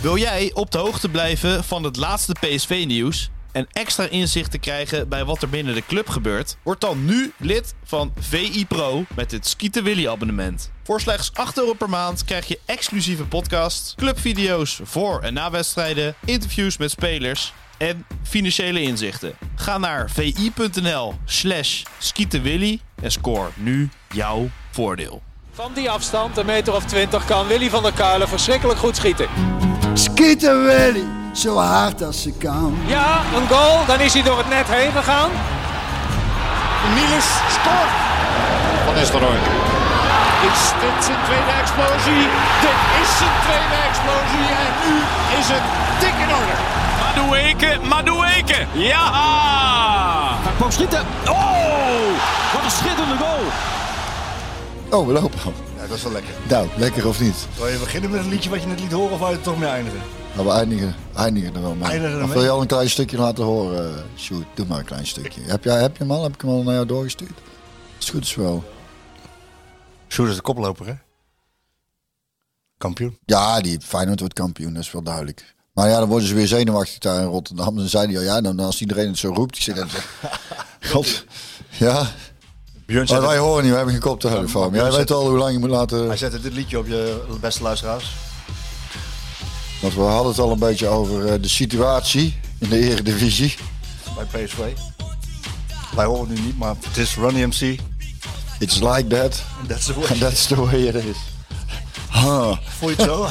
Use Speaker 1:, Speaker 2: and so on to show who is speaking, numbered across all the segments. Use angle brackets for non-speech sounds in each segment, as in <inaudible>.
Speaker 1: Wil jij op de hoogte blijven van het laatste PSV-nieuws en extra inzicht te krijgen bij wat er binnen de club gebeurt? Word dan nu lid van VI Pro met het Skieten Willy abonnement. Voor slechts 8 euro per maand krijg je exclusieve podcasts, clubvideo's voor en na wedstrijden, interviews met spelers en financiële inzichten. Ga naar vi.nl slash skietenwilly en score nu jouw voordeel.
Speaker 2: Van die afstand, een meter of twintig, kan Willy van der Kuilen verschrikkelijk goed schieten.
Speaker 3: Schieten Willy, zo hard als ze kan.
Speaker 2: Ja, een goal, dan is hij door het net heen gegaan.
Speaker 4: Niels scoort. Van Nistelrooy. Is dit zijn tweede explosie? Dit is zijn tweede explosie en nu is het dik in orde.
Speaker 5: Madueke, Madueke. Ja!
Speaker 6: Hij kwam schieten. Oh, wat een schitterende goal.
Speaker 7: Oh, we lopen
Speaker 8: dat is wel lekker.
Speaker 7: Nou, lekker of niet?
Speaker 8: Wil je beginnen met een liedje wat je net liet horen of wil je er toch mee eindigen?
Speaker 7: Nou, we eindigen, eindigen er wel mee.
Speaker 8: Eindigen
Speaker 7: Of wil je al een klein stukje laten horen? eh, Sjoerd, doe maar een klein stukje. Heb, jij, heb je hem al? Heb ik hem al naar jou doorgestuurd? Het goed is wel.
Speaker 8: Sjoerd is de koploper, hè? Kampioen.
Speaker 7: Ja, die Feyenoord wordt kampioen, dat is wel duidelijk. Maar ja, dan worden ze weer zenuwachtig daar in Rotterdam. Dan zei hij al, ja, dan als iedereen het zo roept. Ik zeg <laughs> God, ja. Maar wij horen niet, we hebben geen koptelefoon. Jij weet al hoe lang je moet laten...
Speaker 8: hij zette dit liedje op je beste luisteraars.
Speaker 7: Want we hadden het al een beetje over eh, de situatie in de Eredivisie.
Speaker 8: bij PSV. Wij horen het nu niet, maar het is Ronnie MC.
Speaker 7: It's like that.
Speaker 8: That's the
Speaker 7: And that's the way it is. Huh.
Speaker 8: Voel je het zo? <laughs>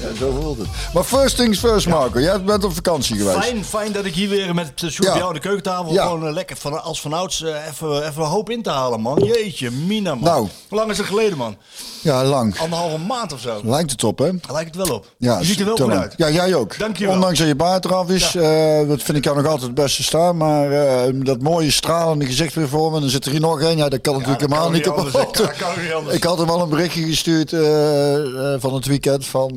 Speaker 7: Ja, zo voelt het. Maar first things first, Marco. Jij bent op vakantie geweest.
Speaker 8: Fijn, fijn dat ik hier weer met Sjoerd
Speaker 7: Ja.
Speaker 8: jou aan de keukentafel
Speaker 7: Ja.
Speaker 8: gewoon eh, lekker van, als vanouds eh, even, even een hoop in te halen, man. Jeetje, Mina, man.
Speaker 7: Nou.
Speaker 8: Hoe lang is het geleden, man?
Speaker 7: Ja, lang.
Speaker 8: Anderhalve maand of zo.
Speaker 7: Lijkt het op, hè?
Speaker 8: Lijkt het wel op.
Speaker 7: Ja,
Speaker 8: je ziet er wel goed uit.
Speaker 7: Ja, jij ook.
Speaker 8: Dankjewel.
Speaker 7: Ondanks dat je baard eraf is, eh, dat vind ik jou nog altijd het beste staan. Maar dat mooie stralende gezicht weer voor me. Dan zit er hier nog één. Ja, dat kan natuurlijk helemaal niet op. Ik had hem al een berichtje gestuurd eh, eh, van het weekend van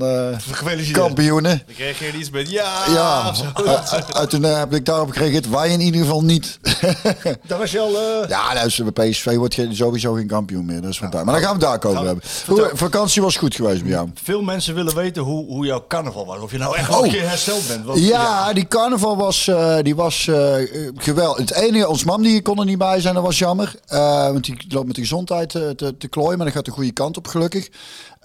Speaker 8: Gefeliciteerd.
Speaker 7: kampioenen.
Speaker 1: Ik reageerde iets met ja.
Speaker 7: Ja, toen heb ik daarop gereageerd. Wij in ieder geval niet. <laughs>
Speaker 8: Daar was je al...
Speaker 7: Ja, luister, bij PSV wordt je sowieso geen kampioen meer. Dat is. Maar dan gaan we het daar over hebben. Hoe, vakantie was goed geweest bij jou.
Speaker 8: Veel mensen willen weten hoe, hoe jouw carnaval was. Of je nou echt
Speaker 7: Oh.
Speaker 8: een keer hersteld bent. Want,
Speaker 7: Ja, die carnaval was, die was geweldig. Het enige, ons mam die kon er niet bij zijn, dat was jammer. Want die loopt met de gezondheid te, te klooien, maar dat gaat de goede kant op gelukkig.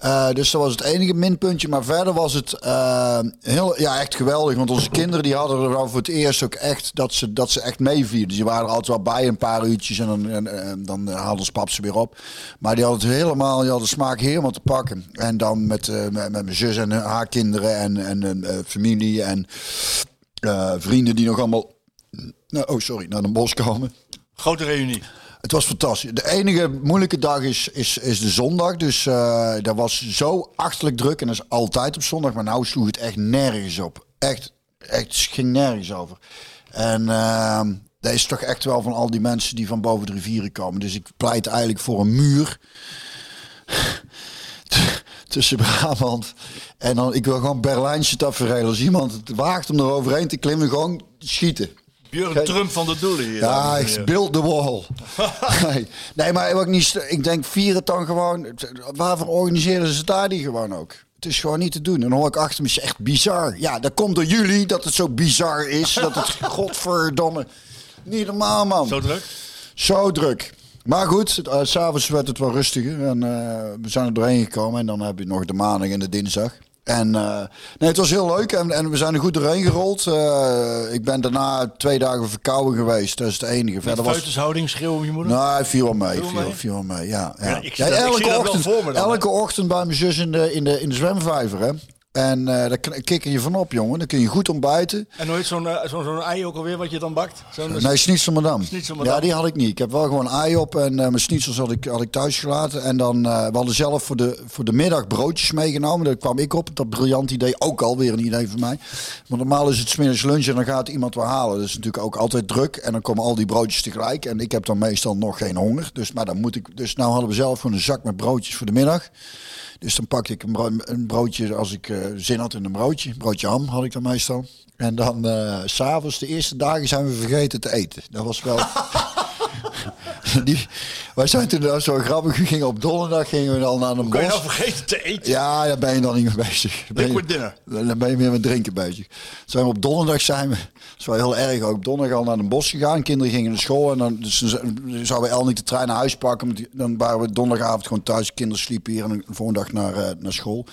Speaker 7: Eh, dus dat was het enige minpuntje. Maar verder was het eh, heel, ja, echt geweldig. Want onze kinderen die hadden er voor het eerst ook echt dat ze, dat ze echt meevierden. Dus die waren er altijd wel bij een paar uurtjes en dan, dan haalden ons pap ze weer op. Maar die hadden het helemaal, die hadden de smaak helemaal te pakken. En dan met, eh, met, mijn zus en haar kinderen en, en familie en vrienden die nog allemaal, nou, oh sorry, naar een bos komen.
Speaker 8: Grote reunie.
Speaker 7: Het was fantastisch. De enige moeilijke dag is, is, is de zondag. Dus eh dat was zo achterlijk druk. En dat is altijd op zondag. Maar nou sloeg het echt nergens op. Echt, echt ging nergens over. En ehm dat is toch echt wel van al die mensen die van boven de rivieren komen. Dus ik pleit eigenlijk voor een muur. <laughs> tussen Brabant en dan ik wil gewoon Berlijnse tafereel. Als iemand het waagt om er overheen te klimmen, gewoon schieten.
Speaker 8: Björn Trump van de Doelen hier.
Speaker 7: Ja, ik build the wall. <laughs> nee. nee, maar ook niet. Ik denk vier het dan gewoon. Waarvoor organiseren ze daar die gewoon ook? Het is gewoon niet te doen. En dan hoor ik achter me, is echt bizar. Ja, dat komt door jullie dat het zo bizar is. dat het <laughs> godverdomme niet normaal, man.
Speaker 8: Zo druk?
Speaker 7: Zo druk. Maar goed, eh, s s'avonds werd het wel rustiger. En eh, we zijn er doorheen gekomen. En dan heb je nog de maandag en de dinsdag. En eh, nee, het was heel leuk. En, en we zijn er goed doorheen gerold. Eh, ik ben daarna twee dagen verkouden geweest. Dat is het enige. Verder was...
Speaker 8: Feutushouding, schreeuwen je moeder?
Speaker 7: Nou, hij viel wel mee.
Speaker 8: Viel mee?
Speaker 7: viel wel mee, ja. ja.
Speaker 8: Ja, ik ik
Speaker 7: elke
Speaker 8: dat
Speaker 7: ochtend,
Speaker 8: voor me dan,
Speaker 7: elke ochtend bij mijn zus in de, in de, in de zwemvijver, hè. En eh daar k- kikker je van op, jongen. Dan kun je goed ontbijten.
Speaker 8: En hoe heet zo'n eh, zo'n ei ook alweer wat je dan bakt? Zo'n
Speaker 7: Nee, schnitzel madame.
Speaker 8: Schnitzel madame.
Speaker 7: Ja, die had ik niet. Ik heb wel gewoon ei op en eh, mijn schnitzels had ik, had ik thuis gelaten. En dan, we hadden zelf voor de, voor de middag broodjes meegenomen. Daar kwam ik op. Dat briljant idee. Ook alweer een idee van mij. Want normaal is het smiddags lunch en dan gaat iemand wel halen. Dat is natuurlijk ook altijd druk. En dan komen al die broodjes tegelijk. En ik heb dan meestal nog geen honger. Dus, maar dan moet ik, dus nou hadden we zelf gewoon een zak met broodjes voor de middag. Dus dan pakte ik een, een broodje als ik eh, zin had in een broodje. Broodje ham had ik dan meestal. En dan eh, s s'avonds, de eerste dagen zijn we vergeten te eten. Dat was wel... <laughs> <laughs> Die, wij zijn toen zo grappig. We gingen op donderdag gingen we dan naar een
Speaker 8: je
Speaker 7: bos.
Speaker 8: nou vergeten te eten?
Speaker 7: Ja, daar ben je dan niet mee bezig. Dan ben je-
Speaker 8: dinner.
Speaker 7: Dan ben je meer met drinken bezig. Zijn we op donderdag zijn we, dat is wel heel erg ook, op donderdag al naar een bos gegaan. Kinderen gingen naar school en dan dus zouden we El niet de trein naar huis pakken. Dan waren we donderdagavond gewoon thuis. Kinderen sliepen hier en de volgende dag naar, eh, naar school.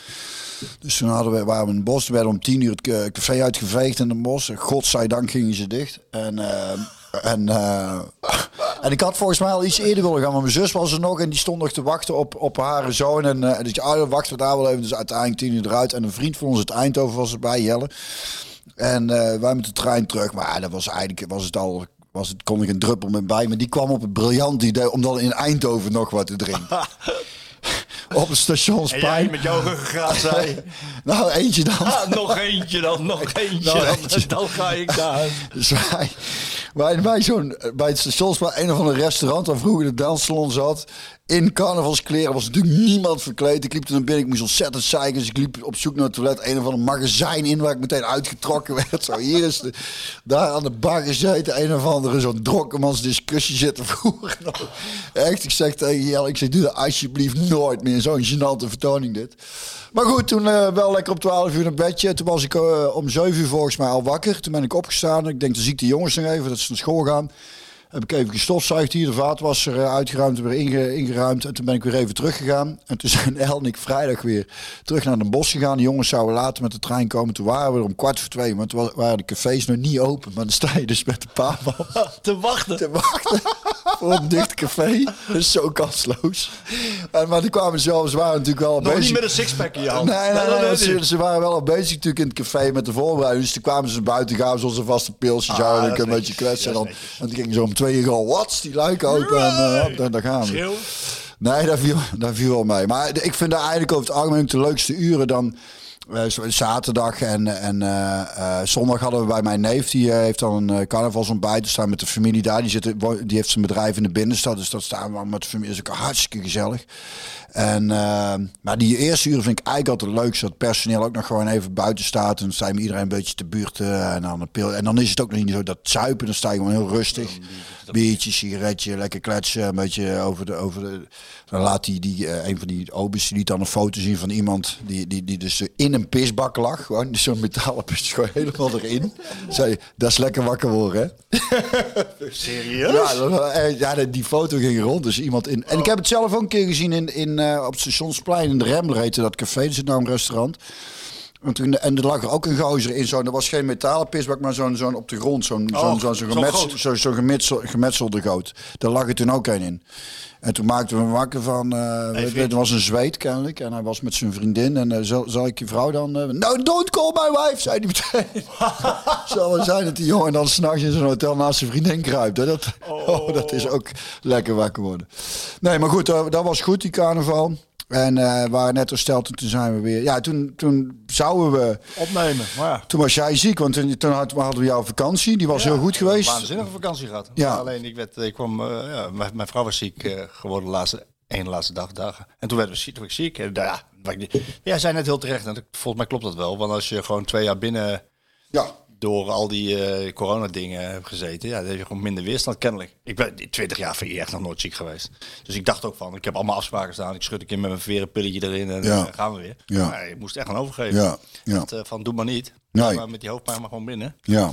Speaker 7: Dus toen hadden we, waren we in het bos. Toen werden om tien uur het ca- café uitgeveegd in het bos. Godzijdank gingen ze dicht. En, eh, en, eh, en ik had volgens mij al iets eerder willen gaan. Maar mijn zus was er nog en die stond nog te wachten op, op haar zoon. En dus ah, dan wachten we daar wel even. Dus uiteindelijk tien uur eruit. En een vriend van ons uit Eindhoven was erbij, Jelle. En eh, wij met de trein terug. Maar dat was eigenlijk was het al. Was het, kon ik een druppel met bij. Maar die kwam op het briljant idee om dan in Eindhoven nog wat te drinken. <laughs> op het stationsplein.
Speaker 8: met jouw ruggengraat <laughs> zei...
Speaker 7: Nou, eentje dan.
Speaker 8: Ah, nog eentje dan, nog <laughs> eentje
Speaker 7: Nog
Speaker 8: dan.
Speaker 7: eentje.
Speaker 8: Dan ga ik daar.
Speaker 7: Dus wij, wij zo'n, bij het stationsplein, een of ander restaurant waar vroeger de danssalon zat. In carnavalskleren was natuurlijk niemand verkleed. Ik liep naar binnen, ik moest ontzettend zeiken. Dus ik liep op zoek naar het toilet. Een of ander magazijn in waar ik meteen uitgetrokken werd. Zo, hier is de, daar aan de bar gezeten. Een of andere zo'n drokkenmans discussie zitten voeren. <laughs> Echt, ik zeg tegen Jelle, ik zeg, doe dat alsjeblieft nooit meer. Zo'n gênante vertoning dit. Maar goed, toen eh, wel lekker op 12 uur naar bedje. Toen was ik eh, om 7 uur volgens mij al wakker. Toen ben ik opgestaan. Ik denk, dan zie ik de jongens nog even, dat ze naar school gaan. Heb ik even gestofzuigd hier, de vaatwasser eh, uitgeruimd, weer inge, ingeruimd. En toen ben ik weer even teruggegaan. En toen <laughs> zijn El en ik vrijdag weer terug naar Den Bosch gegaan. De jongens zouden later met de trein komen. Toen waren we er om kwart voor twee, maar toen wa- waren de cafés nog niet open. Maar dan sta je dus met de paarman <laughs> <laughs>
Speaker 8: Te wachten.
Speaker 7: te wachten voor een dicht café. Dat is zo kansloos. En, maar die kwamen zelf, ze waren natuurlijk wel
Speaker 8: Nog
Speaker 7: bezig.
Speaker 8: niet met een sixpack in je hand.
Speaker 7: Nee, nee, ze, waren wel al bezig natuurlijk in het café met de voorbereiding. Dus toen kwamen ze buiten, gaven ze ons een vaste pilsje. zouden
Speaker 8: Ah,
Speaker 7: een beetje kletsen. En dan, en toen gingen ze om twee uur al, wat? Die luiken open en uh, daar, daar gaan we. Nee, daar viel, daar viel wel mee. Maar ik vind daar eigenlijk over het algemeen de leukste uren dan... eh, zaterdag en, en eh, eh, zondag hadden we bij mijn neef. Die heeft dan een carnavalsontbijt. Dus staan met de familie daar. Die, zit, die heeft zijn bedrijf in de binnenstad. Dus dat staan we met de familie. Dat is ook hartstikke gezellig. En, maar die eerste uren vind ik eigenlijk altijd leuk. Zodat het personeel ook nog gewoon even buiten staat. En dan je met iedereen een beetje te buurten. En dan, een pil. en dan is het ook nog niet zo dat zuipen. Dan sta je gewoon heel rustig. Biertje, sigaretje, lekker kletsen. Een beetje over de... Over de dan laat die, die, eh, een van die obers die dan een foto zien van iemand die, die, die dus in een pisbak lag. Gewoon zo'n metalen pis gewoon helemaal erin. Zei, dat is lekker wakker worden, hè? <laughs>
Speaker 8: Serieus?
Speaker 7: Ja, dat- ja, die foto ging rond. Dus iemand in. En ik heb het zelf ook een keer gezien in, in, eh, op het stationsplein in de Rembler heette dat café. Er zit nou een restaurant. En, toen, en er lag er ook een gozer in. Zo'n, dat was geen metalen pisbak, maar zo'n, zo'n op de grond. Zo'n,
Speaker 8: Oh,
Speaker 7: zo'n, gemets- zo, zo'n gemetsel- gemetselde goot. Daar lag er toen ook een in. En toen maakten we hem wakker van... je, het was een zweet kennelijk. En hij was met zijn vriendin. En eh, zal, zal ik je vrouw dan... eh, no, don't call my wife, zei hij meteen. <laughs> Zal wel zijn dat die jongen dan s'nachts in zijn hotel naast zijn vriendin kruipt. Hè? Dat, <laughs> oh. dat is ook lekker wakker worden. Nee, maar goed, dat was goed, die carnaval. En eh waren net hersteld en toen zijn we weer... Ja, toen, toen zouden we...
Speaker 8: Opnemen. Maar ja.
Speaker 7: Toen was jij ziek, want toen, toen had- hadden we jouw vakantie. Die was heel goed geweest.
Speaker 8: Een waanzinnige vakantie gehad.
Speaker 7: Ja.
Speaker 8: Alleen ik, werd, ik kwam, eh, ja, mijn, mijn vrouw was ziek eh, geworden de laatste, één laatste dag, dagen. En toen werd we ziek, toen werd ik ziek. En, nou ja, jij zei net heel terecht, en volgens mij klopt dat wel. Want als je gewoon twee jaar binnen
Speaker 7: Ja,
Speaker 8: door al die eh corona-dingen hebt gezeten, ja, dan heb je gewoon minder weerstand kennelijk. Ik ben 20 jaar VI echt nog nooit ziek geweest. Dus ik dacht ook van, ik heb allemaal afspraken staan. Ik schud een keer met mijn veren pilletje erin en
Speaker 7: Ja.
Speaker 8: dan gaan we weer.
Speaker 7: Ja.
Speaker 8: Maar ik moest echt gaan overgeven.
Speaker 7: ja, ja,
Speaker 8: Dat, eh, van doe maar niet.
Speaker 7: Nee.
Speaker 8: Maar met die hoofdpijn maar gewoon binnen.
Speaker 7: ja.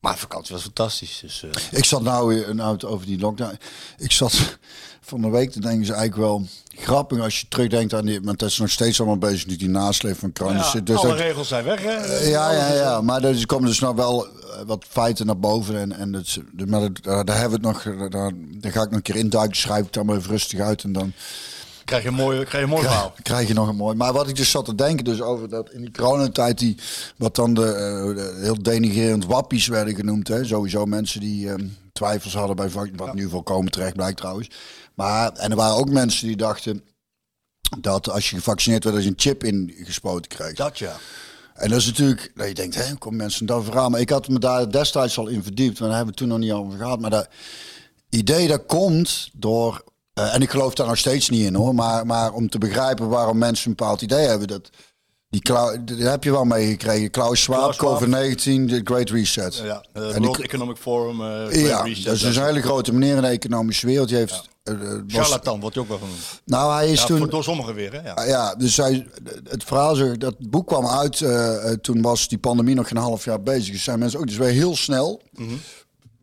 Speaker 8: Maar vakantie was fantastisch. Dus, eh,
Speaker 7: Ik zat nou weer een auto over die lockdown. Ik zat van de week te denken, is eigenlijk wel grappig als je terugdenkt aan die. Want dat is nog steeds allemaal bezig, die, die nasleep van corona.
Speaker 8: ja,
Speaker 7: Dus
Speaker 8: alle
Speaker 7: dat-
Speaker 8: regels zijn weg, hè?
Speaker 7: Ja, ja, ja. Maar er komen dus nog wel eh, wat feiten naar boven. En, en dat, maar dat, daar hebben we het nog. Daar, daar ga ik nog een keer induiken. Schrijf ik het allemaal even rustig uit. En dan
Speaker 8: Krijg je een mooi, krijg je een mooi verhaal.
Speaker 7: krijg je nog een mooi. Maar wat ik dus zat te denken, dus over dat in die coronatijd, die, wat dan de, eh, de heel denigerend wappies werden genoemd. Hè? Sowieso mensen die ehm, twijfels hadden bij wat nu volkomen terecht blijkt trouwens. Maar, en er waren ook mensen die dachten dat als je gevaccineerd werd, dat je een chip ingespoten kreeg.
Speaker 8: Dat ja.
Speaker 7: En dat is natuurlijk, dat je denkt, hè, komen mensen dat verhaal. Maar ik had me daar destijds al in verdiept, maar daar hebben we toen nog niet over gehad. Maar dat idee dat komt door, eh, en ik geloof daar nog steeds niet in hoor, maar, maar om te begrijpen waarom mensen een bepaald idee hebben, dat die heb je wel meegekregen. Klaus Schwab,
Speaker 8: Klaus Schwab.
Speaker 7: COVID-19, de Great Reset.
Speaker 8: ja. World
Speaker 7: die-
Speaker 8: Economic Forum. Great
Speaker 7: Ja,
Speaker 8: Reset,
Speaker 7: dat is dus een hele grote meneer in de economische wereld. Die heeft
Speaker 8: Charlatan wordt ook wel genoemd.
Speaker 7: nou, hij is
Speaker 8: Ja,
Speaker 7: toen.
Speaker 8: door sommigen weer, hè? Ja.
Speaker 7: Ah, Ja, dus hij, het verhaal is, dat boek kwam uit, eh, eh, toen was die pandemie nog geen half jaar bezig. Dus zijn mensen ook dus weer heel snel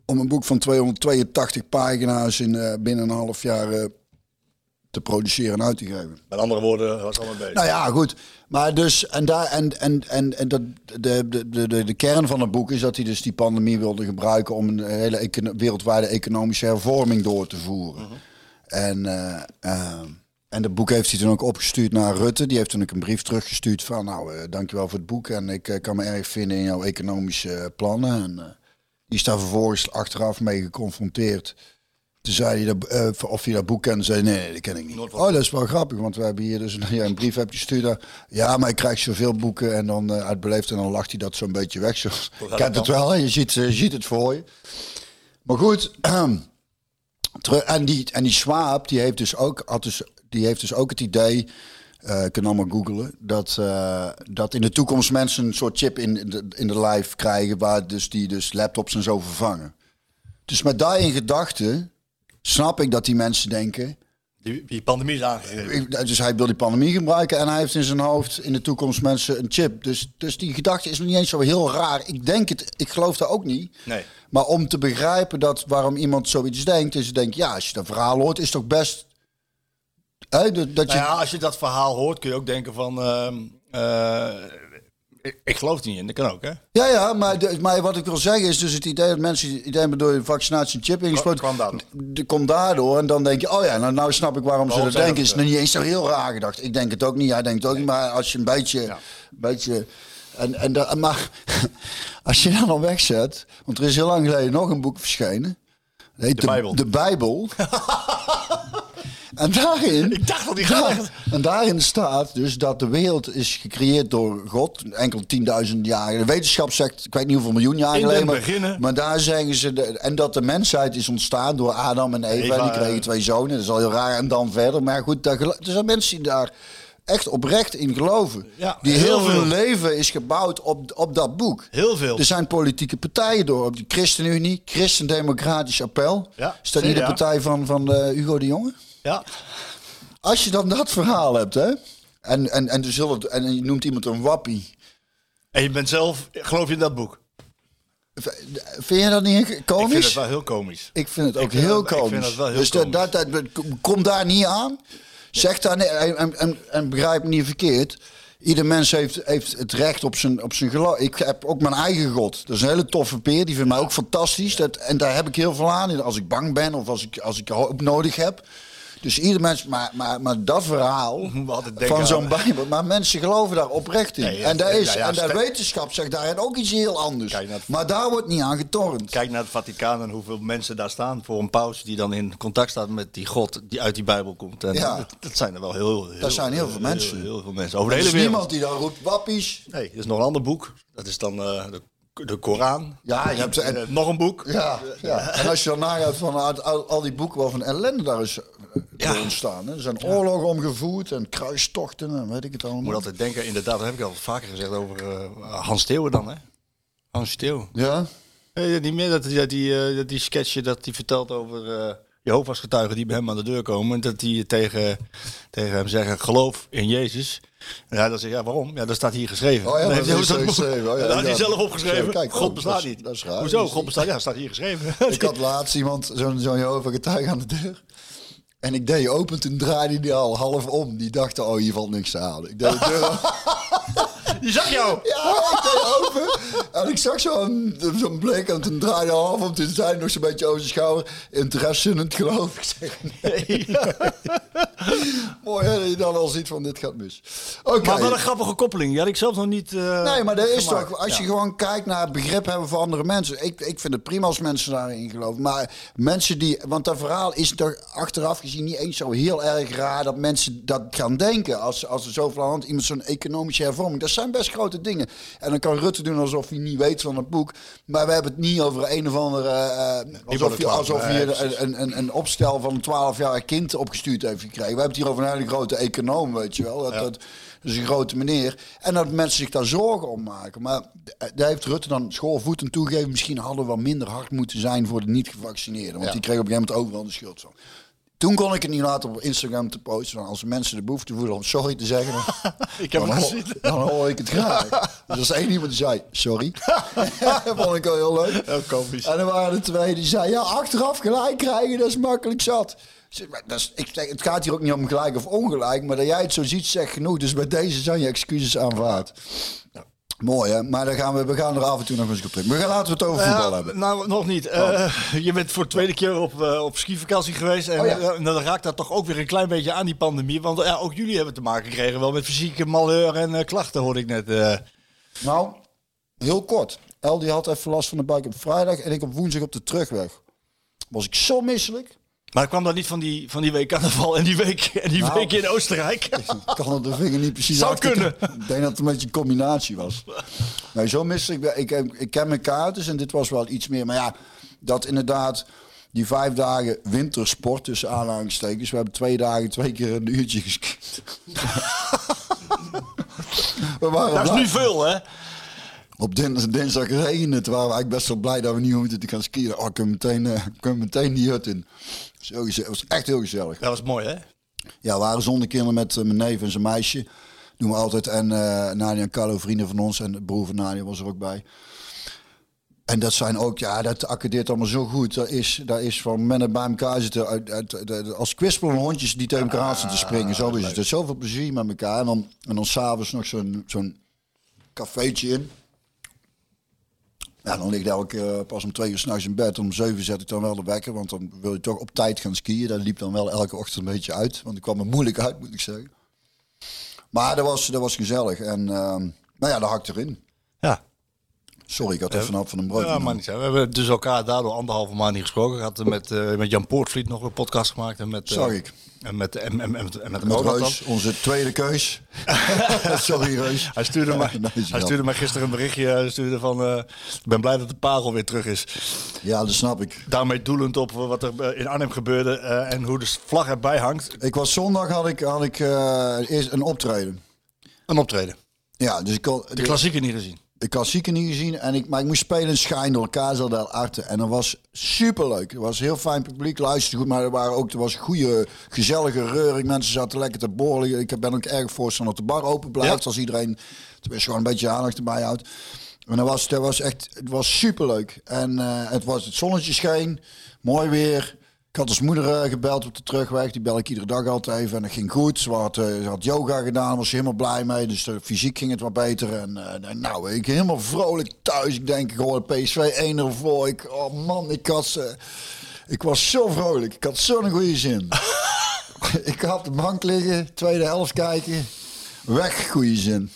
Speaker 7: om een boek van 282 pagina's in, eh, binnen een half jaar eh, te produceren en uit te geven.
Speaker 8: Met andere woorden, was allemaal bezig.
Speaker 7: Nou ja, goed. Maar dus, en, daar, en, en, en, en dat, de, de, de, de, kern van het boek is dat hij dus die pandemie wilde gebruiken om een hele econo- wereldwijde economische hervorming door te voeren. En, eh, eh, en dat boek heeft hij toen ook opgestuurd naar Rutte. Die heeft toen ook een brief teruggestuurd van, nou, eh, dankjewel voor het boek. En ik eh, kan me erg vinden in jouw economische eh, plannen. En eh, die is daar vervolgens achteraf mee geconfronteerd. Toen zei hij dat, eh, of hij dat boek kende. Zei nee, nee, dat ken ik niet. Oh, dat is wel grappig, want we hebben hier dus een, <laughs> ja, een brief heb je gestuurd. Ja, maar ik krijg zoveel boeken en dan uh, uitbeleefd en dan lacht hij dat zo'n beetje weg. Zo, ik kent het wel? Je, ziet, eh, je ziet het voor je. Maar goed, <clears throat> en, die, en die Schwab, die heeft dus ook, had dus, die heeft dus ook het idee, eh je kunt allemaal googlen, dat, eh, dat in de toekomst mensen een soort chip in de, in de lijf krijgen, waar dus die dus laptops en zo vervangen. Dus met daarin gedachten snap ik dat die mensen denken.
Speaker 8: Die, die pandemie is aangegeven.
Speaker 7: ik- Dus hij wil die pandemie gebruiken en hij heeft in zijn hoofd in de toekomst mensen een chip. Dus, dus die gedachte is nog niet eens zo heel raar. Ik denk het, ik geloof dat ook niet.
Speaker 8: Nee.
Speaker 7: Maar om te begrijpen dat waarom iemand zoiets denkt, is denk ja, als je dat verhaal hoort, is het toch best. Hè, dat dat je,
Speaker 8: Nou ja, als je dat verhaal hoort, kun je ook denken van... ehm, eh, ik, ik geloof het niet in, dat kan ook, hè?
Speaker 7: Ja, ja, maar, de- maar wat ik wil zeggen is dus het idee dat mensen het idee door de vaccinatie een chip ingespoten.
Speaker 8: kwam daardoor.
Speaker 7: Komt daardoor en dan denk je, oh ja, nou, nou snap ik waarom ze dat denken.
Speaker 8: dat,
Speaker 7: Is nog niet eens zo heel raar gedacht. Ik denk het ook niet, hij denkt het ook niet, maar als je een beetje, beetje en, en da- maar <laughs> als je dan al wegzet, want er is heel lang geleden nog een boek verschenen. Dat heet
Speaker 8: De Bijbel.
Speaker 7: De Bijbel. <laughs> En daarin,
Speaker 8: Ik dacht al, die gaat
Speaker 7: en daarin staat dus dat de wereld is gecreëerd door God. Enkel 10.000 jaar. De wetenschap zegt, ik weet niet hoeveel miljoen jaar
Speaker 8: In
Speaker 7: geleden.
Speaker 8: den
Speaker 7: Maar, maar daar zeggen ze. De, en dat de mensheid is ontstaan door Adam en Eva.
Speaker 8: Eva,
Speaker 7: die kregen twee zonen. Dat is al heel raar. En dan verder. Maar goed, daar, er zijn mensen die daar echt oprecht in geloven.
Speaker 8: Ja,
Speaker 7: die
Speaker 8: heel veel.
Speaker 7: leven is gebouwd op, op dat boek.
Speaker 8: Heel veel.
Speaker 7: Er zijn politieke partijen door. Op de ChristenUnie, Christen-Democratisch Appel.
Speaker 8: Ja,
Speaker 7: is dat niet de partij van, van eh, Hugo de Jonge?
Speaker 8: Ja.
Speaker 7: Als je dan dat verhaal hebt, hè? En, en, en, dus het- en je noemt iemand een wappie.
Speaker 8: En je bent zelf, geloof je in dat boek?
Speaker 7: Vind je dat niet
Speaker 8: Ik
Speaker 7: komisch?
Speaker 8: vind het wel heel komisch.
Speaker 7: Ik vind het
Speaker 8: Ik
Speaker 7: ook
Speaker 8: vind
Speaker 7: heel
Speaker 8: dat- ik vind
Speaker 7: komisch.
Speaker 8: heel
Speaker 7: dus dat,
Speaker 8: komisch.
Speaker 7: dat, dat, kom daar niet aan. Zeg daar niet, en, en, en, en begrijp me niet verkeerd. Ieder mens heeft, heeft het recht op zijn, op zijn geloof. Ik heb ook mijn eigen God. Dat is een hele toffe peer. Die vindt mij ook fantastisch. Dat, en daar heb ik heel veel aan. Als ik bang ben of als ik, als ik hulp nodig heb. Dus ieder mens, maar, maar, maar dat verhaal <laughs> van zo'n Bijbel. Maar mensen geloven daar oprecht in.
Speaker 8: Nee, ja,
Speaker 7: en daar is,
Speaker 8: ja,
Speaker 7: en de
Speaker 8: stel-
Speaker 7: wetenschap zegt daarin ook iets heel anders.
Speaker 8: Het-
Speaker 7: Maar daar wordt niet aan getornd.
Speaker 8: Kijk naar het Vaticaan en hoeveel mensen daar staan voor een paus die dan in contact staat met die God die uit die Bijbel komt. En
Speaker 7: Ja.
Speaker 8: dat, <laughs> dat zijn er wel heel, heel,
Speaker 7: Dat zijn heel veel mensen.
Speaker 8: Heel, veel mensen over
Speaker 7: Er
Speaker 8: de
Speaker 7: is
Speaker 8: hele wereld.
Speaker 7: niemand die dan roept wappies.
Speaker 8: Nee, er is nog een ander boek. Dat is dan eh, de, de Koran.
Speaker 7: Ja, je hebt
Speaker 8: Eh,
Speaker 7: en,
Speaker 8: nog een boek.
Speaker 7: ja, ja. En als je dan nagaat van uit al, al die boeken waarvan ellende daar is eh, ontstaan. Hè. Er zijn oorlogen omgevoerd en kruistochten en weet ik het
Speaker 8: Ik moet
Speaker 7: allemaal.
Speaker 8: altijd denken, inderdaad, dat heb ik al vaker gezegd over eh, Hans Steeuwen dan, hè? Hans Steeuwen.
Speaker 7: Ja?
Speaker 8: Eh, niet meer dat, die- dat die, dat die sketchje dat hij vertelt over eh Jehovah's getuigen die bij hem aan de deur komen. En dat die tegen, tegen hem zeggen, geloof in Jezus. En hij dan zegt, ja waarom? Ja, dat staat hier geschreven.
Speaker 7: Oh ja, dat
Speaker 8: heeft
Speaker 7: is
Speaker 8: hij-
Speaker 7: zo geschreven. Oh ja,
Speaker 8: dat had hij
Speaker 7: ja.
Speaker 8: zelf opgeschreven.
Speaker 7: Kijk,
Speaker 8: God bestaat
Speaker 7: dat
Speaker 8: niet.
Speaker 7: dat is raar.
Speaker 8: Hoezo? God bestaat, ja, staat hier geschreven. <laughs>
Speaker 7: Ik had laatst iemand, zo'n zo'n Jehovah getuige aan de deur. En ik deed open, toen draaide die al half om. Die dacht, oh, hier valt niks te halen. Ik deed de deur <laughs>
Speaker 8: Die zag jou!
Speaker 7: Ja, ik deed open. En ik zag zo'n zo'n blik en toen draaide hij af. En toen zei hij nog zo'n beetje over zijn schouder. Interesse in het geloof. Ik zeg nee. <laughs> Mooi hè, dat je dan al ziet van dit gaat mis. Oké.
Speaker 8: Maar wel een grappige koppeling. Die had ik zelf nog niet eh,
Speaker 7: Nee, maar dat is
Speaker 8: gemaakt.
Speaker 7: toch, als je
Speaker 8: Ja.
Speaker 7: gewoon kijkt naar het begrip hebben voor andere mensen. Ik, ik vind het prima als mensen daarin geloven. Maar mensen die, want dat verhaal is toch achteraf gezien niet eens zo heel erg raar dat mensen dat gaan denken. Als, als er zoveel aan hand iemand zo'n economische hervorming. Dat zijn best grote dingen. En dan kan Rutte doen alsof hij niet weet van het boek. Maar we hebben het niet over een of andere. eh, alsof je, alsof je een, een, een opstel van een 12-jarig kind opgestuurd heeft gekregen. We hebben het hier over een hele grote econoom, weet je wel. Dat, dat, dat is een grote meneer. En dat mensen zich daar zorgen om maken. Maar daar heeft Rutte dan schoolvoetend toegegeven. Misschien hadden we wel minder hard moeten zijn voor de niet-gevaccineerden. Want
Speaker 8: Ja.
Speaker 7: die kregen op een gegeven moment overal de schuld van. Toen kon ik het niet laten op Instagram te posten. Want als mensen de behoefte voelen om sorry te zeggen, dan, <laughs>
Speaker 8: Ik heb
Speaker 7: dan, hoor,
Speaker 8: gezien.
Speaker 7: dan hoor ik het graag. Dus als één iemand die zei, sorry. dat <laughs> vond ik al heel leuk.
Speaker 8: Heel komisch.
Speaker 7: En dan waren er twee die zeiden, ja, achteraf gelijk krijgen, dat is makkelijk zat. Dat is, ik zeg, het gaat hier ook niet om gelijk of ongelijk, maar dat jij het zo ziet, zegt genoeg. Dus bij deze zijn je excuses aanvaard. Mooi, hè? Maar dan gaan we, we gaan er af en toe nog eens op terug. We gaan laten we het over voetbal hebben.
Speaker 8: nou, nog niet. Eh, je bent voor de tweede keer op, eh, op skivakantie geweest. En
Speaker 7: Oh ja.
Speaker 8: eh, dan raakt dat toch ook weer een klein beetje aan die pandemie. Want ja, ook jullie hebben te maken gekregen wel met fysieke malheur en klachten, hoorde ik net.
Speaker 7: Nou, heel kort. El die had even last van de buik op vrijdag en ik op woensdag op de terugweg. Was ik zo misselijk.
Speaker 8: Maar kwam dat niet van die, van die week carnaval en die week, en die
Speaker 7: Nou.
Speaker 8: week in Oostenrijk? <laughs>
Speaker 7: Ik kan er de vinger niet precies
Speaker 8: Zou
Speaker 7: achter-
Speaker 8: kunnen.
Speaker 7: Ik denk dat het een beetje een combinatie was. Nee, zo ben- Ik, ik, ik ken mijn kaarten en dit was wel iets meer. Maar ja, dat inderdaad die vijf dagen wintersport tussen aanhalingstekens. We hebben twee dagen twee keer een uurtje geskiet. <laughs> we waren
Speaker 8: Dat is nu veel, hè?
Speaker 7: Op dins- dinsdag regende het. waren we eigenlijk best wel blij dat we niet hoefden te gaan skiën. Oh, ik kan meteen, eh, ik kan meteen die hut in. Zo was echt heel gezellig.
Speaker 8: Dat was mooi, hè?
Speaker 7: Ja, we waren zonder kinderen met eh, mijn neef en zijn meisje. Doen we altijd. En eh Nadia en Carlo, vrienden van ons. En de broer van Nadia was er ook bij. En dat zijn ook, ja, dat accordeert allemaal zo goed. Dat is, dat is van mannen bij elkaar zitten. Uit, uit, uit- als kwispelen hondjes die tegen elkaar zitten te springen. Zo is het. Er is zoveel plezier met elkaar. En dan, en dan s'avonds nog zo'n zo'n cafeetje in. Ja, dan ligt elke eh, pas om twee uur s'nachts in bed. Om zeven zet ik dan wel de wekker. Want dan wil je toch op tijd gaan skiën. Dat liep dan wel elke ochtend een beetje uit. Want ik kwam er moeilijk uit, moet ik zeggen. Maar dat was, dat was gezellig. En ehm, nou ja, dat hakt erin.
Speaker 8: Ja.
Speaker 7: Sorry, ik had even van een brood.
Speaker 8: Ja, maar niet zo. We hebben dus elkaar daardoor anderhalve maand niet gesproken. Ik had met, eh, met Jan Poortvliet nog een podcast gemaakt. En met, eh,
Speaker 7: Zag ik.
Speaker 8: En met, en, en, en, met- en met.
Speaker 7: Reus, onze tweede keus. <laughs> Sorry, Reus.
Speaker 8: Hij stuurde, mij, <laughs>
Speaker 7: Nee,
Speaker 8: hij
Speaker 7: wel.
Speaker 8: stuurde mij gisteren een berichtje. Hij stuurde van, eh, ik ben blij dat de parel weer terug is.
Speaker 7: Ja, dat snap ik.
Speaker 8: Daarmee doelend op wat er eh, in Arnhem gebeurde eh, en hoe de vlag erbij hangt.
Speaker 7: Ik was zondag had ik, had ik eh, eerst een optreden.
Speaker 8: Een optreden.
Speaker 7: Ja, dus ik kon,
Speaker 8: De klassieker niet gezien.
Speaker 7: De klassieker niet gezien. En ik, maar ik moest spelen in Schijn door Kazel del Arte. En dat was superleuk. Het was heel fijn publiek, luisterde goed. Maar er, waren ook, er was goede, gezellige reuring. Mensen zaten lekker te borrelen. Ik ben ook erg voorstander dat de bar open blijft.
Speaker 8: Ja.
Speaker 7: Als iedereen tenminste gewoon een beetje aandacht erbij houdt. En dat was, dat was echt, het was superleuk. En eh, het was het zonnetje scheen, mooi weer. Ik had als moeder eh, gebeld op de terugweg. Die bel ik iedere dag altijd even. En dat ging goed. Ze had, eh, ze had yoga gedaan. Daar was ze helemaal blij mee. Dus de fysiek ging het wat beter. En eh, nou, ik helemaal vrolijk thuis. Ik denk, ik hoorde PSV 1 voor. Ik, oh man, ik had ze... Ik was zo vrolijk. Ik had zo'n goede zin. <laughs> ik had op de bank liggen. Tweede helft kijken. Weg, goede zin.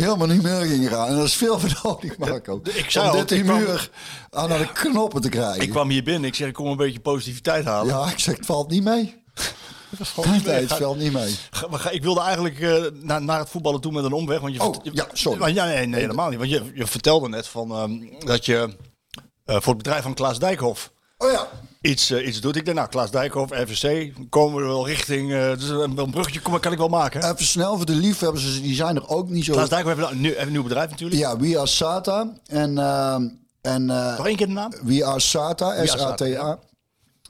Speaker 7: Helemaal niet meer ging gaan. En dat is veel <laughs> voor nodig, Marco.
Speaker 8: Ik al,
Speaker 7: dit
Speaker 8: kwam-
Speaker 7: muur aan de knoppen te krijgen.
Speaker 8: Ik kwam hier binnen. Ik zeg, ik kom een beetje positiviteit halen.
Speaker 7: Ja, ik zeg, het valt niet mee. <laughs> Nee, het valt niet mee.
Speaker 8: Ga- maar ga- Ik wilde eigenlijk eh, naar, naar het voetballen toe met een omweg. Want je
Speaker 7: Oh, ja, sorry.
Speaker 8: Maar ja, nee, nee, helemaal niet. Want je, je vertelde net van, ehm, dat je eh, voor het bedrijf van Klaas Dijkhoff
Speaker 7: Oh ja.
Speaker 8: Iets, eh, iets doet. Ik denk, nou, Klaas Dijkhoff, RVC, komen we wel richting... eh, dus een, een bruggetje kom- kan ik wel maken. hè?
Speaker 7: Even snel voor de liefhebbers, die zijn er ook niet zo.
Speaker 8: Klaas Dijkhoff heeft een, nieuw- heeft een nieuw bedrijf natuurlijk.
Speaker 7: Ja, We Are Sata. En, ehm, en eh,
Speaker 8: Nog één keer de naam?
Speaker 7: We Are Sata,
Speaker 8: Sata.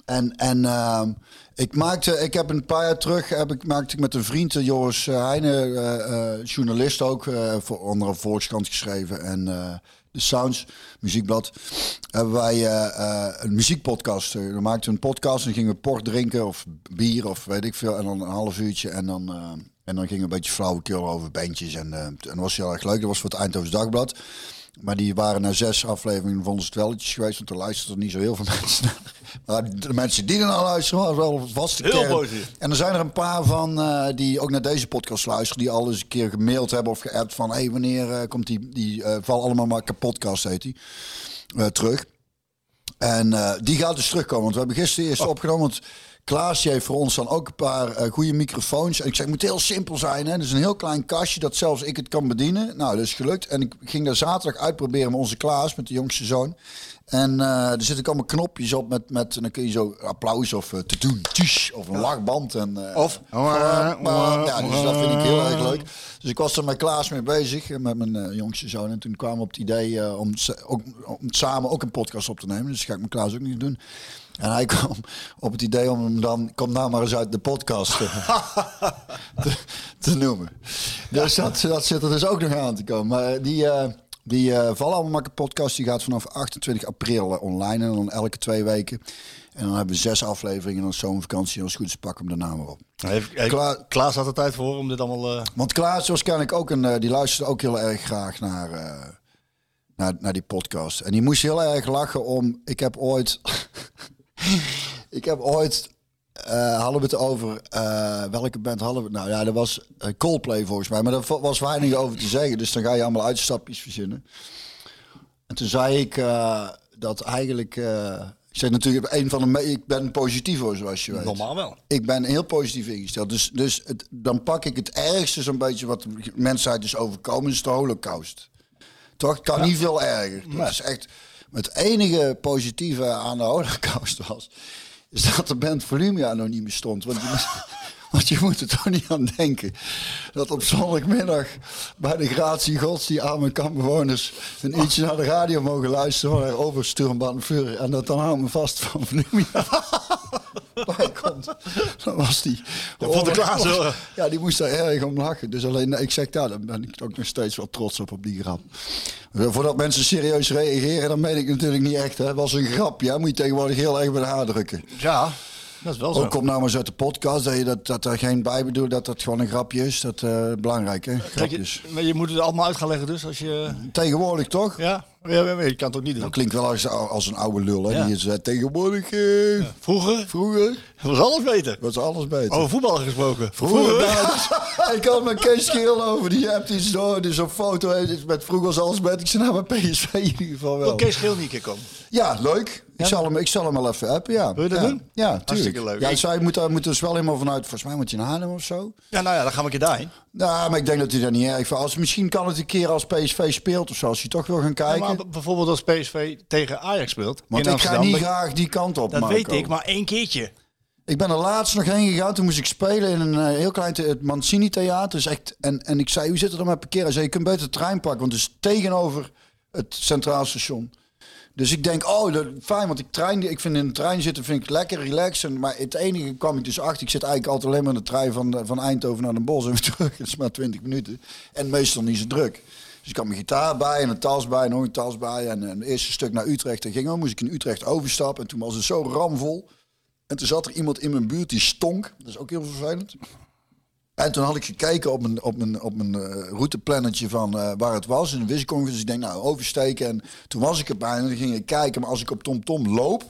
Speaker 7: En, en ehm, ik maakte, ik heb een paar jaar terug, heb ik, maakte ik met een vriend, eh, Joris eh, Heijnen, eh, eh, journalist ook, eh, voor onder een Volkskrant geschreven. En eh, de Sounds, muziekblad, hebben wij eh, eh, een muziekpodcast. Eh, We maakten een podcast en gingen we port drinken of bier of weet ik veel. En dan een half uurtje en dan, en dan gingen we een beetje flauwekul over bandjes. En, en dat was heel erg leuk. Dat was voor het Eindhoven Dagblad. Maar die waren na zes afleveringen vonden ze het welletjes geweest. Want er luisterden niet zo heel veel <laughs> mensen naar. Maar de mensen die er naar luisteren, was wel een vaste
Speaker 8: Heel
Speaker 7: kern.
Speaker 8: positief.
Speaker 7: En er zijn er een paar van eh, die ook naar deze podcast luisteren. Die al eens een keer gemaild hebben of geappt van... hé, hey, wanneer eh, komt die... Die Val allemaal maar podcast, heet die. terug. En die gaat dus terugkomen. Want we hebben gisteren eerst opgenomen. Want Klaasje heeft voor ons dan ook een paar eh, goede microfoons. En ik zeg, het moet heel simpel zijn. Hè? Dus een heel klein kastje dat zelfs ik het kan bedienen. Nou, dat is gelukt. En ik ging daar zaterdag uitproberen met onze Klaas, met de jongste zoon. En eh, er zitten ook allemaal knopjes op met, met en dan kun je zo applaus of eh, te doen, tjush, of een lachband. En,
Speaker 8: Of-
Speaker 7: ja, dus dat vind ik heel erg leuk. Dus ik was er met Klaas mee bezig, met mijn jongste zoon. En toen kwamen we op het idee om, ook, om samen ook een podcast op te nemen. Dus ga ik met Klaas ook niet doen. En hij kwam op het idee om hem dan, kom nou maar eens uit de podcast te, <laughs> te noemen. Dus dat, dat zit er dus ook nog aan te komen. Maar eh, die, eh die vallen maken podcast, die gaat vanaf 28 april online. En dan elke twee weken. En dan hebben we zes afleveringen. En dan zomervakantie. En als het goed is, pakken we hem daarna maar op.
Speaker 8: Heeft. Klaas had er tijd voor om dit allemaal...
Speaker 7: Want Klaas waarschijnlijk ook een, die luisterde ook heel erg graag naar, naar, naar die podcast. En die moest heel erg lachen om, ik heb ooit, <laughs> ik heb ooit, eh, hadden we het over, eh, welke band hadden we? Nou ja, dat was eh, Coldplay volgens mij. Maar daar was weinig over te zeggen. Dus dan ga je allemaal uitstapjes verzinnen. En toen zei ik dat eigenlijk, ik zeg natuurlijk een van de, me- ik ben positief hoor, zoals je weet.
Speaker 8: normaal wel.
Speaker 7: Ik ben heel positief ingesteld. Dus, dus het, dan pak ik het ergste zo'n beetje wat de mensheid is overkomen, is de holocaust. Toch? Kan niet veel erger. Dat is echt, het enige positieve aan de holocaust was, is dat de band Volumia nog niet bestond. Want <laughs> <laughs> want je moet er toch niet aan denken. Dat op zondagmiddag bij de gratie gods die arme kampbewoners een ietsje naar de radio mogen luisteren van er oversturmbaan vuur. En dat dan hou me vast van Volumia <laughs> bij komt. Dan was die.
Speaker 8: Vond ik Klaas
Speaker 7: was-. Ja, die moest daar erg om lachen. Dus alleen, ik zeg daar, dan ben ik ook nog steeds wel trots op, op die grap. Voordat mensen serieus reageren, dan meen ik natuurlijk niet echt. Het was een grap, ja. Moet je tegenwoordig heel erg bij de haar drukken.
Speaker 8: Ja, dat is wel zo.
Speaker 7: Ook kom maar eens uit de podcast, dat, je dat, dat er geen bij bedoelt, dat dat gewoon een grapje is. Dat is belangrijk, hè?
Speaker 8: Kijk, je,
Speaker 7: Grapjes.
Speaker 8: maar je moet het allemaal uit gaan leggen dus als je...
Speaker 7: Tegenwoordig toch?
Speaker 8: Ja, ja, ja, je kan het ook niet doen.
Speaker 7: Dat klinkt wel als, als een oude lul, hè?
Speaker 8: Ja.
Speaker 7: Die is tegenwoordig... eh,
Speaker 8: Vroeger
Speaker 7: Vroeger
Speaker 8: was alles beter.
Speaker 7: was alles beter.
Speaker 8: Over voetbal gesproken.
Speaker 7: Vroeger, <laughs> nou, dus- ik had met Kees Scheel over, die hebt iets door, dus een foto met vroeger was alles beter. Ik zei nou, met PSV in ieder geval wel.
Speaker 8: Wil Kees Geel niet een keer komen?
Speaker 7: Ja, leuk. Ik, zal hem, ik zal hem wel even appen, ja.
Speaker 8: Wil je dat doen?
Speaker 7: Ja, tuurlijk.
Speaker 8: Hartstikke leuk.
Speaker 7: Ja,
Speaker 8: Ik-
Speaker 7: zij moet moet dus wel helemaal vanuit, volgens mij moet je naar Haarlem of zo.
Speaker 8: Ja, nou ja, dan gaan we een keer daarheen.
Speaker 7: Nou, maar ik denk dat hij daar niet erg van. Als, misschien kan het een keer als PSV speelt of zo, als je toch wil gaan
Speaker 8: Ja,
Speaker 7: kijken.
Speaker 8: maar bijvoorbeeld als PSV tegen Ajax speelt
Speaker 7: Want ik ga niet graag die kant op,
Speaker 8: Dat
Speaker 7: Marco.
Speaker 8: weet ik, maar één keertje.
Speaker 7: Ik ben er laatst nog heen gegaan. Toen moest ik spelen in een eh, heel klein het Mancini Theater. Dus echt, en, en ik zei, hoe zit het dan met parkeren? Hij zei, je kunt beter de trein pakken, want het is tegenover het Centraal Station. Dus ik denk, oh, dat, fijn, want ik, trein, ik vind in de trein zitten vind ik lekker relaxen. Maar het enige kwam ik dus achter. Ik zit eigenlijk altijd alleen maar in de trein van, van Eindhoven naar Den Bosch en <laughs> weer terug. Het is maar 20 minuten. En meestal niet zo druk. Dus ik had mijn gitaar bij en een tas bij en nog een tas bij. En een eerste stuk naar Utrecht. En ging, moest ik in Utrecht overstappen. En toen was het zo ramvol. En toen zat er iemand in mijn buurt die stonk. Dat is ook heel vervelend. En toen had ik gekeken op mijn, op mijn, op mijn eh, routeplannetje van eh, waar het was. En wist ik ongeveer. Dus ik denk, nou, oversteken. En toen was ik erbij en dan ging ik kijken. Maar als ik op TomTom loop,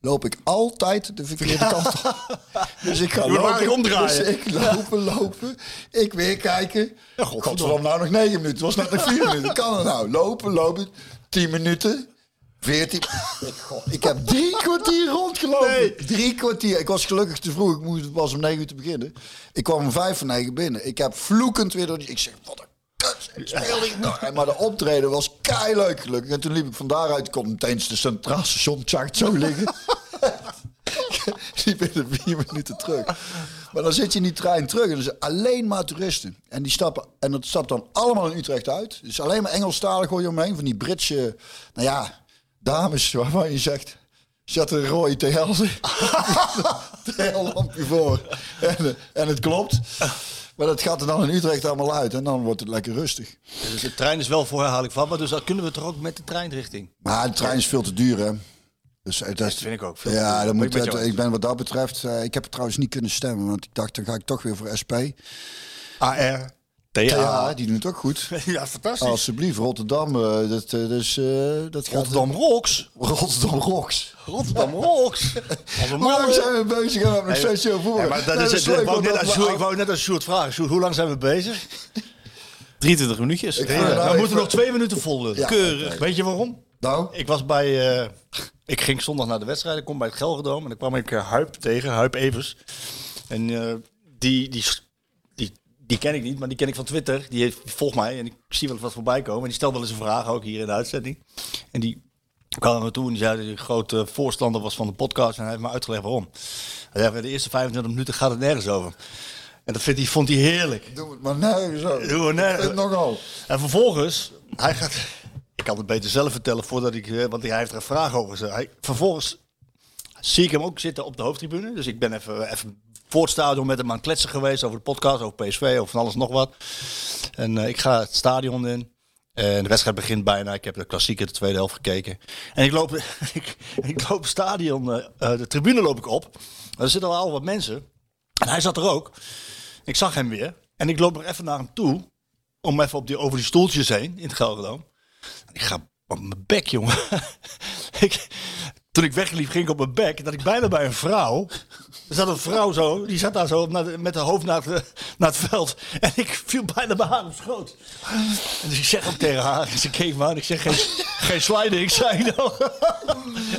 Speaker 7: loop ik altijd de verkeerde kant op. <laughs> Dus ik ga lopen.
Speaker 8: omdraaien.
Speaker 7: Dus ik lopen, lopen. Ik weer kijken. Godverdomme, nou nog negen minuten. Het was net nog vier minuten. Kan het nou? Lopen, lopen. Tien minuten. 14. Ik, ik heb drie kwartier rondgelopen. Drie kwartier. Ik was gelukkig te vroeg. Ik moest pas om negen uur te beginnen. Ik kwam om vijf voor negen binnen. Ik heb vloekend weer door die... Ik zeg, wat een kut. Ik speel niet. Nou, Maar de optreden was leuk gelukkig. En toen liep ik van daaruit. Ik kom meteen de centraal station. Ik zag het zo liggen. <laughs> die binnen vier minuten terug. Maar dan zit je in die trein terug en er zijn alleen maar toeristen. En die stappen, en dat stapt dan allemaal in Utrecht uit. Dus alleen maar Engelstalig hoor je omheen. Van die Britse, nou ja, dames waarvan je zegt... Zet een rode TL <laughs> TL-lampje voor. En, eh, en het klopt. Maar dat gaat er dan in Utrecht allemaal uit. En dan wordt het lekker rustig.
Speaker 8: Dus de trein is wel voor herhaling van, maar dus dan kunnen we toch ook met de treinrichting.
Speaker 7: Maar de trein is veel te duur, hè? Dus eh, dat,
Speaker 8: vind ik ook veel te
Speaker 7: Ja, dan moet,
Speaker 8: ik
Speaker 7: het- ik ben wat dat betreft. eh, ik heb het trouwens niet kunnen stemmen, want ik dacht dan ga ik toch weer voor SP.
Speaker 8: AR, TA.
Speaker 7: Ja, die doen het ook goed. <laughs>
Speaker 8: Ja, fantastisch.
Speaker 7: Alsjeblieft, Rotterdam. eh, dat, eh, dus, eh, dat gaat
Speaker 8: Rotterdam Rocks.
Speaker 7: Rotterdam Rocks.
Speaker 8: Rotterdam Rocks. <laughs> Als een
Speaker 7: Hoe lang zijn we bezig we hebben nog steeds zo voor.
Speaker 8: Ja, maar dat
Speaker 7: Nee,
Speaker 8: is het.
Speaker 7: leuk,
Speaker 8: Ik wou net
Speaker 7: we-
Speaker 8: Sjoerd- ik vragen. Sjoerd, hoe lang zijn we bezig? <laughs>
Speaker 1: 23 minuutjes.
Speaker 7: Ik-
Speaker 8: Ja,
Speaker 7: nou,
Speaker 8: we
Speaker 7: ik-
Speaker 8: moeten nog twee minuten vol lullen.
Speaker 7: Ja.
Speaker 1: Keurig.
Speaker 8: Weet je waarom?
Speaker 7: Nou,
Speaker 8: Ik was bij... eh, ik ging zondag naar de wedstrijd. Ik kom bij het Gelredome. En dan kwam ik uh, Huip tegen. Huip Evers. En eh, die, die, die, ken ik niet, maar die ken ik van Twitter. Die, heeft, die volgt mij en ik zie wel wat voorbij komen. En die stelt wel eens een vraag, ook hier in de uitzending. En die kwam naar me toe en die zei dat hij een grote voorstander was van de podcast. En hij heeft me uitgelegd waarom. Hij zei, de eerste 25 minuten gaat het nergens over. En dat vindt hij, vond hij heerlijk.
Speaker 7: Doe het maar nergens zo.
Speaker 8: Doe het nergens.
Speaker 7: Nogal.
Speaker 8: En vervolgens, hij gaat, <laughs> ik kan het beter zelf vertellen voordat ik, eh, want hij heeft er een vraag over. Hij, vervolgens zie ik hem ook zitten op de hoofdtribune. Dus ik ben even, even voor het stadion met hem aan het kletsen geweest over de podcast, over PSV, over van alles nog wat. En eh, ik ga het stadion in. En de wedstrijd begint bijna. Ik heb de klassieker de tweede helft gekeken. En ik loop, <laughs> ik, ik loop het stadion, eh, eh, de tribune loop ik op. Er zitten al wat mensen. En hij zat er ook. Ik zag hem weer. En ik loop er even naar hem toe. Om even op die, over die stoeltjes heen in het. En ik ga op mijn bek, jongen. <laughs> ik, toen ik wegliep, ging ik op mijn bek. Dat ik bijna bij een vrouw. Er zat een vrouw zo. Die zat daar zo naar de- met haar hoofd naar het, naar het veld. En ik viel bijna bij haar op schoot. En dus ik zeg ook tegen haar. Ze keek me aan. Ik zeg geen, geen sliding, zei ik dan.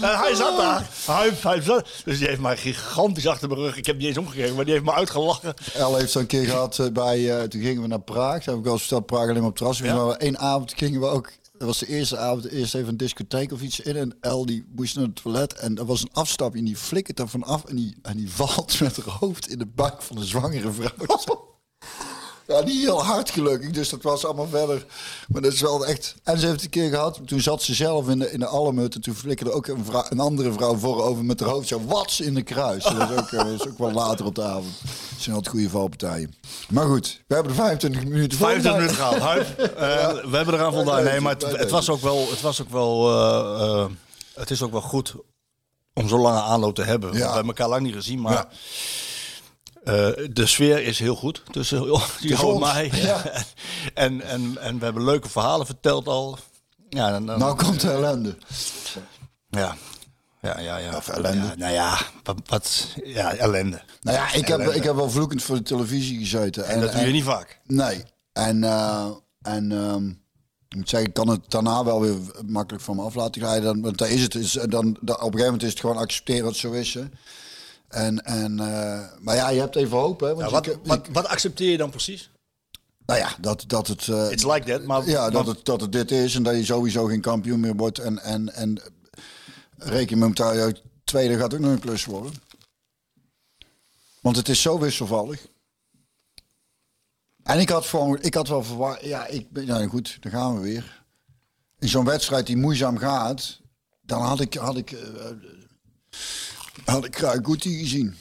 Speaker 8: En hij zat daar. Hij, hij zat, dus die heeft mij gigantisch achter mijn rug. Ik heb niet eens omgekeken, maar die heeft me uitgelachen.
Speaker 7: El heeft zo'n keer gehad eh, bij, eh, toen gingen we naar Praag. Dat heb ik al verteld, Praag alleen maar op terras.
Speaker 8: Ja.
Speaker 7: Maar één avond gingen we ook, dat was de eerste avond, eerst even een discotheek of iets in. En El die moest naar het toilet en er was een afstapje en die flikkert er vanaf en die, en die <laughs> valt met haar hoofd in de buik van een zwangere vrouw. <laughs> Ja, niet heel hard gelukkig, dus dat was allemaal verder. Maar dat is wel echt... En ze heeft het een keer gehad, toen zat ze zelf in de, in de allemut... en toen flikkerde ook een, vrouw, een andere vrouw voorover met haar hoofd zo wats in de kruis. Dat is ook, eh, is ook wel later op de avond. Dat zijn altijd goede valpartijen. Maar goed, we hebben er 25 minuten voor.
Speaker 8: 25 minuten gehaald. Huip. Eh, we hebben eraan voldaan. Nee, maar het, het was ook wel... Het, was ook wel eh, het is ook wel goed om zo'n lange aanloop te hebben.
Speaker 7: Ja.
Speaker 8: We hebben elkaar lang niet gezien, maar...
Speaker 7: Ja.
Speaker 8: Eh, de sfeer is heel goed tussen <laughs> jou en mij.
Speaker 7: Ja. <laughs>
Speaker 8: En, en, en we hebben leuke verhalen verteld al. Ja, dan, dan-
Speaker 7: Nou komt de ellende.
Speaker 8: ja. Ja, ja, ja.
Speaker 7: Of ellende.
Speaker 8: Ja, nou ja, wat, wat, ja, ellende.
Speaker 7: Nou ja, ik heb,
Speaker 8: Ellende.
Speaker 7: ik heb wel vloekend voor de televisie gezeten.
Speaker 8: En dat doe je niet vaak.
Speaker 7: Nee. En, eh, en ehm, ik moet zeggen, ik kan het daarna wel weer makkelijk van me af laten glijden. Want daar is het. Is, dan, dan, op een gegeven moment is het gewoon accepteren dat het zo is. Hè. En, en, eh, maar ja, je hebt even hoop. Hè, want
Speaker 8: wat,
Speaker 7: je-
Speaker 8: wat, wat accepteer je dan precies?
Speaker 7: nou ja, dat, dat het... eh,
Speaker 8: It's like that, maar...
Speaker 7: ja, dat het, dat het dit is en dat je sowieso geen kampioen meer wordt. En, en, en reken elkaar, tweede gaat ook nog een klus worden. Want het is zo wisselvallig. En ik had, gewoon, ik had wel verwacht, ja, ik ben, nou goed, dan gaan we weer. In zo'n wedstrijd die moeizaam gaat, dan had ik, had ik, eh, had ik graag Guti gezien.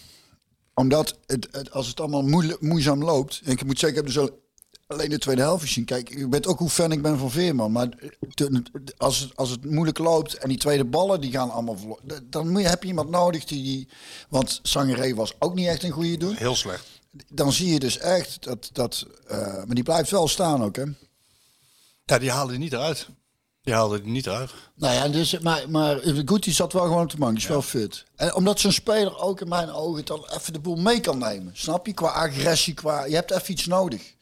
Speaker 7: Omdat het, het, als het allemaal moeizaam loopt, en ik moet zeggen, ik heb dus al- alleen de tweede helft gezien. Kijk, ik weet ook hoe fan ik ben van Veerman. Maar te- als het, als het moeilijk loopt en die tweede ballen die gaan allemaal verloren. Dan moet je, heb je iemand nodig die... die want Sangeré was ook niet echt een goede doen.
Speaker 8: Heel slecht.
Speaker 7: Dan zie je dus echt dat... dat eh, maar die blijft wel staan ook, hè?
Speaker 8: Ja, die haalde hij niet eruit. Die haalde niet eruit.
Speaker 7: Nou ja, dus, maar, maar Guti zat wel gewoon op de bank. Die is wel fit. En omdat zo'n speler ook in mijn ogen dan even de boel mee kan nemen. Snap je? Qua agressie, qua... Je hebt even iets nodig.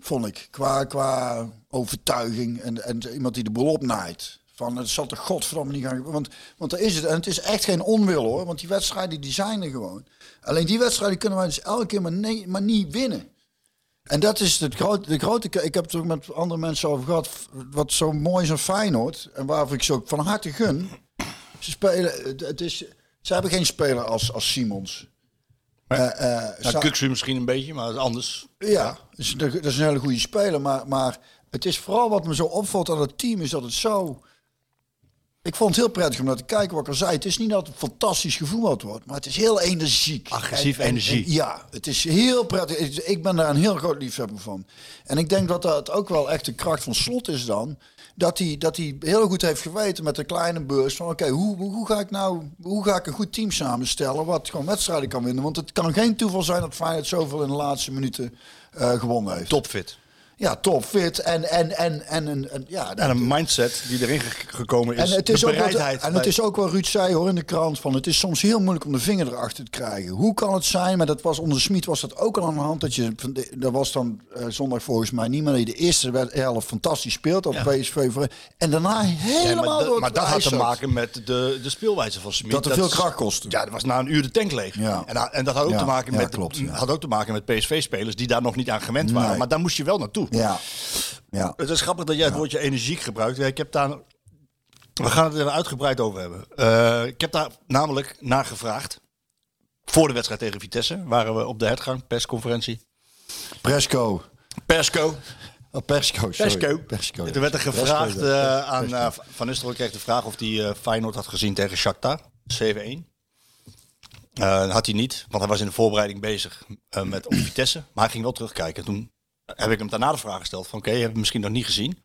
Speaker 7: Vond ik. Qua, qua overtuiging. En, en iemand die de boel opnaait. Van het zal toch godverdomme niet gaan... Want, want daar is het. En het is echt geen onwil hoor. Want die wedstrijden die zijn er gewoon. Alleen die wedstrijden kunnen wij dus elke keer maar, nee, maar niet winnen. En dat is het grote, de grote... Ik heb het ook met andere mensen over gehad. Wat zo mooi is aan Feyenoord. En waarvoor ik ze ook van harte gun. Ze spelen... Het, het is, ze hebben geen speler als, als Simons.
Speaker 8: Ja,
Speaker 7: Sa-
Speaker 8: Kuksu misschien een beetje, maar dat is anders.
Speaker 7: ja, dat dat is een hele goede speler. Maar, maar het is vooral wat me zo opvalt aan het team, is dat het zo... Ik vond het heel prettig om naar te kijken wat ik al zei. Het is niet dat het fantastisch gevoetbald wordt, maar het is heel energiek.
Speaker 8: Agressief
Speaker 7: En- en-
Speaker 8: energie.
Speaker 7: en ja, het is heel prettig. Ik- Ik ben daar een heel groot liefhebber van. En ik denk dat dat ook wel echt de kracht van Slot is dan. Dat hij, dat hij heel goed heeft geweten met de kleine beurs van oké, hoe, hoe, hoe ga ik nou hoe ga ik een goed team samenstellen wat gewoon wedstrijden kan winnen? Want het kan geen toeval zijn dat Feyenoord zoveel in de laatste minuten eh, gewonnen heeft.
Speaker 8: Topfit.
Speaker 7: Ja, top, fit en, en, en, en, een en ja,
Speaker 8: En een mindset die erin ge- gekomen is.
Speaker 7: en het is,
Speaker 8: de
Speaker 7: ook wat,
Speaker 8: bereidheid.
Speaker 7: en het is ook wel Ruud zei hoor in de krant van het is soms heel moeilijk om de vinger erachter te krijgen. Hoe kan het zijn? Maar dat was onder Smit was dat ook al aan de hand dat je dat was dan eh, zondag volgens mij niet meer je de eerste helft fantastisch speelt op
Speaker 8: Ja.
Speaker 7: PSV en daarna
Speaker 8: Ja,
Speaker 7: helemaal
Speaker 8: maar,
Speaker 7: door
Speaker 8: maar dat had te maken met de, de speelwijze van Smit.
Speaker 7: Dat er veel kracht kostte.
Speaker 8: Ja, dat was na een uur de tank leeg.
Speaker 7: Ja.
Speaker 8: En, en dat had ook, te maken met,
Speaker 7: klopt,
Speaker 8: had ook te maken met PSV-spelers die daar nog niet aan gewend waren. Maar daar moest je wel naartoe.
Speaker 7: Ja, ja.
Speaker 8: Het is grappig dat jij het woordje energiek gebruikt. Ik heb daar We gaan het er uitgebreid over hebben. Eh, ik heb daar namelijk naar gevraagd. Voor de wedstrijd tegen Vitesse waren we op de hertgang, persconferentie.
Speaker 7: Presco.
Speaker 8: Persco.
Speaker 7: Oh, Persco, sorry.
Speaker 8: Persco.
Speaker 7: Persco.
Speaker 8: Er werd er gevraagd
Speaker 7: Persco,
Speaker 8: eh, aan eh, Van Nistelrooy kreeg de vraag of hij eh, Feyenoord had gezien tegen Shakhtar 7-1. Eh, dat had hij niet, want hij was in de voorbereiding bezig met op Vitesse. Maar hij ging wel terugkijken. Toen heb ik hem daarna de vraag gesteld van oké, je hebt hem misschien nog niet gezien.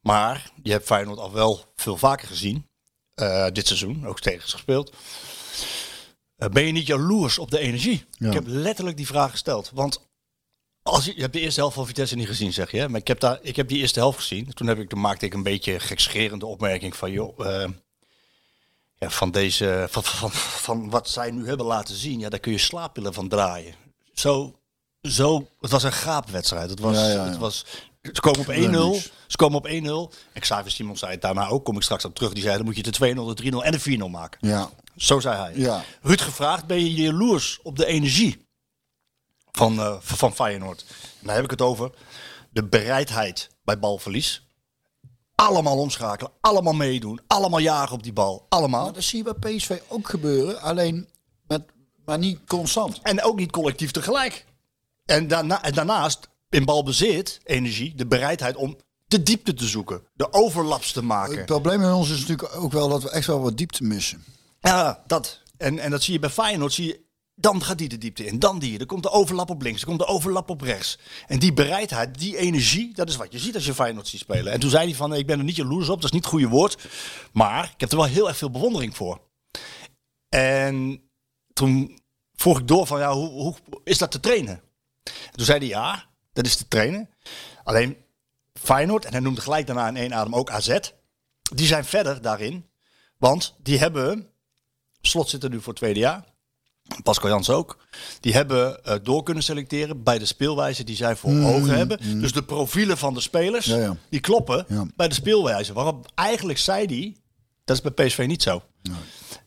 Speaker 8: Maar je hebt Feyenoord al wel veel vaker gezien. eh, dit seizoen, ook tegen gespeeld. Eh, ben je niet jaloers op de energie?
Speaker 7: Ja.
Speaker 8: Ik heb letterlijk die vraag gesteld. Want als je, je hebt de eerste helft van Vitesse niet gezien, zeg je. hè? Maar ik heb, daar, ik heb die eerste helft gezien. Toen, heb ik, toen maakte ik een beetje gekscherende opmerking van... joh, eh, ja, van, deze, van, van, van wat zij nu hebben laten zien... ja, daar kun je slaappillen van draaien. Zo, zo, het was een gaapwedstrijd. Het was,
Speaker 7: Ja.
Speaker 8: Het was, ze komen op
Speaker 7: Gebeurde
Speaker 8: 1-0.
Speaker 7: niks.
Speaker 8: Ze komen op 1-0. En Xavier Simons zei het daarna ook. Kom ik straks op terug. Die zei, dan moet je de 2-0, de 3-0 en de 4-0 maken.
Speaker 7: Ja.
Speaker 8: Zo zei hij.
Speaker 7: Ja.
Speaker 8: Ruud gevraagd, ben je jaloers op de energie van, eh, van Feyenoord? En daar heb ik het over de bereidheid bij balverlies. Allemaal omschakelen, allemaal meedoen, allemaal jagen op die bal, allemaal.
Speaker 7: Maar dat zie je bij PSV ook gebeuren. Alleen, met, maar niet constant.
Speaker 8: En ook niet collectief tegelijk. En, daarna, en daarnaast, in balbezit, energie, de bereidheid om de diepte te zoeken, de overlaps te maken.
Speaker 7: Het probleem bij ons is natuurlijk ook wel dat we echt wel wat diepte missen.
Speaker 8: Ja, dat. En, en dat zie je bij Feyenoord. Zie je, dan gaat die de diepte in. Dan die. Er komt de overlap op links. Er komt de overlap op rechts. En die bereidheid, die energie, dat is wat je ziet als je Feyenoord ziet spelen. En toen zei hij van, ik ben er niet jaloers op. Dat is niet het goede woord. Maar ik heb er wel heel erg veel bewondering voor. En toen vroeg ik door van, ja, hoe, hoe is dat te trainen? En toen zei hij, ja, dat is te trainen. Alleen Feyenoord, en hij noemde gelijk daarna in één adem ook AZ. Die zijn verder daarin. Want die hebben Slot zit er nu voor het tweede jaar. Pascal Jans ook. Die hebben eh, door kunnen selecteren bij de speelwijze die zij voor ogen hebben. Dus de profielen van de spelers,
Speaker 7: Ja, ja.
Speaker 8: die kloppen
Speaker 7: Ja.
Speaker 8: bij de speelwijze. Waarop eigenlijk zei die, dat is bij PSV niet zo.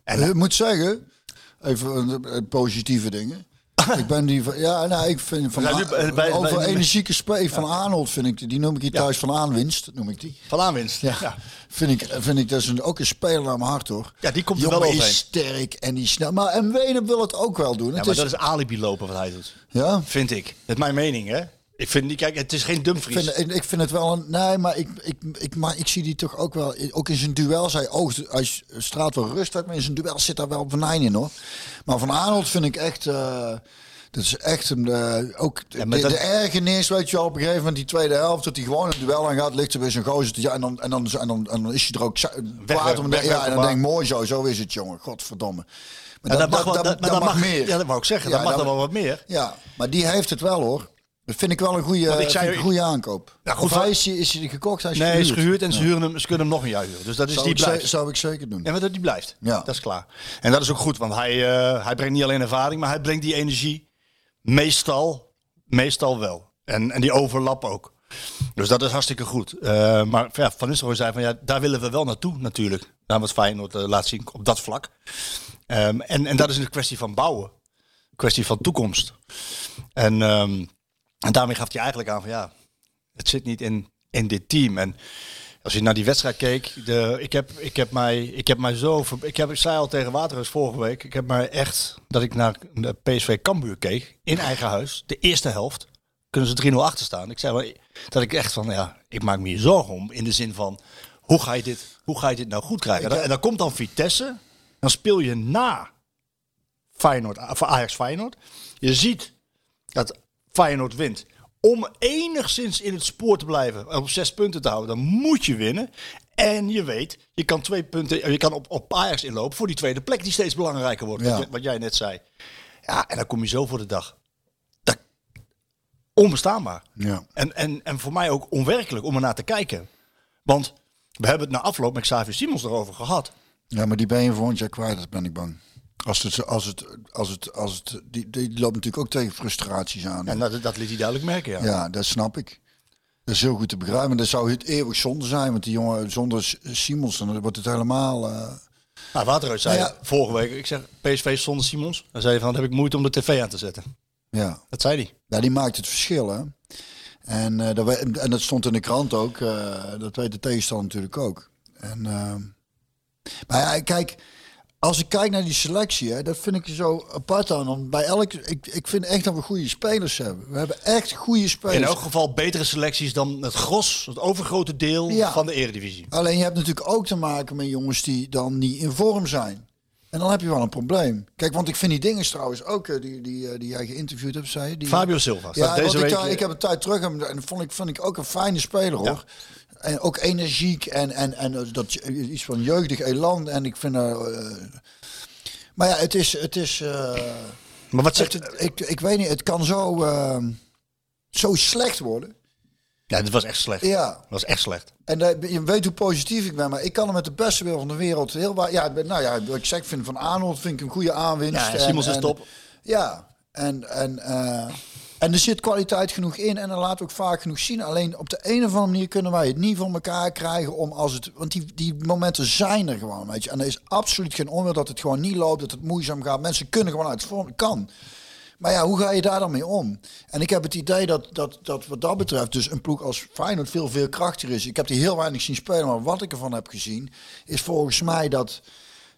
Speaker 8: En,
Speaker 7: ik moet zeggen, even eh, positieve dingen. <laughs> ik ben die van, ja, nou, ik vind van
Speaker 8: bij- bij-
Speaker 7: over
Speaker 8: bij-
Speaker 7: energieke speel van Arnold vind ik die, die noem ik hier thuis van aanwinst, noem ik die.
Speaker 8: van aanwinst.
Speaker 7: Ja,
Speaker 8: Ja.
Speaker 7: vind ik, vind ik dat is een, ook een speler naar mijn hart hoor.
Speaker 8: Ja, die komt er
Speaker 7: Jongen
Speaker 8: wel
Speaker 7: is
Speaker 8: overheen.
Speaker 7: sterk en die snel. Maar en Wenen wil het ook wel doen.
Speaker 8: Ja,
Speaker 7: Het
Speaker 8: maar
Speaker 7: is,
Speaker 8: dat is alibi lopen wat hij doet.
Speaker 7: ja,
Speaker 8: Vind ik. Dat is mijn mening, hè. Ik vind die, kijk, het is geen
Speaker 7: ik
Speaker 8: Dumfries.
Speaker 7: vind, ik, ik vind het wel een. Nee, maar ik, ik, ik, maar ik zie die toch ook wel. Ook in zijn duel. Hij, oogt, hij straalt wel rust uit, maar in zijn duel zit daar wel venijn in hoor. Maar van Arnold vind ik echt. eh, dat is echt een. eh, ook de,
Speaker 8: dat-
Speaker 7: de ergernis, weet je wel, op een gegeven moment die tweede helft. Dat hij gewoon een duel aan gaat, ligt er weer zo'n gozer. te- Ja, en, dan, en, dan, en, dan, en dan is hij er ook za- kwaad om.
Speaker 8: weg,
Speaker 7: Ja, en dan denk ik, mooi zo, zo is het jongen. Godverdomme. Maar
Speaker 8: Ja, dat mag wel,
Speaker 7: dat-
Speaker 8: dat, maar
Speaker 7: dat
Speaker 8: dat
Speaker 7: mag meer.
Speaker 8: Ja, dat wou ik zeggen.
Speaker 7: Ja,
Speaker 8: dat mag er wel wat meer.
Speaker 7: Ja, maar die heeft het wel hoor. Dat vind ik wel een goede,
Speaker 8: ik zei-
Speaker 7: een goede aankoop.
Speaker 8: Ja, goed,
Speaker 7: hij is, hij- is hij gekocht? Hij is
Speaker 8: Nee,
Speaker 7: gehuurd.
Speaker 8: is gehuurd en ze,
Speaker 7: Ja.
Speaker 8: huren hem, ze kunnen hem nog een jaar huren. Dus dat is
Speaker 7: Zou,
Speaker 8: die blijft.
Speaker 7: zou ik zeker doen.
Speaker 8: Maar dat die blijft.
Speaker 7: Ja.
Speaker 8: Dat is klaar. En dat is ook goed, want hij, eh, hij brengt niet alleen ervaring, maar hij brengt die energie meestal, meestal wel. En, en die overlap ook. Dus dat is hartstikke goed. Eh, maar ja, Van Nistelrooy zei van ja, daar willen we wel naartoe natuurlijk. Daar wat Feyenoord uh, laat zien op dat vlak. Ehm, en, en dat is een kwestie van bouwen. Een kwestie van toekomst. En, ehm, en daarmee gaf hij eigenlijk aan van ja, het zit niet in, in dit team. En als je naar die wedstrijd keek, de, ik, heb, ik, heb mij, ik heb mij zo. ver- Ik, heb, ik zei al tegen Waterhuis vorige week. Ik heb mij echt. Dat ik naar de PSV Cambuur keek. In eigen huis. De eerste helft. Kunnen ze 3-0 achter staan. Ik zei wel. Dat ik echt van. Ja, ik maak me hier zorgen om. In de zin van. Hoe ga je dit, hoe ga je dit nou goed krijgen? En dan- En dan komt dan Vitesse. Dan speel je na Feyenoord, of Ajax Feyenoord. Je ziet dat Feyenoord wint. Om enigszins in het spoor te blijven, op zes punten te houden, dan moet je winnen. En je weet, je kan twee punten, je kan op, op Ajax inlopen voor die tweede plek die steeds belangrijker wordt.
Speaker 7: Ja.
Speaker 8: Wat, wat jij net zei. Ja, en dan kom je zo voor de dag. Dat, onbestaanbaar.
Speaker 7: Ja.
Speaker 8: En, en, en voor mij ook onwerkelijk om er naar te kijken. Want we hebben het na afloop met Xavier Simons erover gehad.
Speaker 7: ja, maar die ben je volgend jaar kwijt, dat ben ik bang. Als het, als het, als het, als het, die, die loopt natuurlijk ook tegen frustraties aan.
Speaker 8: En dat, dat liet hij duidelijk merken, ja.
Speaker 7: ja, dat snap ik. Dat is heel goed te begrijpen. Dat zou het eeuwig zonde zijn, want die jongen zonder Simons, dan wordt het helemaal. eh,
Speaker 8: Nou, Waterhuis zei
Speaker 7: ja.
Speaker 8: vorige week, ik zeg PSV zonder Simons. Dan zei hij van, dan heb ik moeite om de tv aan te zetten.
Speaker 7: ja.
Speaker 8: Dat zei hij.
Speaker 7: Ja, die maakt het verschil, hè. En, eh, dat, en dat stond in de krant ook. eh, dat weet de tegenstander natuurlijk ook. En, maar ja, kijk, als ik kijk naar die selectie, hè, dat vind ik zo apart aan. Want bij elk, ik, ik vind echt dat we goede spelers hebben. We hebben echt goede spelers.
Speaker 8: In elk geval betere selecties dan het gros, het overgrote deel
Speaker 7: Ja.
Speaker 8: van de eredivisie.
Speaker 7: Alleen je hebt natuurlijk ook te maken met jongens die dan niet in vorm zijn. En dan heb je wel een probleem. Kijk, want ik vind die dingen trouwens ook, eh, die, die, eh, die jij geïnterviewd hebt, zei je, die,
Speaker 8: Fabio Silva.
Speaker 7: Ja,
Speaker 8: deze
Speaker 7: ik,
Speaker 8: week,
Speaker 7: ik heb een tijd terug en vond ik, vond ik ook een fijne speler hoor. En ook energiek en, en, en dat iets van jeugdig elan. En ik vind er. eh, maar ja, het is. Het is eh,
Speaker 8: Maar wat zegt
Speaker 7: het, ik, ik weet niet, het kan zo, eh, zo slecht worden.
Speaker 8: Ja, dit was echt slecht.
Speaker 7: Ja.
Speaker 8: Dat was echt slecht.
Speaker 7: En eh, je weet hoe positief ik ben, maar ik kan hem met de beste wil van de wereld heel waar. Ja, nou ja, wat ik zeg, ik vind van Arnold vind ik een goede aanwinst.
Speaker 8: Ja,
Speaker 7: En-
Speaker 8: Simons is top.
Speaker 7: Ja, en, en, en er zit kwaliteit genoeg in en dan laat we ook vaak genoeg zien. Alleen op de een of andere manier kunnen wij het niet voor elkaar krijgen om als het. Want die, die momenten zijn er gewoon, weet je. En er is absoluut geen onwil dat het gewoon niet loopt, dat het moeizaam gaat. Mensen kunnen gewoon uit vorm. Kan. Maar ja, hoe ga je daar dan mee om? En ik heb het idee dat, dat, dat wat dat betreft dus een ploeg als Feyenoord veel, veel krachtiger is. Ik heb die heel weinig zien spelen, maar wat ik ervan heb gezien... is volgens mij dat,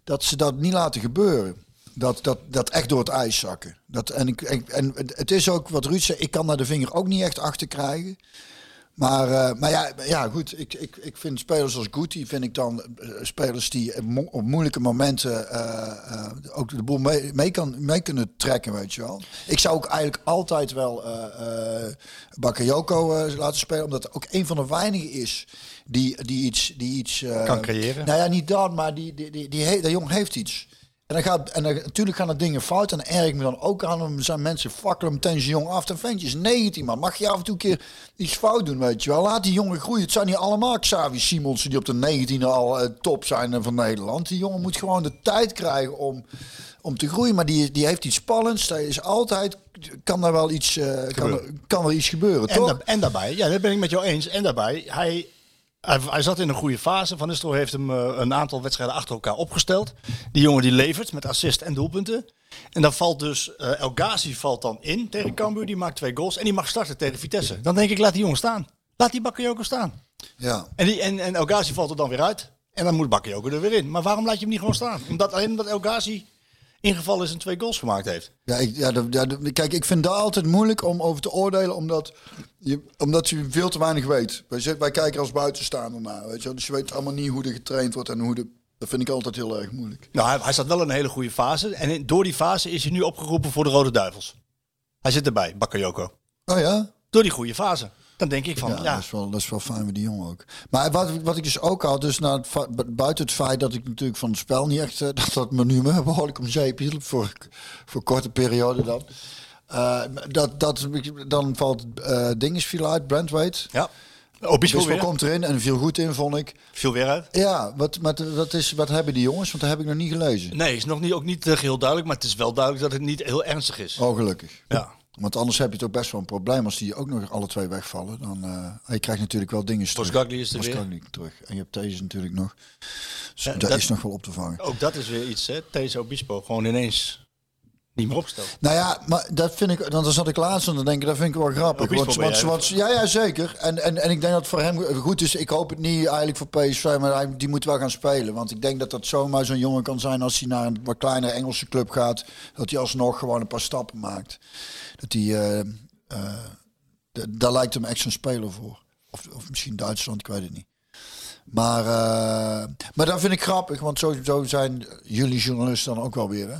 Speaker 7: dat ze dat niet laten gebeuren. Dat, dat, dat echt door het ijs zakken. Dat, en, ik, ik- en het is ook wat Ruud zei, ik kan daar de vinger ook niet echt achter krijgen. Maar, eh, maar ja, ja, goed. Ik, ik, ik vind spelers als Guti, vind ik dan eh, spelers die mo- op moeilijke momenten eh, ook de boel mee, mee, kan, mee kunnen trekken, weet je wel. Ik zou ook eigenlijk altijd wel Bakayoko laten spelen, omdat het ook een van de weinigen is die, die iets... Die iets
Speaker 8: Kan creëren.
Speaker 7: Nou ja, niet dat, maar die, die, die, die, jongen heeft iets. En, dan gaat, en dan, natuurlijk gaan er dingen fout. En dan erg ik me dan ook aan hem. Zijn mensen fakkelen meteen zijn jong af. Dan ventje is 19 man. Mag je af en toe een keer iets fout doen, weet je wel. Laat die jongen groeien. Het zijn niet allemaal Xavi Simonsen die op de 19e al eh, top zijn eh, van Nederland. Die jongen moet gewoon de tijd krijgen om, om te groeien. Maar die, die heeft iets spannends. Daar is altijd, kan daar wel iets, eh, kan, er, kan er iets gebeuren,
Speaker 8: En,
Speaker 7: toch?
Speaker 8: da- en daarbij, ja, dat ben ik met jou eens. En daarbij, hij, hij, hij zat in een goede fase. Van Nistelrooy heeft hem eh, een aantal wedstrijden achter elkaar opgesteld. Die jongen die levert met assist en doelpunten. En dan valt dus, eh El Ghazi valt dan in tegen Cambuur. Die maakt twee goals en die mag starten tegen Vitesse. Dan denk ik, laat die jongen staan. Laat die Bakayoko staan.
Speaker 7: ja.
Speaker 8: En, die, en, en El Ghazi valt er dan weer uit. En dan moet Bakayoko er weer in. Maar waarom laat je hem niet gewoon staan? Omdat, alleen omdat El Ghazi ingevallen is en twee goals gemaakt heeft.
Speaker 7: Ja, ik, ja, de- de- kijk, ik vind dat altijd moeilijk om over te oordelen, omdat je, omdat je veel te weinig weet. Wij, wij kijken als buitenstaander naar, weet je. Dus je weet allemaal niet hoe er getraind wordt en hoe de... Dat vind ik altijd heel erg moeilijk.
Speaker 8: Nou, hij, hij zat wel in een hele goede fase. En in- door die fase is hij nu opgeroepen voor de Rode Duivels. Hij zit erbij, Bakayoko.
Speaker 7: Oh ja?
Speaker 8: Door die goede fase. Dan denk ik van,
Speaker 7: Ja,
Speaker 8: ja,
Speaker 7: Dat, is wel, dat is wel fijn met die jongen ook. Maar wat, wat ik dus ook had, dus bu- buiten het feit dat ik natuurlijk van het spel niet echt, eh, <laughs> dat dat me nu behoorlijk om zeep hielp, voor, voor korte periode dan. Eh, dat, dat, dan valt eh dinges viel uit, Wade.
Speaker 8: ja. Obispo
Speaker 7: Bispo
Speaker 8: weer.
Speaker 7: komt erin en viel goed in, vond ik.
Speaker 8: Viel weer uit.
Speaker 7: Ja, wat, wat, wat, is, wat hebben die jongens? Want dat heb ik nog niet gelezen.
Speaker 8: Nee, is nog niet, ook niet geheel duidelijk. Maar het is wel duidelijk dat het niet heel ernstig is.
Speaker 7: Oh, gelukkig.
Speaker 8: Ja.
Speaker 7: Want anders heb je toch best wel een probleem als die ook nog alle twee wegvallen. Dan eh je krijgt natuurlijk wel dingen terug.
Speaker 8: Boskagli is er weer.
Speaker 7: Terug. En je hebt deze natuurlijk nog. Dus
Speaker 8: Ja,
Speaker 7: dat- is nog wel op te vangen.
Speaker 8: Ook dat is weer iets, hè. Deze Obispo gewoon ineens niet meer opgesteld.
Speaker 7: Nou ja, maar dat vind ik. Dan zat ik laatst en dan denk ik dat vind ik wel grappig. Want, ja, ja, zeker. En, en, en ik denk dat het voor hem goed is. Ik hoop het niet eigenlijk voor PSV, maar hij, die moet wel gaan spelen. Want ik denk dat dat zomaar zo'n jongen kan zijn als hij naar een wat kleinere Engelse club gaat. Dat hij alsnog gewoon een paar stappen maakt. Dat hij. d- daar lijkt hem echt zo'n speler voor. Of, of misschien Duitsland, ik weet het niet. Maar, eh, maar dat vind ik grappig, want zo, zo zijn jullie journalisten dan ook wel weer. Hè?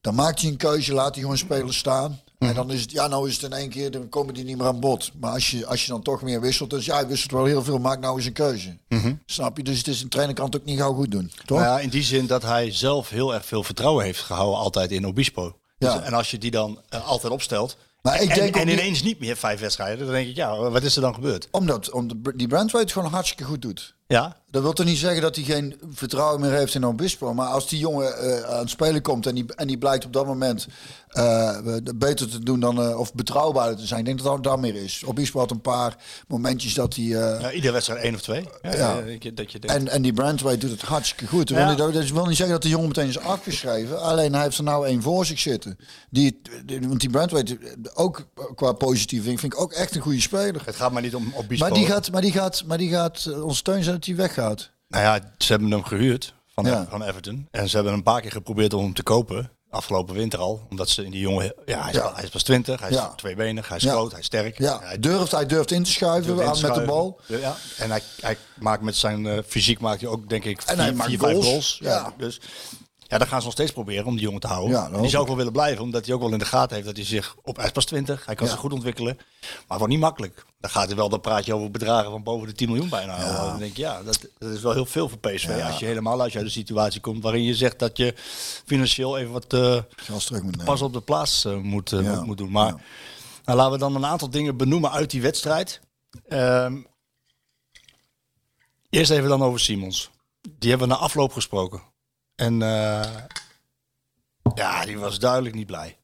Speaker 7: Dan maakt hij een keuze, laat hij gewoon spelers staan. En dan is het, ja, nou is het in één keer, dan komen die niet meer aan bod. Maar als je, als je dan toch meer wisselt, dus ja, hij wisselt wel heel veel, maak nou eens een keuze. Snap je? Dus het is een trainer kan het ook niet gauw goed doen. Toch?
Speaker 8: Nou ja, in die zin dat hij zelf heel erg veel vertrouwen heeft gehouden altijd in Obispo. Dus,
Speaker 7: Ja.
Speaker 8: en als je die dan eh, altijd opstelt.
Speaker 7: Maar ik
Speaker 8: en
Speaker 7: denk
Speaker 8: en
Speaker 7: niet-
Speaker 8: ineens niet meer vijf wedstrijden. Dan denk ik, ja, wat is er dan gebeurd?
Speaker 7: Omdat, omdat die Brandweight het gewoon hartstikke goed doet.
Speaker 8: Ja,
Speaker 7: Dat wil toch niet zeggen dat hij geen vertrouwen meer heeft in Obispo. Maar als die jongen eh, aan het spelen komt en die, en die blijkt op dat moment eh, beter te doen dan, eh, of betrouwbaarder te zijn. Ik denk dat dat daar meer is. Obispo had een paar momentjes dat hij... eh,
Speaker 8: ja iedere wedstrijd één of twee. Ja,
Speaker 7: Ja.
Speaker 8: dat je- dat je denkt,
Speaker 7: en, en die Brandway doet het hartstikke goed. Dat,
Speaker 8: Ja.
Speaker 7: wil niet, dat wil niet zeggen dat de jongen meteen is afgeschreven. Alleen hij heeft er nou één voor zich zitten. Die, die- want die Brandway, ook qua positief vind, vind ik ook echt een goede speler.
Speaker 8: het gaat maar niet om Obispo.
Speaker 7: Maar die gaat, maar die gaat, maar die gaat ons steun zijn dat hij weggaat.
Speaker 8: Nou ja, ze hebben hem gehuurd van,
Speaker 7: Ja.
Speaker 8: van Everton. En ze hebben een paar keer geprobeerd om hem te kopen. Afgelopen winter al. Omdat ze in die jongen... Ja, hij is,
Speaker 7: Ja.
Speaker 8: hij is pas 20. Hij is tweebenig. Hij is groot. Hij is sterk.
Speaker 7: Ja,
Speaker 8: hij
Speaker 7: durft, hij durft in te schuiven
Speaker 8: in
Speaker 7: met de bal.
Speaker 8: Ja. En hij, hij maakt met zijn eh, fysiek maakt hij ook denk ik
Speaker 7: En
Speaker 8: vier,
Speaker 7: hij maakt
Speaker 8: vier, vijf
Speaker 7: goals.
Speaker 8: Ja. Dus ja, dan gaan ze nog steeds proberen om die jongen te houden.
Speaker 7: Ja,
Speaker 8: en die zou ook wel willen blijven. Omdat hij ook wel in de gaten heeft dat hij zich op... Hij is pas 20. Hij kan
Speaker 7: Ja.
Speaker 8: zich goed ontwikkelen. Maar wordt niet makkelijk. Dan gaat hij wel, dan praat je over bedragen van boven de 10 miljoen bijna. Dan denk ik, ja, dat, dat is wel heel veel voor PSV. Als je helemaal uit de situatie komt waarin je zegt dat je financieel even wat eh,
Speaker 7: moet
Speaker 8: pas op de plaats eh, moet, eh,
Speaker 7: Ja.
Speaker 8: moet, moet doen. Maar
Speaker 7: Ja.
Speaker 8: nou, laten we dan een aantal dingen benoemen uit die wedstrijd. Ehm, eerst even dan over Simons. Die hebben we na afloop gesproken. En eh, ja, die was duidelijk niet blij.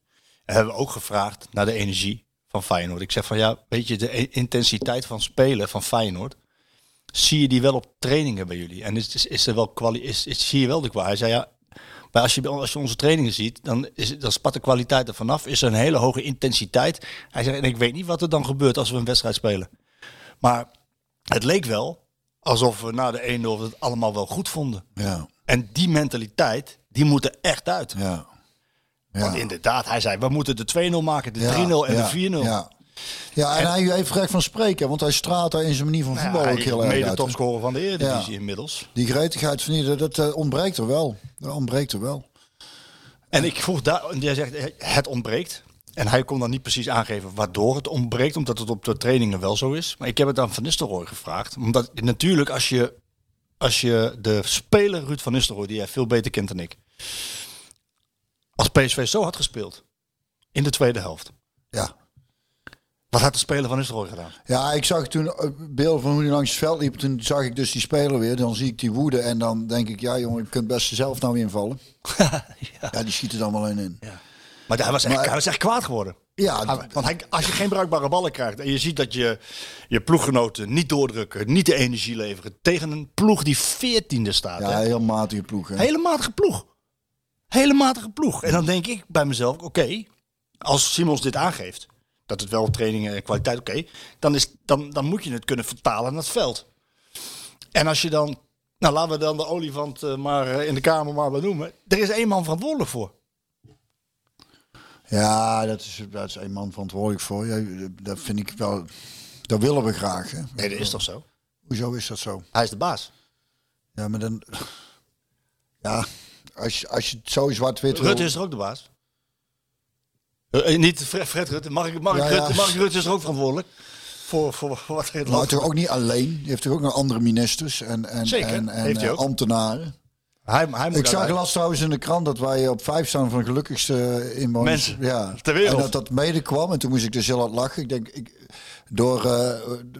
Speaker 8: En hebben we ook gevraagd naar de energie van Feyenoord. Ik zeg van ja, weet je, de intensiteit van spelen van Feyenoord. Zie je die wel op trainingen bij jullie? En is, is, er wel kwali is, is, zie je wel de kwaliteit? Hij zei ja, maar als je, als je onze trainingen ziet, dan, is, dan spat de kwaliteit er vanaf. Is er een hele hoge intensiteit. Hij zei, en ik weet niet wat er dan gebeurt als we een wedstrijd spelen. Maar het leek wel alsof we na de 1-0 het allemaal wel goed vonden.
Speaker 7: Ja,
Speaker 8: En die mentaliteit, die moet er echt uit.
Speaker 7: ja.
Speaker 8: Want
Speaker 7: Ja.
Speaker 8: inderdaad, hij zei, we moeten de 2-0 maken, de
Speaker 7: Ja,
Speaker 8: 3-0 en de 4-0.
Speaker 7: Ja, ja en, hij heeft recht van spreken, want hij straalt daar in zijn manier van
Speaker 8: Nou
Speaker 7: voetbal ook heel erg
Speaker 8: mede
Speaker 7: uit.
Speaker 8: topscorer van de Eredivisie
Speaker 7: Ja.
Speaker 8: inmiddels.
Speaker 7: Die gretigheid van ieder, dat eh, ontbreekt er wel. Dat ontbreekt er wel.
Speaker 8: En ik vroeg daar, jij zegt, eh, het ontbreekt. En hij kon dan niet precies aangeven waardoor het ontbreekt, omdat het op de trainingen wel zo is. Maar ik heb het aan Van Nistelrooy gevraagd. Omdat natuurlijk als je, als je de speler Ruud van Nistelrooy, die jij veel beter kent dan ik. Als PSV zo had gespeeld in de tweede helft.
Speaker 7: Ja.
Speaker 8: Wat had de speler van Nistelrooy gedaan?
Speaker 7: Ja, ik zag toen eh, beelden van hoe hij langs het veld liep. Toen zag ik dus die speler weer. Dan zie ik die woede en dan denk ik, ja jongen, je kunt best zelf nou invallen. <laughs> ja. die schieten er allemaal in in.
Speaker 8: Maar hij was echt,
Speaker 7: Maar-
Speaker 8: hij was echt kwaad geworden.
Speaker 7: Ja,
Speaker 8: Hij- Want hij, als je geen bruikbare ballen krijgt en je ziet dat je je ploeggenoten niet doordrukken, niet de energie leveren tegen een ploeg die veertiende staat.
Speaker 7: ja,
Speaker 8: hè?
Speaker 7: heel matige ploeg. Hè?
Speaker 8: Hele matige ploeg. Hele matige ploeg. En dan denk ik bij mezelf, oké, als Simons dit aangeeft, dat het wel trainingen en kwaliteit, oké, dan is dan, dan moet je het kunnen vertalen naar het veld. En als je dan, nou laten we dan de olifant eh, maar eh, in de kamer maar benoemen. Er is één man verantwoordelijk voor.
Speaker 7: Ja, dat is, dat is een man verantwoordelijk voor. Ja, dat vind ik wel, dat willen we graag. Hè?
Speaker 8: Nee, dat is toch zo?
Speaker 7: Hoezo is dat zo?
Speaker 8: Hij is de baas.
Speaker 7: Ja, maar dan... Ja, als, je- als je het zo zwart-wit wil...
Speaker 8: Rutte is er ook de baas. Eh, eh, niet Fred, Fred Rutte. Mark, Mark,
Speaker 7: Ja, ja.
Speaker 8: Rutte, Mark Rutte is er ook verantwoordelijk. Voor, voor, wat er in het
Speaker 7: Maar toch ook niet alleen. Die heeft toch ook nog andere ministers en, en,
Speaker 8: Zeker,
Speaker 7: en, en
Speaker 8: heeft hij
Speaker 7: eh,
Speaker 8: ook.
Speaker 7: ambtenaren.
Speaker 8: Hij, hij moet
Speaker 7: Ik zag
Speaker 8: uit-
Speaker 7: las trouwens in de krant dat wij op vijf staan van de gelukkigste inwoners.
Speaker 8: Mensen
Speaker 7: ja.
Speaker 8: ter wereld.
Speaker 7: En dat dat mede kwam. En toen moest ik dus heel hard lachen. Ik denk, ik, door, eh,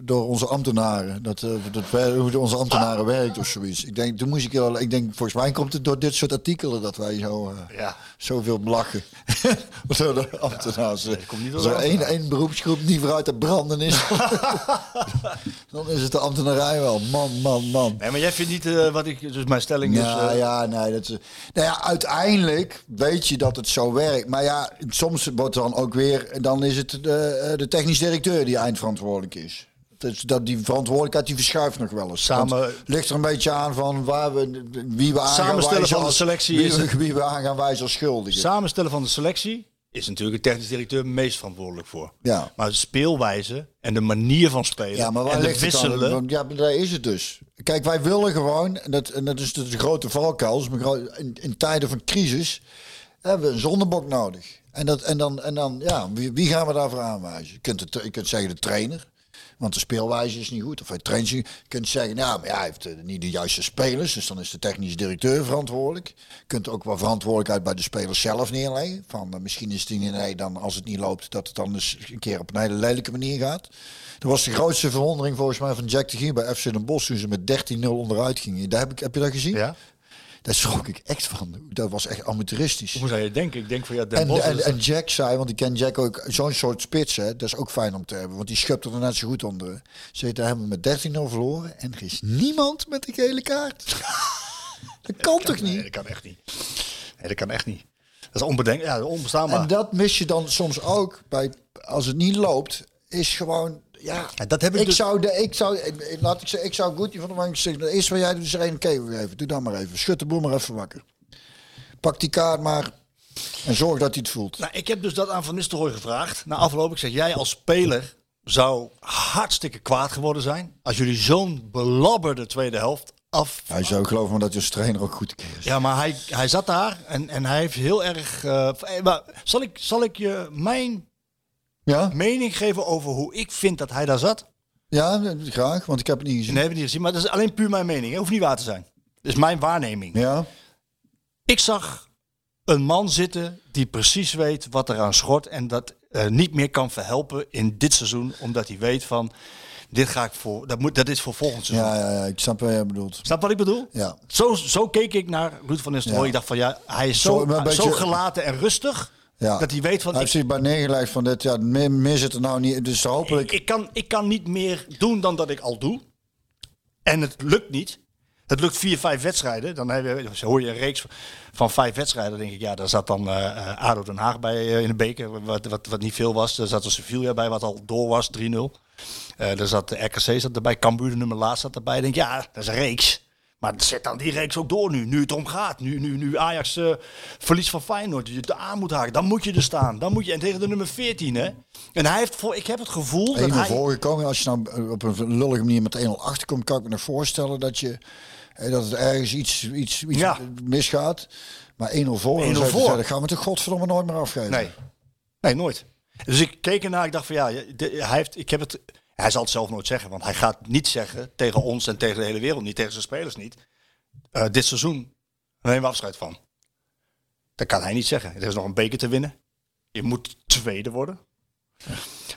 Speaker 7: door onze ambtenaren. Dat, eh, dat, wij- hoe onze ambtenaren werkt of zoiets. Ik denk, toen moest ik heel, ik denk, volgens mij komt het door dit soort artikelen dat wij zo, eh,
Speaker 8: Ja.
Speaker 7: zoveel lachen. <laughs> door de ambtenaren.
Speaker 8: dat komt niet door
Speaker 7: er één, beroepsgroep niet vooruit te branden is, <laughs> dan is het de ambtenarij wel. Man, man, man.
Speaker 8: Nee, maar jij vindt niet wat ik... Dus mijn stelling is...
Speaker 7: Ja,
Speaker 8: eh,
Speaker 7: ja, nee, dat is. Nou ja, uiteindelijk weet je dat het zo werkt. Maar ja, soms wordt dan ook weer. Dan is het de, de technisch directeur die eindverantwoordelijk is. Dus dat die verantwoordelijkheid die verschuift nog wel eens.
Speaker 8: Samen-
Speaker 7: Want ligt er een beetje aan van waar we, wie we aan
Speaker 8: Samenstellen de selectie
Speaker 7: wie,
Speaker 8: is-
Speaker 7: we- wie we aan gaan wijzen als schuldigen.
Speaker 8: Samenstellen van de selectie is natuurlijk de technisch directeur meest verantwoordelijk voor.
Speaker 7: Ja.
Speaker 8: Maar de speelwijze en de manier van spelen
Speaker 7: Ja, maar waar
Speaker 8: en de
Speaker 7: ligt dan?
Speaker 8: wisselen...
Speaker 7: Ja, daar is het dus. Kijk, wij willen gewoon, en dat, en dat is de, de grote valkuil, in, in tijden van crisis hebben we een zondebok nodig. En, dat, en dan, en dan ja, wie, wie gaan we daarvoor aanwijzen? Je kunt, het, je kunt zeggen de trainer, want de speelwijze is niet goed. Of hij traint. Je kunt zeggen, nou, maar ja, hij heeft eh, niet de juiste spelers, dus dan is de technisch directeur verantwoordelijk. Je kunt ook wel verantwoordelijkheid bij de spelers zelf neerleggen. Van eh, misschien is het niet nee, dan als het niet loopt, dat het dan eens een keer op een hele lelijke manier gaat. Dat was de grootste verwondering volgens mij van Jack de Gier bij FC Den Bosch toen ze met 13-0 onderuit gingen. Daar heb, ik, heb je dat gezien?
Speaker 8: Ja?
Speaker 7: Daar schrok ik echt van. Dat was echt amateuristisch.
Speaker 8: Hoe zou je denken? Ik denk van ja, Den
Speaker 7: En,
Speaker 8: Bosch
Speaker 7: en, Jack zei, want ik ken Jack ook, zo'n soort spits, hè, dat is ook fijn om te hebben. Want die schupt er net zo goed onder. Ze daar hebben we met 13-0 verloren en er is niemand met de gele kaart. <laughs> dat kan toch
Speaker 8: Nee,
Speaker 7: niet?
Speaker 8: dat kan echt niet. Nee, dat kan echt niet. Dat is onbedenkelijk. Ja, onbestaanbaar.
Speaker 7: En dat mis je dan soms ook bij, als het niet loopt, is gewoon ja,
Speaker 8: Ja, dat heb ik
Speaker 7: ik,
Speaker 8: dus-
Speaker 7: zou de, ik zou, laat ik zeggen, ik zou Guti van de zeggen, het eerste wat jij doet is er een kegel geven. Doe dan maar even. Schud de maar even wakker. Pak die kaart maar en zorg dat hij het voelt.
Speaker 8: Nou, ik heb dus dat aan Van Nistelrooy gevraagd. Na afloop, ik zeg, jij als speler zou hartstikke kwaad geworden zijn. Als jullie zo'n belabberde tweede helft af...
Speaker 7: Hij zou geloven dat je trainer ook goed keer is.
Speaker 8: Ja, maar hij, hij zat daar en, en hij heeft heel erg... eh, eh, zal, ik, zal ik je mijn
Speaker 7: Ja?
Speaker 8: mening geven over hoe ik vind dat hij daar zat?
Speaker 7: Ja, graag, want ik heb het niet gezien.
Speaker 8: Nee, hebben we niet gezien, maar dat is alleen puur mijn mening. Het hoeft niet waar te zijn. Dat is mijn waarneming.
Speaker 7: Ja?
Speaker 8: Ik zag een man zitten die precies weet wat er aan schort en dat eh, niet meer kan verhelpen in dit seizoen, omdat hij weet van dit ga ik voor, dat, moet, dat is voor volgend seizoen.
Speaker 7: Ja, ja, ja, ik snap wat jij bedoelt.
Speaker 8: Snap wat ik bedoel?
Speaker 7: Ja.
Speaker 8: Zo, zo keek ik naar Ruud van Nistelrooy.
Speaker 7: Ja.
Speaker 8: Ik dacht van ja, hij is
Speaker 7: Zo,
Speaker 8: zo, gelaten en rustig
Speaker 7: Ja.
Speaker 8: dat hij weet van
Speaker 7: Hij
Speaker 8: ik,
Speaker 7: heeft zich bij neergelegd van dit, ja, meer, meer zit er nou niet. Dus hopelijk.
Speaker 8: ik, ik kan, ik kan niet meer doen dan dat ik al doe. En het lukt niet. Het lukt vier, vijf wedstrijden. Dan heb je, hoor je een reeks van vijf wedstrijden. Denk ik, ja, daar zat dan eh, ADO Den Haag bij eh, in de beker. Wat, wat, wat niet veel was. Daar zat een Sevilla bij, wat al door was, 3-0. Eh daar zat de RKC zat erbij. Cambuur, de nummer laatst, zat erbij. Ik denk, ja, dat is een reeks. Maar zet dan die reeks ook door nu. Nu het om gaat. Nu, nu, nu Ajax eh verliest van Feyenoord. Je de aan moet haken. Dan moet je er staan. Dan moet je, en tegen de nummer 14, hè. En hij heeft voor, ik heb het gevoel dat
Speaker 7: 1-0
Speaker 8: hij...
Speaker 7: voorgekomen. Als je nou op een lullige manier met 1-0 achterkomt, kan ik me nog voorstellen dat, je, eh, dat het ergens iets, iets, iets
Speaker 8: Ja.
Speaker 7: misgaat. Maar 1-0 voor,
Speaker 8: 1-0
Speaker 7: dan zou je
Speaker 8: voor.
Speaker 7: zeggen, dat gaan we toch godverdomme nooit meer afgeven.
Speaker 8: Nee. Nee, nooit. Dus ik keek ernaar, ik dacht van ja, de- hij, heeft, ik heb het, hij zal het zelf nooit zeggen, want hij gaat niet zeggen tegen ons en tegen de hele wereld niet, tegen zijn spelers niet. eh, dit seizoen nemen we afscheid van. Dat kan hij niet zeggen. Er is nog een beker te winnen. Je moet tweede worden.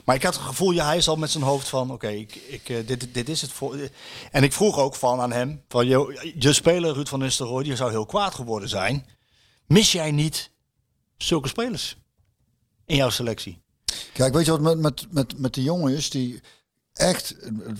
Speaker 8: Maar ik had het gevoel, ja, hij is al met zijn hoofd van, oké, ik, ik, eh, dit, dit is het voor. En ik vroeg ook van aan hem, van je, je speler Ruud van Nistelrooy, die zou heel kwaad geworden zijn. Mis jij niet zulke spelers in jouw selectie?
Speaker 7: Kijk, weet je wat met, met, met, met de jongen is? Die echt,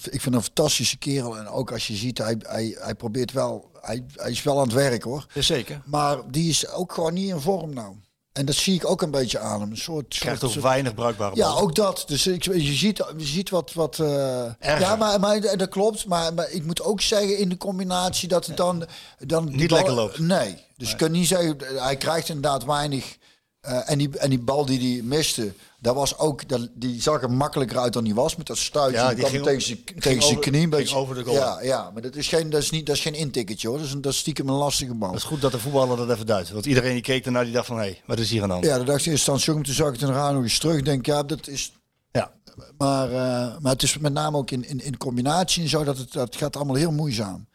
Speaker 7: ik vind een fantastische kerel. En ook als je ziet, hij, hij, hij probeert wel, hij, hij is wel aan het werk hoor.
Speaker 8: Zeker.
Speaker 7: Maar die is ook gewoon niet in vorm nou. En dat zie ik ook een beetje aan hem. Een soort,
Speaker 8: Krijgt
Speaker 7: soort, soort-
Speaker 8: weinig bruikbare
Speaker 7: Ja, ook dat. Dus ik, je, ziet, je ziet wat. wat
Speaker 8: Erger.
Speaker 7: ja, maar, maar dat klopt. Maar, maar ik moet ook zeggen in de combinatie dat het dan. dan
Speaker 8: Niet lekker loopt.
Speaker 7: Nee. Dus je kunt niet zeggen. Hij krijgt inderdaad weinig. Eh, en, die, en die bal die hij miste. Dat was ook, dat, die zag er makkelijker uit dan die was. Met dat stuitje.
Speaker 8: Ja,
Speaker 7: die
Speaker 8: die
Speaker 7: kwam
Speaker 8: ging
Speaker 7: tegen zijn tegen zijn knie. een beetje.
Speaker 8: over de goal.
Speaker 7: Ja, ja, maar dat is geen, dat is niet, dat is geen intikketje hoor. Dat is, een, dat is stiekem een lastige bal.
Speaker 8: Het is goed dat de voetballer dat even duidt. Want iedereen die keek ernaar, die dacht van, hé, hey, wat is hier aan de hand?
Speaker 7: Ja, dat dacht in instantie ook. Toen zag ik het nog eens terug. Denk, ja, dat is
Speaker 8: Ja.
Speaker 7: Maar, eh, maar het is met name ook in, in, in combinatie en zo, dat het dat gaat allemaal heel moeizaam.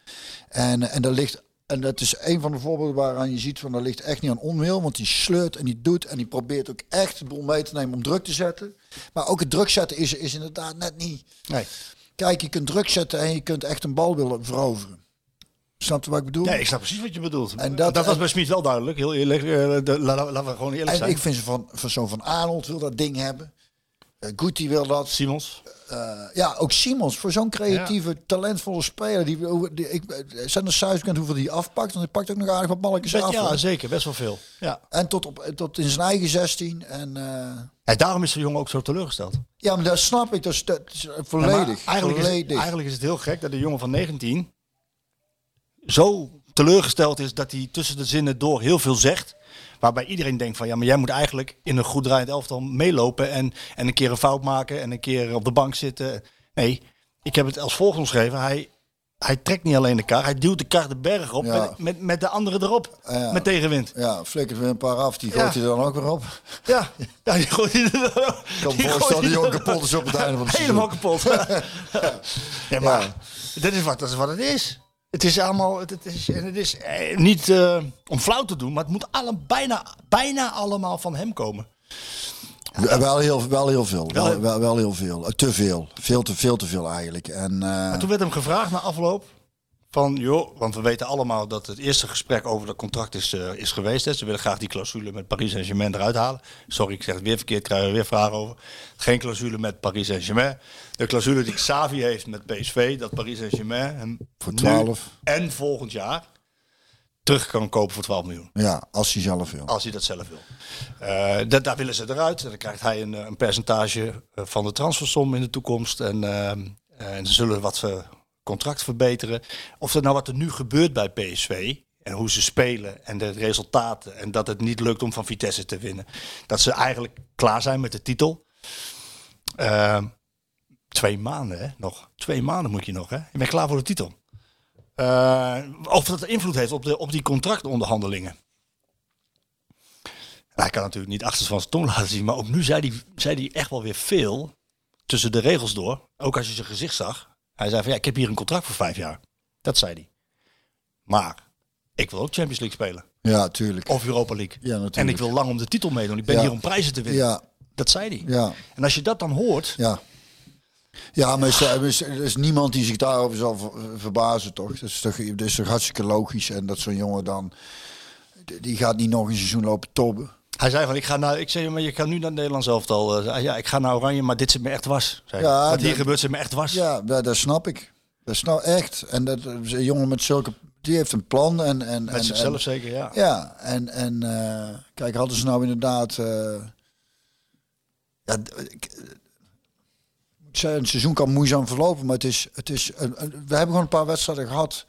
Speaker 7: En, en dat ligt, en dat is een van de voorbeelden waaraan je ziet van dat ligt echt niet aan onwil, want die sleurt en die doet en die probeert ook echt de boel mee te nemen om druk te zetten. Maar ook het druk zetten is, is inderdaad net niet.
Speaker 8: Nee.
Speaker 7: Kijk, je kunt druk zetten en je kunt echt een bal willen veroveren. Snap je wat ik bedoel?
Speaker 8: Nee, ik snap precies wat je bedoelt.
Speaker 7: En
Speaker 8: En
Speaker 7: dat-
Speaker 8: dat, was
Speaker 7: en-
Speaker 8: bij Smit wel duidelijk. Heel eerlijk, eh, laten we gewoon eerlijk
Speaker 7: en
Speaker 8: zijn.
Speaker 7: ik vind ze van, van zo'n van Arnold wil dat ding hebben. Uh, Guti wil dat.
Speaker 8: Simons.
Speaker 7: Eh, ja, ook Simons, voor zo'n creatieve, talentvolle speler. Die, die, ik, eh, zijn er bekend hoeveel die afpakt? Want hij pakt ook nog aardig wat balletjes af.
Speaker 8: Ja,
Speaker 7: hoor.
Speaker 8: zeker. Best wel veel. Ja.
Speaker 7: En tot, op, tot in zijn eigen 16. En, eh,
Speaker 8: En daarom is de jongen ook zo teleurgesteld.
Speaker 7: ja, maar dat snap ik. Dat is, dat is
Speaker 8: Ja, maar
Speaker 7: volledig.
Speaker 8: eigenlijk, is,
Speaker 7: volledig.
Speaker 8: het- eigenlijk is het heel gek dat de jongen van 19 zo teleurgesteld is dat hij tussen de zinnen door heel veel zegt. Waarbij iedereen denkt van ja, maar jij moet eigenlijk in een goed draaiend elftal meelopen en, en een keer een fout maken en een keer op de bank zitten. Nee, ik heb het als volgt omschreven. Hij, hij trekt niet alleen de kar, hij duwt de kar de berg op
Speaker 7: Ja.
Speaker 8: met, met, met de andere erop.
Speaker 7: Ja.
Speaker 8: Met tegenwind.
Speaker 7: Ja, flikkert weer een paar af. Die gooit hij dan ook weer op.
Speaker 8: Ja, ja die gooit hij er dan ook-
Speaker 7: Ik kan me voorstellen
Speaker 8: hij
Speaker 7: die ook kapot is op het einde van het <laughs>
Speaker 8: Helemaal kapot. <laughs> ja, maar. Dat, is wat, dat is wat het is. Het is allemaal, het, is, en het is eh, niet eh, om flauw te doen, maar het moet alle, bijna, bijna allemaal van hem komen.
Speaker 7: Ja, Wel, heel, wel heel veel.
Speaker 8: Wel-
Speaker 7: Wel, heel veel. Eh, Te veel. Veel te veel, te veel eigenlijk. En, eh,
Speaker 8: Maar toen werd hem gevraagd na afloop van, joh, want we weten allemaal dat het eerste gesprek over dat contract is, eh, is geweest. Hè. Ze willen graag die clausule met Paris Saint-Germain eruit halen. Sorry, ik zeg het weer verkeerd, krijgen we weer vragen over. Geen clausule met Paris Saint-Germain. De clausule die Xavi heeft met PSV, dat Paris Saint-Germain hem
Speaker 7: Voor
Speaker 8: nu
Speaker 7: 12.
Speaker 8: en volgend jaar terug kan kopen voor 12 miljoen.
Speaker 7: Ja, als hij zelf wil.
Speaker 8: Als hij dat zelf wil. Eh, dat, daar willen ze eruit. En dan krijgt hij een, eh, een percentage van de transfersom in de toekomst. En, ehm, en ze zullen wat uh, contract verbeteren. Of dat nou wat er nu gebeurt bij PSV. En hoe ze spelen en de resultaten. En dat het niet lukt om van Vitesse te winnen. Dat ze eigenlijk klaar zijn met de titel. Ehm, twee maanden hè, nog. Twee maanden moet je nog hè. Je bent klaar voor de titel. Uh, of dat invloed heeft op, de, op die contractonderhandelingen. Hij kan natuurlijk niet achter van zijn tong laten zien, maar ook nu zei hij, zei hij echt wel weer veel tussen de regels door. Ook als je zijn gezicht zag. Hij zei van ja, ik heb hier een contract voor vijf jaar. Dat zei hij. Maar ik wil ook Champions League spelen.
Speaker 7: Ja, tuurlijk.
Speaker 8: Of Europa League.
Speaker 7: Ja, natuurlijk.
Speaker 8: En ik wil lang om de titel meedoen. Ik ben
Speaker 7: Ja.
Speaker 8: hier om prijzen te winnen.
Speaker 7: Ja,
Speaker 8: Dat zei hij.
Speaker 7: ja,
Speaker 8: En als je dat dan hoort,
Speaker 7: ja. Ja, maar er is, er is niemand die zich daarover zal ver- verbazen, toch? Dat is toch, dat is toch hartstikke logisch. En dat zo'n jongen dan... Die gaat niet nog een seizoen lopen tobben.
Speaker 8: Hij zei van ik ga naar, ik zei maar je kan nu naar het Nederlands elftal. Eh, ja, ik ga naar Oranje, maar dit zit me echt. Zei hij.
Speaker 7: Ja,
Speaker 8: Wat hier
Speaker 7: dat-
Speaker 8: gebeurt zit me echt dwars.
Speaker 7: Ja, dat, dat snap ik. Dat snap echt. En dat een jongen met zulke... Die heeft een plan. En, en,
Speaker 8: Met
Speaker 7: en,
Speaker 8: zichzelf
Speaker 7: en-
Speaker 8: zeker, ja.
Speaker 7: Ja, en, en eh, kijk, hadden ze nou inderdaad. eh, ja, ik, eh, zei, een seizoen kan moeizaam verlopen, maar het is, het is we hebben gewoon een paar wedstrijden gehad.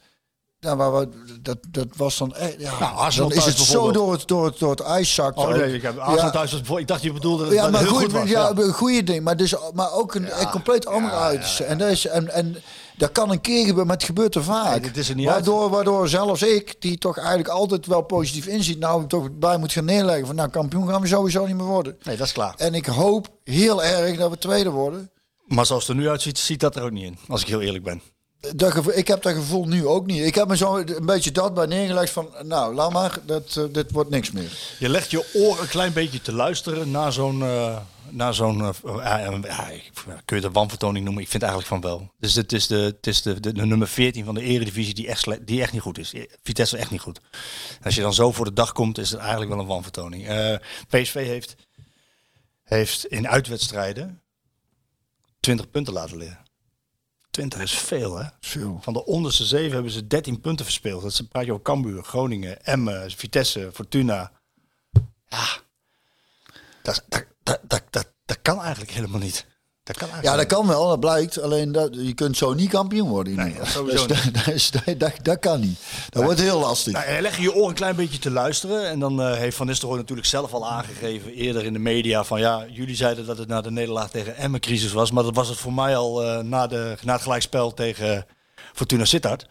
Speaker 7: Ja, waar we, dat, dat was dan echt. Ja,
Speaker 8: Nou, Arsenal
Speaker 7: dan is het zo door het, door het, door het ijs zakt.
Speaker 8: Oh nee, ik heb Arsenal
Speaker 7: Ja.
Speaker 8: thuis was Ik dacht je bedoelde dat
Speaker 7: Ja,
Speaker 8: het
Speaker 7: maar
Speaker 8: heel
Speaker 7: goed,
Speaker 8: goed was.
Speaker 7: ja,
Speaker 8: ja.
Speaker 7: een goede ding. Maar, dus, maar ook een, een compleet ander uit. En, dat is, en, en dat kan een keer gebeuren, maar het gebeurt er vaak.
Speaker 8: Nee, dit is er niet
Speaker 7: waardoor, waardoor zelfs ik, die toch eigenlijk altijd wel positief inziet, nou toch bij moet gaan neerleggen van nou kampioen gaan we sowieso niet meer worden.
Speaker 8: Nee, dat is klaar.
Speaker 7: En ik hoop heel erg dat we tweede worden.
Speaker 8: Maar zoals het er nu uitziet, ziet dat er ook niet in. Als ik heel eerlijk ben.
Speaker 7: Ik heb dat gevoel nu ook niet. Ik heb me zo een beetje dat bij neergelegd van nou laat maar, dat, eh, dit wordt niks meer.
Speaker 8: Je legt je oor een klein beetje te luisteren naar zo'n... eh, naar zo'n eh, ik- kun je een wanvertoning noemen? Ik vind eigenlijk van wel. Dus het is de, het is de, de, de nummer 14 van de eredivisie die echt, die echt niet goed is. Vitesse echt niet goed. Als je dan zo voor de dag komt, is het eigenlijk wel een wanvertoning. PSV heeft, heeft in uitwedstrijden 20 punten laten liggen. 20 is veel, hè?
Speaker 7: Veel.
Speaker 8: Van de onderste zeven hebben ze 13 punten verspeeld. Dat praat je over Cambuur, Groningen, Emmen, Vitesse, Fortuna. Ja, dat, dat, dat, dat, dat kan eigenlijk helemaal niet. Dat kan
Speaker 7: Ja, dat kan wel, dat blijkt. Alleen dat, je kunt zo niet kampioen worden.
Speaker 8: Nee, sowieso
Speaker 7: Dus dat, dat, is- dat, dat, dat kan niet. Dat wordt heel lastig.
Speaker 8: Nou, en leg je je oor een klein beetje te luisteren. En dan eh, heeft Van Nistelrooy natuurlijk zelf al aangegeven eerder in de media van ja, jullie zeiden dat het na de nederlaag tegen Emmen crisis was. Maar dat was het voor mij al eh, na, de, na het gelijkspel tegen Fortuna Sittard.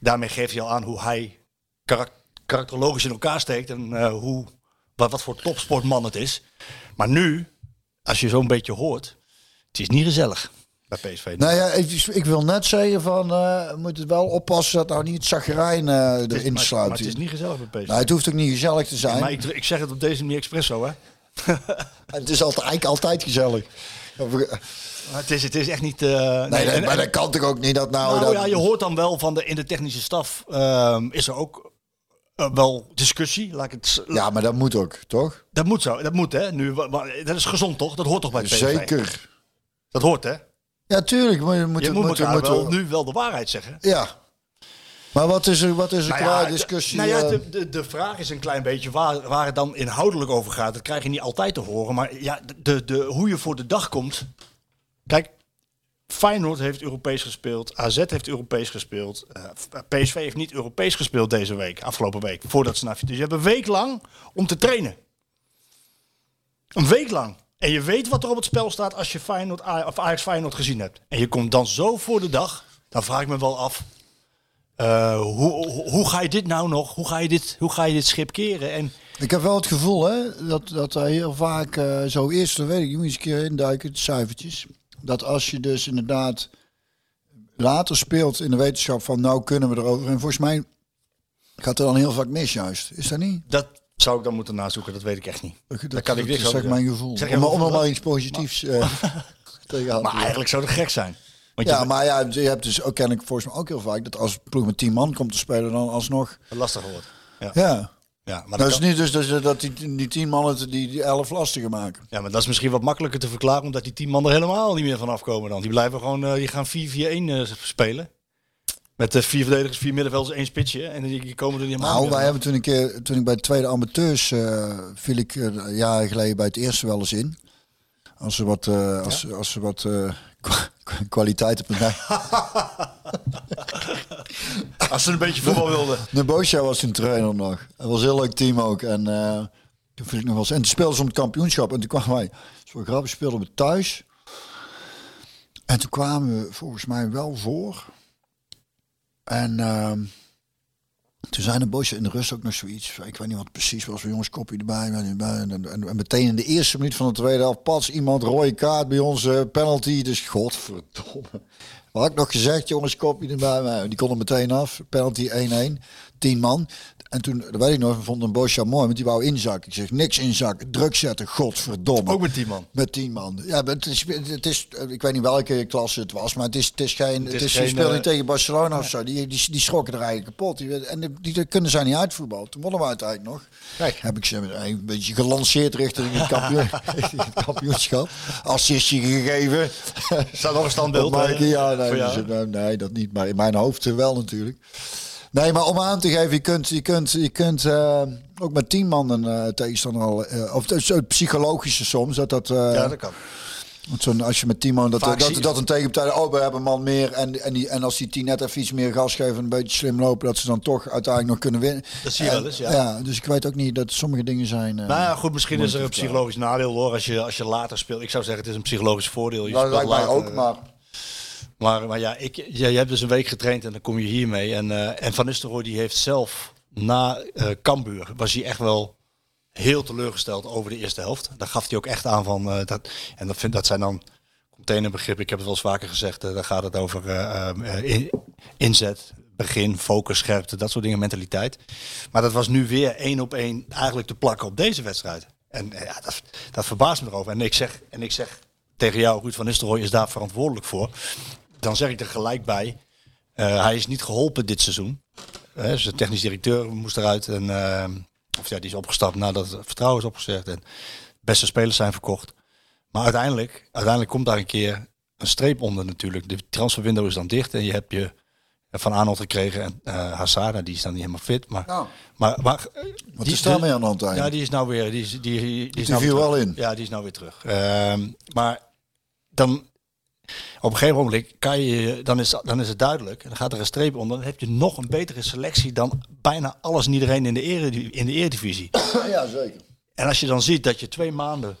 Speaker 8: Daarmee geeft hij al aan hoe hij karak- karakterologisch in elkaar steekt. En eh, hoe, wat, wat voor topsportman het is. Maar nu, als je zo'n beetje hoort, het is niet gezellig bij PSV.
Speaker 7: Nou ja, ik, ik wil net zeggen van, eh, we moeten wel oppassen dat nou niet het zagrijn eh,
Speaker 8: Het is-
Speaker 7: erin
Speaker 8: maar,
Speaker 7: sluit.
Speaker 8: maar het is niet gezellig bij PSV.
Speaker 7: Nou, het hoeft ook niet gezellig te zijn.
Speaker 8: maar ik, ik zeg het op deze manier expres zo, hè. <laughs>
Speaker 7: Het is altijd, eigenlijk altijd gezellig.
Speaker 8: Maar het is, het is echt niet... eh,
Speaker 7: Nee,
Speaker 8: nee,
Speaker 7: dat-
Speaker 8: en-
Speaker 7: maar dat kan toch ook niet dat nou...
Speaker 8: nou
Speaker 7: dat,
Speaker 8: ja, je hoort dan wel van de, in de technische staf ehm, is er ook eh, wel discussie. Laat ik het,
Speaker 7: Ja, maar dat moet ook, toch?
Speaker 8: Dat moet zo, dat moet hè. Nu, dat is gezond toch? Dat hoort toch bij PSV?
Speaker 7: Zeker.
Speaker 8: Dat hoort hè?
Speaker 7: Ja, tuurlijk. Maar je moet,
Speaker 8: Je moet
Speaker 7: moet,
Speaker 8: elkaar
Speaker 7: moet,
Speaker 8: wel, nu wel de waarheid zeggen.
Speaker 7: Ja. Maar wat is er, wat is er
Speaker 8: Nou
Speaker 7: qua
Speaker 8: ja,
Speaker 7: discussie?
Speaker 8: Nou ja,
Speaker 7: eh,
Speaker 8: de, de, de vraag is een klein beetje waar, waar het dan inhoudelijk over gaat. Dat krijg je niet altijd te horen. Maar ja, de, de, hoe je voor de dag komt. Kijk, Feyenoord heeft Europees gespeeld. AZ heeft Europees gespeeld. eh, PSV heeft niet Europees gespeeld deze week, afgelopen week. Voordat ze naar Dus je hebt een week lang om te trainen. Een week lang. En je weet wat er op het spel staat als je Feyenoord, of Ajax Feyenoord gezien hebt. En je komt dan zo voor de dag. Dan vraag ik me wel af. eh, hoe, hoe, hoe ga je dit nou nog? Hoe ga je dit, hoe ga je dit schip keren? En
Speaker 7: Ik heb wel het gevoel hè, dat, dat hij heel vaak eh, zo eerst, weet ik, je moet eens een keer induiken, de cijfertjes. Dat als je dus inderdaad later speelt in de wetenschap van nou kunnen we erover. En volgens mij gaat er dan heel vaak mis juist. Is dat niet?
Speaker 8: dat zou ik dan moeten nazoeken. Dat weet ik echt niet.
Speaker 7: Dat,
Speaker 8: kan ik over
Speaker 7: zeg mijn gevoel.
Speaker 8: Zeg
Speaker 7: om, om nog maar iets positiefs eh <laughs> tegenaan
Speaker 8: Maar eigenlijk zou het gek zijn. Want
Speaker 7: Ja,
Speaker 8: je,
Speaker 7: maar ja, je hebt dus ook ken ik volgens mij ook heel vaak dat als ploeg met 10 man komt te spelen, dan alsnog.
Speaker 8: lastig wordt. Ja,
Speaker 7: Ja.
Speaker 8: ja, maar
Speaker 7: Dat
Speaker 8: dat
Speaker 7: is niet dus dat, dat die, die 10 mannen die, die 11 lastiger maken.
Speaker 8: ja, maar dat is misschien wat makkelijker te verklaren. Omdat die tien man er helemaal niet meer van afkomen dan. Die blijven gewoon, eh, die gaan 4-4-1 eh, spelen. Met de vier verdedigers, vier middenvelders, één spitsje. En die komen er niet helemaal
Speaker 7: Nou, wij hebben toen een keer, toen ik bij de tweede amateurs eh viel ik eh, jaren geleden bij het eerste wel eens in. Als ze wat, eh, als, als ze wat eh, kwa- kwaliteit op een <laughs>
Speaker 8: Als ze een beetje voetbal wilden.
Speaker 7: De Boosja was toen trainer nog. Het was een heel leuk team ook. En eh, toen viel ik nog wel eens. En toen speelden ze om het kampioenschap. En toen kwamen wij, zo grappig, speelden we thuis. En toen kwamen we volgens mij wel voor. En ehm, toen zijn de Boosja in de rust ook nog zoiets. Ik weet niet wat precies was. Van jongens, kopje erbij. En, en, en, en meteen in de eerste minuut van de tweede helft. Pas iemand rode kaart bij ons. eh, penalty. Dus godverdomme. Maar had ik nog gezegd, jongens, kopje erbij. Maar die kon er meteen af. Penalty 1-1. 10 man. En toen, dat weet ik nog, vond een Bosja mooi, want die wou inzakken. Ik zeg, niks inzakken, druk zetten, godverdomme.
Speaker 8: Ook met tien man.
Speaker 7: Met 10 man. Ja, het is, het is, ik weet niet welke klasse het was, maar het is, het is geen, het
Speaker 8: is
Speaker 7: is,
Speaker 8: geen,
Speaker 7: je speelt
Speaker 8: eh,
Speaker 7: niet tegen Barcelona of zo. Die, die, die schrokken er eigenlijk kapot. Die, en die, die kunnen zij niet uitvoetballen. Toen wonnen we uiteindelijk nog.
Speaker 8: Kijk.
Speaker 7: Heb ik ze een beetje gelanceerd richting het, kampioen, <laughs> het kampioenschap. Assistje gegeven.
Speaker 8: Staat nog een standbeeld.
Speaker 7: Ja, nee, dus, nee, dat niet. Maar in mijn hoofd wel natuurlijk. Nee, maar om aan te geven, je kunt, je kunt, je kunt eh, ook met tien man een eh, tegenstander al... eh, of het is het psychologische soms, dat dat...
Speaker 8: Ja, dat kan.
Speaker 7: want zo'n, als je met tien man, dat,
Speaker 8: Vaak
Speaker 7: dat, dat, een tegenpartij, oh, we hebben een man meer. En, en, die, en als die tien net even iets meer gas geven en een beetje slim lopen, dat ze dan toch uiteindelijk nog kunnen winnen.
Speaker 8: Dat zie je wel eens, ja.
Speaker 7: Dus ik weet ook niet dat sommige dingen zijn...
Speaker 8: Nou ja, goed, misschien is er een psychologisch nadeel hoor. Als je, als je later speelt. Ik zou zeggen, het is een psychologisch voordeel. Je.
Speaker 7: Dat lijkt mij
Speaker 8: later,
Speaker 7: ook, maar...
Speaker 8: Maar, ja, ik, hebt dus een week getraind en dan kom je hiermee. En, eh, en Van Nistelrooy die heeft zelf na eh Cambuur, was hij echt wel heel teleurgesteld over de eerste helft. Daar gaf hij ook echt aan van, eh, dat, en dat, dat zijn dan containerbegrippen. Ik heb het wel eens vaker gezegd, daar gaat het over in- inzet, begin, focus, scherpte, dat soort dingen, mentaliteit. Maar dat was nu weer één op één eigenlijk te plakken op deze wedstrijd. En ja, dat, dat verbaast me erover. En ik zeg, en ik zeg tegen jou, Ruud van Nistelrooy is daar verantwoordelijk voor. Dan zeg ik er gelijk bij, eh, hij is niet geholpen dit seizoen. Eh, dus de technisch directeur moest eruit. En, eh, of ja, die is opgestapt nadat het vertrouwen is opgezegd. En beste spelers zijn verkocht. Maar uiteindelijk, uiteindelijk komt daar een keer een streep onder natuurlijk. De transferwindow is dan dicht. En je hebt je van Arnold gekregen. En uh, Hazard, die is dan niet helemaal fit. Maar,
Speaker 7: Nou.
Speaker 8: maar, maar
Speaker 7: Wat
Speaker 8: die-
Speaker 7: is daarmee aan de hand
Speaker 8: ja, die is nou weer. Die, is, die, die, die, is nou weer
Speaker 7: viel wel in.
Speaker 8: Ja, die is nou weer terug. Ehm, maar dan. Op een gegeven moment kan je, dan, is, dan is het duidelijk. En dan gaat er een streep onder. Dan heb je nog een betere selectie dan bijna alles en iedereen in de, eredi- in de eredivisie. <clears throat>
Speaker 7: Ja, zeker.
Speaker 8: En als je dan ziet dat je twee maanden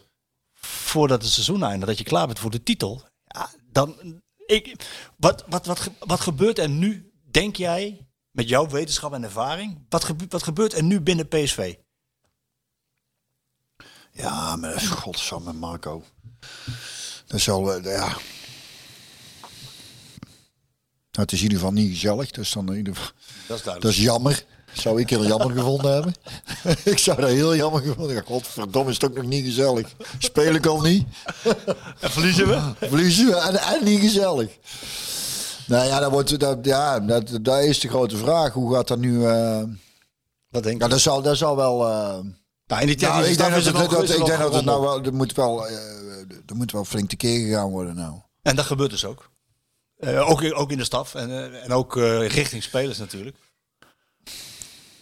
Speaker 8: voordat het seizoen eindigt, dat je klaar bent voor de titel. Ja, dan. Ik, wat, wat, wat, wat gebeurt er nu, denk jij, met jouw wetenschap en ervaring? Wat, gebe- wat gebeurt er nu binnen PSV?
Speaker 7: Ja, maar godsamme Marco. Dat is al, eh, ja. Nou, het is in ieder geval niet gezellig, dus dan in ieder geval...
Speaker 8: Dat is.
Speaker 7: Dat is jammer. Zou ik heel jammer gevonden hebben. <laughs> ik zou dat heel jammer gevonden hebben. Godverdomme, is het ook nog niet gezellig. Speel ik al niet. <laughs>
Speaker 8: En verliezen we? <laughs>
Speaker 7: Verliezen we en, en niet gezellig. Nou ja, dat, wordt, dat, ja dat, dat is de grote vraag. Hoe gaat dat nu... eh
Speaker 8: Wat denk je?
Speaker 7: ja, dat zal, dat zal wel... eh,
Speaker 8: Nou, in die
Speaker 7: nou, ik denk dat,
Speaker 8: is
Speaker 7: het, dat, ik denk dat het nou wel... Er moet wel, eh, er moet wel flink tekeer gegaan worden nou.
Speaker 8: En dat gebeurt dus ook. Eh, ook, ook in de staf en, eh, en ook eh, richting spelers natuurlijk.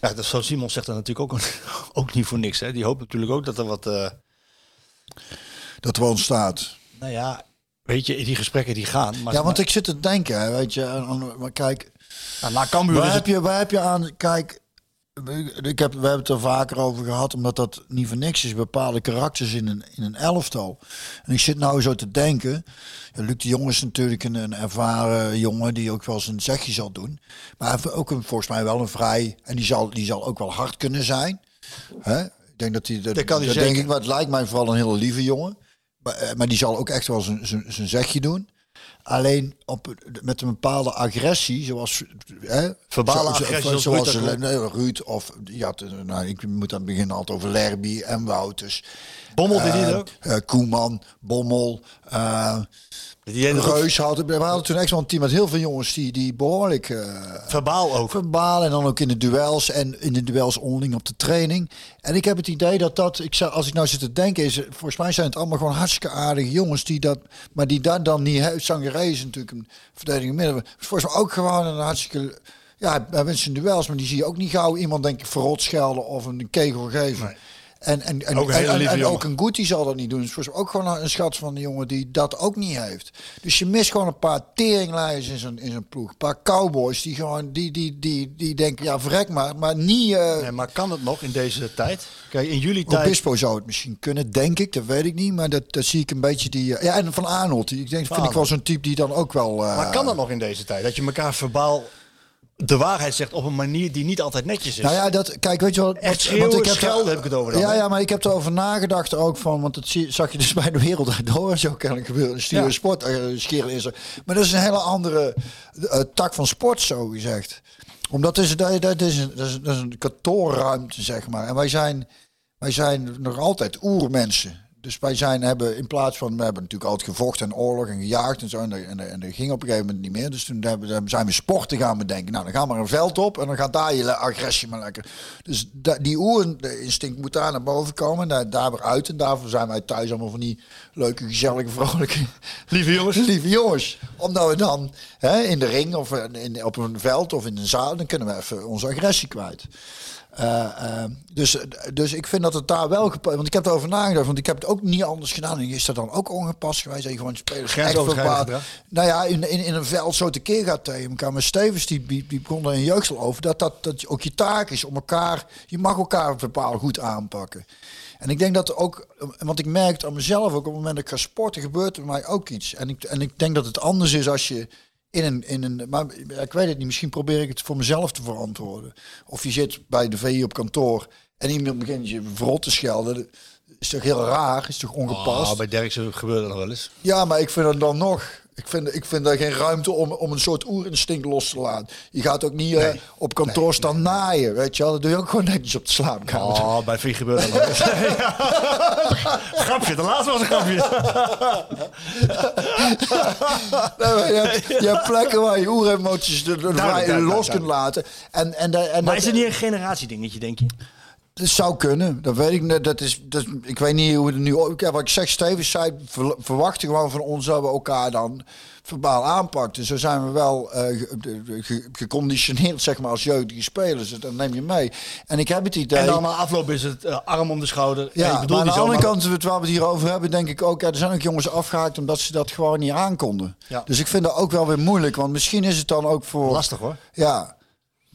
Speaker 8: Ja, dat, zo Simon zegt dat natuurlijk ook, <laughs> ook niet voor niks. Hè. Die hoopt natuurlijk ook dat er wat...
Speaker 7: Dat er ontstaat.
Speaker 8: nou ja, weet je, die gesprekken die gaan. Maar,
Speaker 7: Ja, want ik zit te denken, weet je. Maar kijk,
Speaker 8: maar, na Cambuur
Speaker 7: waar heb, je, waar heb je aan... Kijk, ik heb, we hebben het er vaker over gehad, omdat dat niet voor niks is. Bepaalde karakters in een, in een elftal. En ik zit nou zo te denken. Ja, Luc de Jong is natuurlijk een, een ervaren jongen die ook wel zijn zegje zal doen. Maar hij heeft ook een, volgens mij wel een vrij... En die zal, die zal ook wel hard kunnen zijn. Hè? Ik denk dat hij... Dat,
Speaker 8: Dat kan hij
Speaker 7: dat denk ik, maar het lijkt mij vooral een hele lieve jongen. Maar, eh, maar die zal ook echt wel zijn zegje doen. Alleen op, met een bepaalde agressie, zoals hè,
Speaker 8: Verbale
Speaker 7: zo-
Speaker 8: agressie, zoals
Speaker 7: zoals
Speaker 8: Ruud dat
Speaker 7: nee, Ruud of ja, te- nou, ik moet aan het begin altijd over Lerby en Wouters,
Speaker 8: Bommel die
Speaker 7: Eh,
Speaker 8: ook.
Speaker 7: eh, Koeman, Bommel, eh
Speaker 8: Die
Speaker 7: Reus hadden. We hadden toen echt wel een team met heel veel jongens die, die behoorlijk eh,
Speaker 8: verbaal ook.
Speaker 7: verbaal en dan ook in de duels en in de duels onderling op de training. En ik heb het idee dat dat, ik zou, als ik nou zit te denken, is volgens mij zijn het allemaal gewoon hartstikke aardige jongens die dat, maar die daar dan niet, he- Sangaré Rey is natuurlijk een verdediging midden. Volgens mij ook gewoon een hartstikke... Ja, hij wint zijn duels, maar die zie je ook niet gauw iemand denk ik verrot schelden of een kegel geven. En, en, en,
Speaker 8: Ook een
Speaker 7: en, en ook een Guti zal dat niet doen. Volgens mij ook gewoon een schat van een jongen die dat ook niet heeft. Dus je mist gewoon een paar teringlijers in zijn, in zijn ploeg. Een paar cowboys die gewoon, die, die, die, die denken, ja verrek maar, maar niet... eh
Speaker 8: Nee, maar kan het nog in deze tijd? Kijk, in jullie tijd...
Speaker 7: Obispo zou het misschien kunnen, denk ik. Dat weet ik niet. Maar dat, dat zie ik een beetje die... eh, ja, en Van Arnold. Ik denk, vind ik wel zo'n type die dan ook wel... eh,
Speaker 8: Maar kan dat nog in deze tijd? Dat je elkaar verbaal de waarheid zegt op een manier die niet altijd netjes is.
Speaker 7: Nou ja, dat, kijk, weet je wel...
Speaker 8: Echt schreeuwen, schelden heb ik het over dan,
Speaker 7: Ja, ja, maar ik heb erover nagedacht ook van... Want dat zie, zag je dus <laughs> bij de wereld door zo kennelijk gebeuren. Stuur
Speaker 8: Ja.
Speaker 7: sport, eh, scheren is er. Maar dat is een hele andere eh, tak van sport, zo gezegd. Omdat is, dat, dat is, een, dat, is, dat is een kantoorruimte, zeg maar. En wij zijn, wij zijn nog altijd oermensen. Dus wij zijn, hebben in plaats van, we hebben natuurlijk altijd gevochten en oorlog en gejaagd en zo. En dat, en, en dat ging op een gegeven moment niet meer. Dus toen hebben, zijn we sporten gaan bedenken. Nou, dan gaan we maar een veld op en dan gaat daar je agressie maar lekker. Dus da- die oerinstinct moet daar naar boven komen. En daar, daar weer uit. En daarvoor zijn wij thuis allemaal van die leuke, gezellige, vrolijke, <laughs>
Speaker 8: Lieve jongens.
Speaker 7: lieve jongens. Omdat we dan hè, in de ring of in, op een veld of in een zaal, dan kunnen we even onze agressie kwijt. Eh, eh, dus, dus ik vind dat het daar wel gepast. Want ik heb erover nagedacht. Want ik heb het ook niet anders gedaan. En is dat dan ook ongepast geweest? Dat je gewoon spelers echt? Nou ja, in, in, in een veld zo tekeer gaat tegen elkaar. Maar Stevens die, die, die begon er in jeugd al over. Dat, dat dat ook je taak is om elkaar. Je mag elkaar bepaald goed aanpakken. En ik denk dat ook, want ik merk het aan mezelf ook op het moment dat ik ga sporten, gebeurt er bij mij ook iets. En ik, en ik denk dat het anders is als je in een, in een, maar ik weet het niet, misschien probeer ik het voor mezelf te verantwoorden. Of je zit bij de VI op kantoor en iemand begint je verrot te schelden. Dat is toch heel raar, is toch ongepast?
Speaker 8: Oh, bij Derksen gebeurde dat nog wel eens.
Speaker 7: Ja, maar ik vind het dan nog. Ik vind, ik vind daar geen ruimte om, om een soort oerinstinct los te laten. Je gaat ook niet eh, op kantoor staan naaien, weet je wel. Dat doe je ook gewoon netjes op de slaapkamer.
Speaker 8: Oh, bij dat nog eens. <laughs> <laughs> grapje, de laatste was een grapje. <laughs>
Speaker 7: Je, hebt, je hebt plekken waar je oeremoties er- er vrij
Speaker 8: duidelijk,
Speaker 7: los
Speaker 8: duidelijk.
Speaker 7: kunt laten. En, en, da- en
Speaker 8: Maar
Speaker 7: dat,
Speaker 8: is het niet een generatiedingetje, denk je?
Speaker 7: Dat zou kunnen. Dat weet ik niet. Dat is, dat, is- ik weet niet hoe het er nu... Ja, wat ik zeg, Stevens zei, ver- verwachten gewoon van ons dat we elkaar dan verbaal aanpakten. Zo zijn we wel eh, geconditioneerd, zeg maar, als jeugdige spelers. Dat neem je mee. En ik heb het idee...
Speaker 8: En dan na afloop is het eh, arm om de schouder.
Speaker 7: Ja,
Speaker 8: ik bedoel
Speaker 7: maar aan de andere kant, het waar we het hier over hebben, denk ik ook, ja, er zijn ook jongens afgehaakt omdat ze dat gewoon niet aankonden.
Speaker 8: Ja.
Speaker 7: Dus ik vind dat ook wel weer moeilijk, want misschien is het dan ook voor...
Speaker 8: Lastig hoor.
Speaker 7: Ja.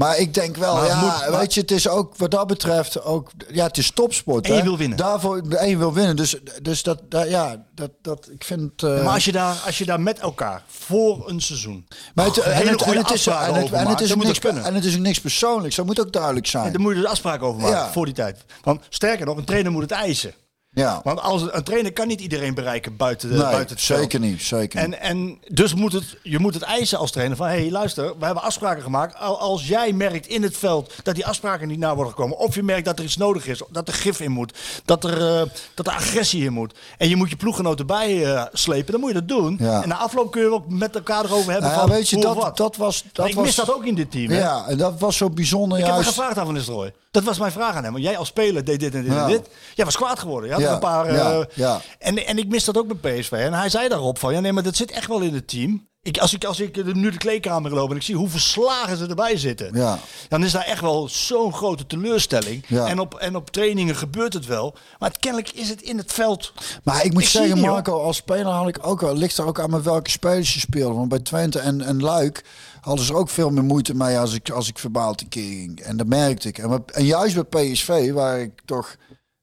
Speaker 7: Maar ik denk wel,
Speaker 8: Maar
Speaker 7: ja,
Speaker 8: moet-
Speaker 7: weet je, het is ook wat dat betreft ook, ja, het is topsport.
Speaker 8: En je
Speaker 7: hè.
Speaker 8: wil winnen.
Speaker 7: Daarvoor, en je wil winnen. Dus, dus dat, dat, ja, dat, dat, ik vind. eh,
Speaker 8: Maar als je, daar, als je daar met elkaar voor een seizoen
Speaker 7: maar het,
Speaker 8: hele
Speaker 7: en, het, en het is, en het, en het is niks, en het is ook niks persoonlijks. Dat moet ook duidelijk zijn.
Speaker 8: dan moet je er afspraken over maken
Speaker 7: Ja.
Speaker 8: voor die tijd. Want sterker nog, een trainer moet het eisen.
Speaker 7: Ja,
Speaker 8: Want als een trainer kan niet iedereen bereiken buiten, de,
Speaker 7: nee,
Speaker 8: buiten het veld.
Speaker 7: zeker niet, zeker. niet.
Speaker 8: En, en dus moet het, je moet het eisen als trainer van... hé, hey, luister, we hebben afspraken gemaakt. Al- Als jij merkt in het veld dat die afspraken niet na worden gekomen... of je merkt dat er iets nodig is, dat er gif in moet... dat er, eh, dat er agressie in moet... en je moet je ploeggenoten bij eh, slepen, dan moet je dat doen.
Speaker 7: Ja.
Speaker 8: En na afloop kun je ook met elkaar erover hebben
Speaker 7: Nou ja,
Speaker 8: van
Speaker 7: weet je, dat,
Speaker 8: wat.
Speaker 7: dat was. Dat
Speaker 8: ik
Speaker 7: was
Speaker 8: mis dat ook in dit team. hè?
Speaker 7: Ja, en dat was zo bijzonder.
Speaker 8: Ik heb
Speaker 7: juist.
Speaker 8: gevraagd aan Van Nistelrooy. Dat was mijn vraag aan hem. Want jij als speler deed dit en dit
Speaker 7: Ja.
Speaker 8: en dit. Jij was kwaad geworden. Je er een paar... eh,
Speaker 7: ja.
Speaker 8: En, en ik mis dat ook bij PSV. En hij zei daarop van... Ja, nee, maar dat zit echt wel in het team. Ik, als ik, als ik nu de kleedkamer loop en ik zie hoe verslagen ze erbij zitten...
Speaker 7: Ja.
Speaker 8: dan is daar echt wel zo'n grote teleurstelling.
Speaker 7: Ja.
Speaker 8: En, op, en op trainingen gebeurt het wel. Maar het, kennelijk is het in het veld...
Speaker 7: Maar ik moet
Speaker 8: Ik
Speaker 7: zeggen,
Speaker 8: niet,
Speaker 7: Marco, als speler had ik ook wel. Ligt er ook aan met welke spelers je speelde. Want bij Twente en, en Luik hadden ze ook veel meer moeite mee als ik, als ik verbaal tekeer ging. En dat merkte ik. En, en juist bij PSV, waar ik toch.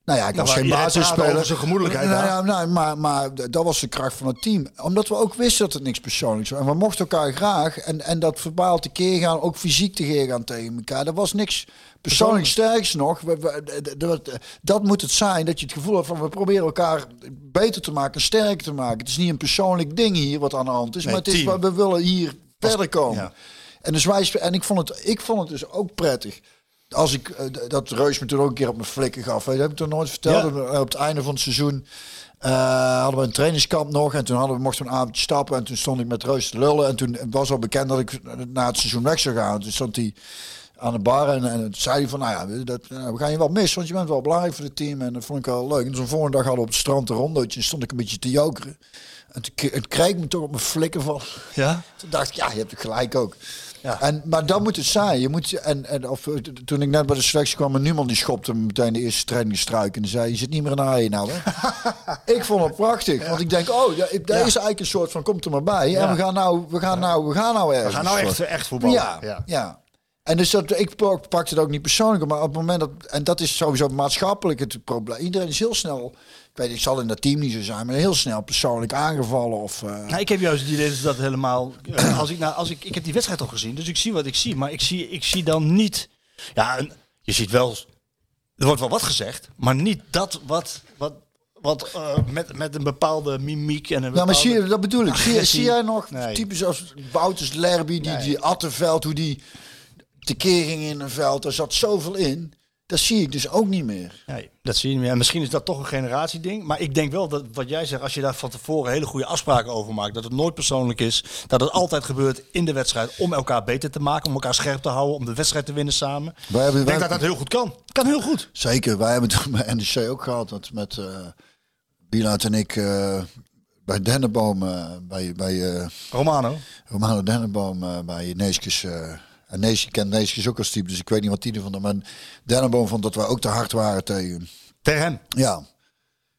Speaker 7: Nou ja, ik was geen basisspeler.
Speaker 8: zijn gemoedelijkheid
Speaker 7: Nou, ja, nou, maar, maar dat was de kracht van het team. Omdat we ook wisten dat het niks persoonlijks was. En we mochten elkaar graag. En, en dat verbaal tekeer gaan, ook fysiek tekeer gaan tegen elkaar. Dat was niks persoonlijk sterks nog. We, we- d- d- d- dat moet het zijn, dat je het gevoel hebt van we proberen elkaar beter te maken, sterker te maken. Het is niet een persoonlijk ding hier wat aan de hand is,
Speaker 8: Nee,
Speaker 7: maar het is
Speaker 8: team.
Speaker 7: we willen hier verder komen.
Speaker 8: ja.
Speaker 7: En, dus wij, en ik, vond het, ik vond het dus ook prettig. Als ik eh, dat Reus me toen ook een keer op mijn flikken gaf. Dat heb ik toen nooit verteld.
Speaker 8: Ja.
Speaker 7: Eh, Op het einde van het seizoen eh, hadden we een trainingskamp nog. En toen hadden we, mochten we een avondje stappen. En toen stond ik met Reus te lullen. En toen was al bekend dat ik na het seizoen weg zou gaan. Toen stond hij aan de bar. En, zei hij van, nou ja, dat, nou, we gaan je wel missen, want je bent wel belangrijk voor het team. En dat vond ik wel leuk. En toen de volgende dag hadden we op het strand een rondootje. En stond ik een beetje te jokeren. En toen kreeg me toch op mijn flikken van.
Speaker 8: Ja? <laughs>
Speaker 7: Toen dacht ik, ja, je hebt het gelijk ook.
Speaker 8: Ja.
Speaker 7: En, maar dan moet het zijn. Je moet, en, en, of, eh, toen ik net bij de selectie kwam, en Numan die schopte me meteen de eerste training struik. En zei, je zit niet meer in de nou hè. <laughs> ik vond het prachtig. Want ik denk, oh, ja, daar is eigenlijk een soort van, komt er maar bij. En
Speaker 8: Ja.
Speaker 7: we gaan nou, we gaan nou, we gaan nou ergens.
Speaker 8: We gaan nou echt, echt voetballen.
Speaker 7: Ja, ja. En dus dat, ik pak- pakte het ook niet persoonlijk, maar op het moment dat, en dat is sowieso maatschappelijk het probleem. Iedereen is heel snel, weet, ik zal in dat team niet zo zijn, maar heel snel persoonlijk aangevallen of. eh,
Speaker 8: Nou, ik heb juist het idee dat helemaal. eh, Als ik, nou, als ik, ik heb die wedstrijd al gezien, dus ik zie wat ik zie. Maar ik zie, ik zie dan niet. Ja, een- je ziet wel. Er wordt wel wat gezegd, maar niet dat wat. wat wat eh, met, met een bepaalde mimiek en een
Speaker 7: Ja,
Speaker 8: bepaalde...
Speaker 7: maar zie je, dat bedoel ik. Zie, jij nog
Speaker 8: Nee.
Speaker 7: types als Wouters Lerby, die, die Attenveld, hoe die tekeer ging in een veld, er zat zoveel in. Dat zie ik dus ook niet meer.
Speaker 8: Nee, dat zie je niet meer. En misschien is dat toch een generatieding. Maar ik denk wel dat wat jij zegt, als je daar van tevoren hele goede afspraken over maakt, dat het nooit persoonlijk is, dat het altijd gebeurt in de wedstrijd om elkaar beter te maken, om elkaar scherp te houden, om de wedstrijd te winnen samen.
Speaker 7: Wij hebben,
Speaker 8: Ik denk
Speaker 7: wij-
Speaker 8: dat dat heel goed kan. Kan heel goed.
Speaker 7: Zeker, wij hebben het <laughs> bij NEC ook gehad. Met eh Bilaat en ik eh, bij Dennenboom, eh, bij, bij
Speaker 8: Romano.
Speaker 7: Romano Dennenboom, bij Neeskes. Eh en Neeskes kent Neeskes ook als type, dus ik weet niet wat die ervan. Maar Dennenboom vond dat wij ook te hard waren tegen
Speaker 8: Tegen hem.
Speaker 7: Ja.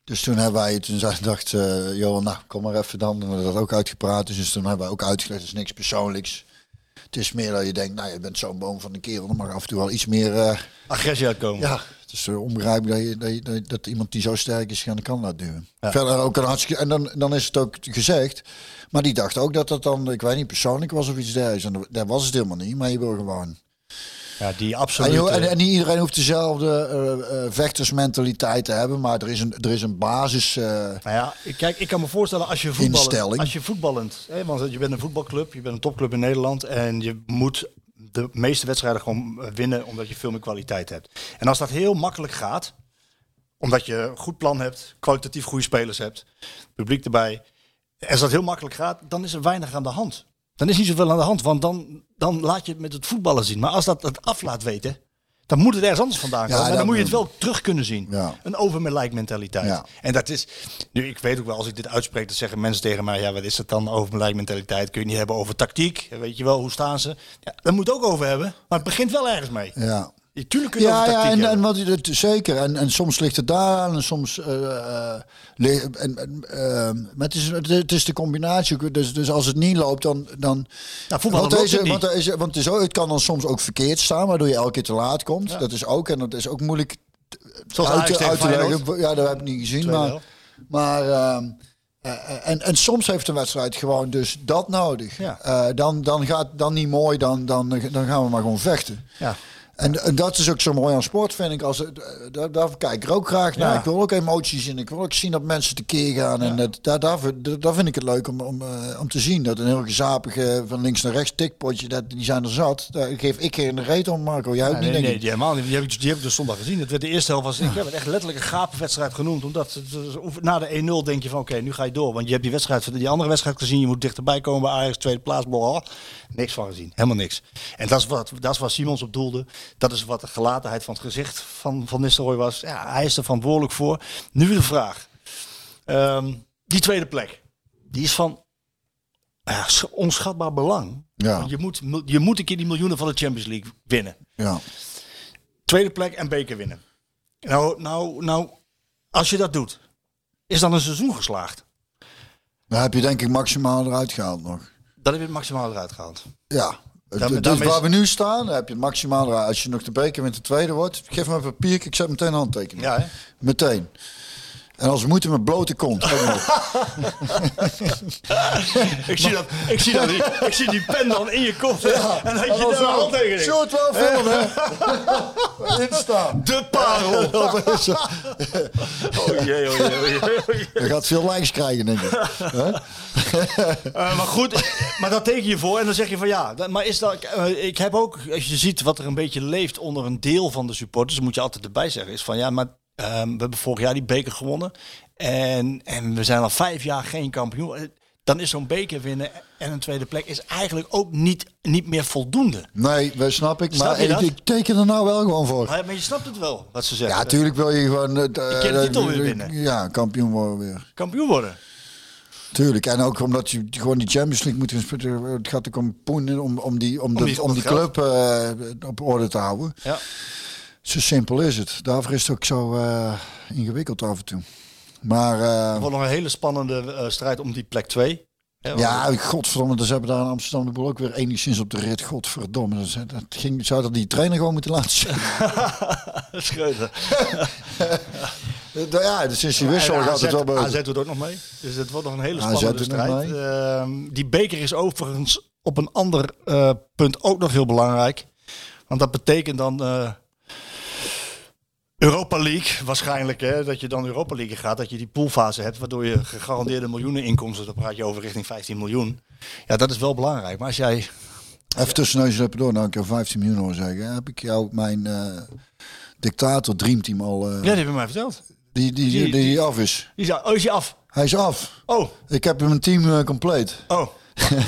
Speaker 7: Dus toen hebben wij, toen dacht uh, Johan, nou kom maar even dan. En we hebben dat ook uitgepraat. Dus toen hebben wij ook uitgelegd, het is niks persoonlijks. Het is meer dat je denkt, nou je bent zo'n boom van een kerel. Dan mag af en toe wel iets meer... eh,
Speaker 8: Agressie uitkomen.
Speaker 7: ja, het is uh, onbegrijpelijk dat, je, dat, je, dat, iemand die zo sterk is, aan de kant laat duwen. Verder ook een hartstikke... En dan, dan is het ook gezegd. Maar die dacht ook dat dat dan, ik weet niet, persoonlijk was of iets dergelijks. En dat was het helemaal niet, maar je wil gewoon...
Speaker 8: Ja, die
Speaker 7: En,
Speaker 8: absoluut.
Speaker 7: en, en niet iedereen hoeft dezelfde eh, eh, vechtersmentaliteit te hebben, maar er is een, er is een basis. eh,
Speaker 8: Nou ja, ik- kijk, ik kan me voorstellen als je voetballend, als je voetballend, hè, want je bent een voetbalclub, je bent een topclub in Nederland en je moet de meeste wedstrijden gewoon eh, winnen omdat je veel meer kwaliteit hebt. En als dat heel makkelijk gaat, omdat je een goed plan hebt, kwalitatief goede spelers hebt, publiek erbij, als dat heel makkelijk gaat, dan is er weinig aan de hand. Dan is niet zoveel aan de hand, want dan, dan laat je het met het voetballen zien. Maar als dat het af laat weten, dan moet het ergens anders vandaan
Speaker 7: Ja,
Speaker 8: komen. en dan
Speaker 7: dan-
Speaker 8: moet je het wel terug kunnen zien.
Speaker 7: Ja.
Speaker 8: Een overmelijk mentaliteit.
Speaker 7: Ja.
Speaker 8: En dat is, nu ik weet ook wel, als ik dit uitspreek, dan zeggen mensen tegen mij, ja, wat is dat dan, overmelijk mentaliteit? Kun je niet hebben over tactiek? Weet je wel, hoe staan ze? Ja, daar moet het ook over hebben, maar het begint wel ergens mee.
Speaker 7: ja.
Speaker 8: Tuurlijk kun je
Speaker 7: Ja,
Speaker 8: over
Speaker 7: ja en, en wat, het, zeker. En, en soms ligt het daar aan en soms. li- en, en, eh, maar het is, het is de combinatie. Dus, dus als het niet loopt, dan. dan
Speaker 8: Nou, voetballen
Speaker 7: want, deze, want, is, want het, is ook, het kan dan soms ook verkeerd staan, waardoor je elke keer te laat komt. Dat is ook. En dat is ook moeilijk
Speaker 8: Zoals
Speaker 7: uit, te- uit te leggen. Ja, dat heb ik niet gezien. Maar, maar ehm, eh, en, en soms heeft een wedstrijd gewoon dus dat nodig.
Speaker 8: Ja.
Speaker 7: Eh, dan, dan gaat dan niet mooi, dan, dan, dan gaan we maar gewoon vechten.
Speaker 8: Ja.
Speaker 7: En, en dat is ook zo mooi aan sport, vind ik. Als, eh, daar, daar kijk ik er ook graag naar.
Speaker 8: Ja.
Speaker 7: Ik wil ook emoties in. Ik wil ook zien dat mensen tekeer gaan. En dat, daar, daar, vind- daar vind ik het leuk om, om, eh, om te zien. Dat een heel gezapige van links naar rechts tikpotje, dat, die zijn er zat. Daar geef ik geen reet om, Marco. Jij ook niet,
Speaker 8: nee,
Speaker 7: denk
Speaker 8: nee,
Speaker 7: ik.
Speaker 8: die helemaal niet. Die heb, ik, die heb ik dus zondag gezien. Het werd de eerste helft was, ik heb het echt letterlijk een gapenwedstrijd genoemd. Omdat na de 1-0 denk je van oké, nu ga je door. Want je hebt die wedstrijd, die andere wedstrijd gezien. Je moet dichterbij komen bij Ajax, tweede plaats. Niks van gezien. Helemaal niks. En dat is wat, dat is waar Simons op doelde. Dat is wat de gelatenheid van het gezicht van Van Nistelrooy was. Ja, hij is er verantwoordelijk voor. Nu de vraag. Ehm, die tweede plek. Die is van ja, sch- onschatbaar belang.
Speaker 7: Ja.
Speaker 8: Want Je, moet, je moet een keer die miljoenen van de Champions League winnen.
Speaker 7: Ja.
Speaker 8: Tweede plek en beker winnen. Nou, nou, nou, als je dat doet, is dan een seizoen geslaagd.
Speaker 7: Dan heb je denk ik maximaal eruit gehaald nog.
Speaker 8: Dan heb je het maximaal eruit gehaald.
Speaker 7: Ja. Dus
Speaker 8: is-
Speaker 7: waar we nu staan, dan heb je het maximaal. Als je nog de beker met de tweede wordt, geef me een papier, ik zet meteen een handtekening.
Speaker 8: Ja, hè?
Speaker 7: Meteen. En als we moeten met blote kont. <laughs>
Speaker 8: Ik zie, dat, ik, zie dat, ik zie die pen dan in je kop. En dat je daar.
Speaker 7: Zullen we het wel filmen, hè? <laughs> Instaan.
Speaker 8: De parel. <laughs> Oh jee, oh jee, oh jee, oh jee.
Speaker 7: Je gaat veel likes krijgen, denk ik.
Speaker 8: Eh, maar goed, maar dat teken je voor en dan zeg je van ja. Maar is dat, eh, ik heb ook, als je ziet wat er een beetje leeft onder een deel van de supporters, dan moet je altijd erbij zeggen, is van ja, maar ehm, we hebben vorig jaar die beker gewonnen en, en we zijn al vijf jaar geen kampioen. Eh, dan is zo'n beker winnen en een tweede plek is eigenlijk ook niet, niet meer voldoende.
Speaker 7: Nee, dat snap ik.
Speaker 8: Snap
Speaker 7: maar
Speaker 8: je
Speaker 7: ik, teken er nou wel gewoon voor.
Speaker 8: Maar, maar je snapt het wel, wat ze zeggen.
Speaker 7: Ja, natuurlijk wil je gewoon... eh,
Speaker 8: keer de titel weer winnen.
Speaker 7: Ja, kampioen worden weer.
Speaker 8: Kampioen worden.
Speaker 7: Tuurlijk. En ook omdat je gewoon die Champions League moet gaan spelen. Het gaat ook om poen om, om die, om de,
Speaker 8: die-
Speaker 7: om
Speaker 8: om
Speaker 7: die club eh, op orde te houden.
Speaker 8: Ja.
Speaker 7: Zo simpel is het. Daarvoor is het ook zo eh, ingewikkeld af en toe. Maar eh,
Speaker 8: Het wordt nog een hele spannende eh, strijd om die plek 2.
Speaker 7: ja, godverdomme, dus hebben daar in Amsterdam de boel ook weer enigszins op de rit. Godverdomme, dat, dat ging, zou dat die trainer gewoon moeten laten zien. <laughs>
Speaker 8: Schreuder. <laughs>
Speaker 7: ja, dus sinds die wissel gaat het wel boven.
Speaker 8: AZ doet ook nog mee. Dus het wordt nog een hele spannende strijd. Ehm, die beker is overigens op een ander eh, punt ook nog heel belangrijk. Want dat betekent dan eh, Europa League waarschijnlijk. Hè, dat je dan Europa League gaat. Dat je die poolfase hebt. Waardoor je gegarandeerde miljoenen inkomsten. Dan praat je over richting 15 miljoen. Ja, dat is wel belangrijk. Maar als jij...
Speaker 7: Even tussen neus en door, nou ik jou 15 miljoen hoor zeggen. Heb ik jou mijn eh, dictator dreamteam al... eh,
Speaker 8: Ja, die heb je mij verteld.
Speaker 7: die, die, die,
Speaker 8: die-
Speaker 7: die af is.
Speaker 8: Die zei, oh, is je af?
Speaker 7: Hij is af.
Speaker 8: Oh,
Speaker 7: Ik heb mijn team eh, compleet.
Speaker 8: oh.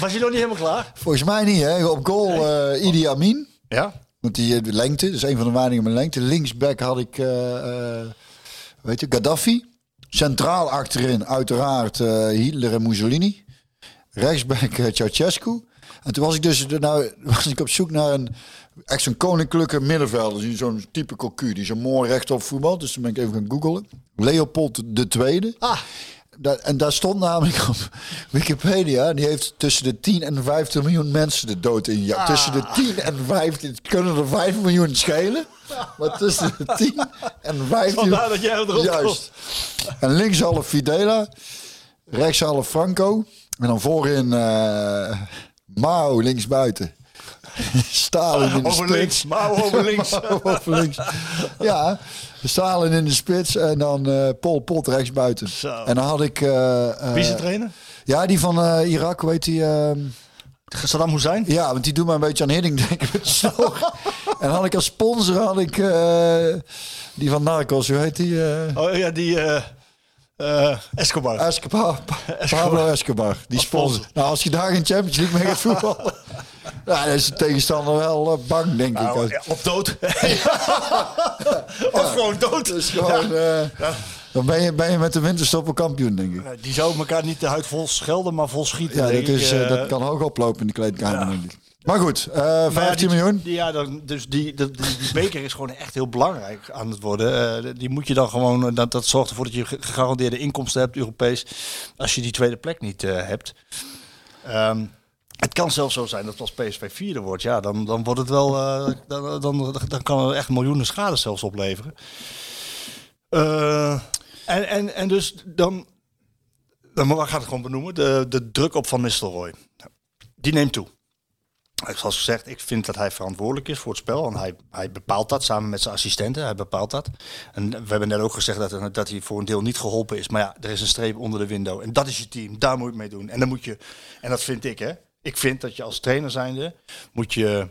Speaker 8: Was je nog niet helemaal klaar? <laughs>
Speaker 7: Volgens mij niet, hè? Op goal eh Idi Amin.
Speaker 8: Ja.
Speaker 7: Want die eh, de lengte, is een van de weinigen met lengte. Linksback had ik, eh, eh, weet je, Gaddafi. Centraal achterin, uiteraard, Hitler en Mussolini. Rechtsback Ceausescu. En toen was ik dus nou, <laughs> was ik op zoek naar een echt zo'n koninklijke middenvelder. Die Zo'n type cocu, die zo mooi rechtop voetbal. Dus toen ben ik even gaan googlen. Leopold Tweede.
Speaker 8: Ah.
Speaker 7: Da- en daar stond namelijk op Wikipedia, die heeft tussen de 10 en 15 miljoen mensen de dood in. Ja, tussen de 10 en 15 het kunnen er 5 miljoen schelen. Maar tussen de 10 en 15
Speaker 8: Vandaar dat jij erop
Speaker 7: Juist. En links half Fidela, rechts half Franco. En dan voorin eh Mao links buiten. <laughs> Stalin in de
Speaker 8: Over links, Mao over <laughs> links.
Speaker 7: Mao over links. Ja, Stalin in de spits en dan eh Pol Pot rechts buiten.
Speaker 8: Zo.
Speaker 7: En dan had ik... eh,
Speaker 8: Wie is de trainer?
Speaker 7: Ja, die van Irak, heet die? ehm,
Speaker 8: Saddam Hussein?
Speaker 7: ja, want die doet me een beetje aan Hidding denken snor. <laughs> en dan had ik als sponsor had ik die van Narcos, hoe heet die?
Speaker 8: Oh ja, die eh eh Escobar.
Speaker 7: Escobar, <laughs> Pablo Escobar. Die sponsor. Nou, als je daar geen Champions League mee gaat voetballen, <laughs> ja, dan is de tegenstander wel eh, bang, denk ik.
Speaker 8: Nou, op dood. <laughs> <laughs> of gewoon dood.
Speaker 7: Dus gewoon, eh, dan ben je, ben je met de winterstoppen kampioen, denk ik.
Speaker 8: Die zou elkaar niet de huid vol schelden, maar vol schieten.
Speaker 7: Ja, dat, is, eh, dat kan hoog oplopen in de kleedkamer,
Speaker 8: ja.
Speaker 7: denk ik. Maar goed,
Speaker 8: maar ja,
Speaker 7: 15
Speaker 8: die-
Speaker 7: miljoen.
Speaker 8: die- ja, dan, dus die, die, die, beker is gewoon echt heel belangrijk aan het worden. Die moet je dan gewoon, dat, dat zorgt ervoor dat je ge- gegarandeerde inkomsten hebt, Europees, als je die tweede plek niet hebt. Ehm, het kan zelfs zo zijn dat als PSV vierde wordt, ja, dan, dan wordt het wel, eh, dan, dan, dan kan er echt miljoenen schade zelfs opleveren. Eh, en, en, en dus dan, dan maar gaat het gewoon benoemen, de, de druk op Van Nistelrooy. Die neemt toe. Zoals gezegd, ik vind dat hij verantwoordelijk is voor het spel. En hij, hij bepaalt dat samen met zijn assistenten. Hij bepaalt dat. En we hebben net ook gezegd dat, dat hij voor een deel niet geholpen is. Maar ja, er is een streep onder de window. En dat is je team. Daar moet je het mee doen. En dan moet je, en dat vind ik hè. Ik vind dat je als trainer zijnde moet je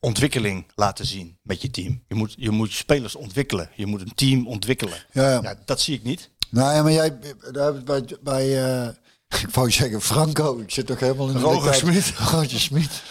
Speaker 8: ontwikkeling laten zien met je team. Je moet je, moet spelers ontwikkelen. Je moet een team ontwikkelen.
Speaker 7: Ja, ja.
Speaker 8: Ja, dat zie ik niet.
Speaker 7: Nou ja, maar jij, ik bij, bij eh, ik wou zeggen Franco, ik zit toch helemaal in de
Speaker 8: Roger. Smit. <laughs>
Speaker 7: Roger Smit.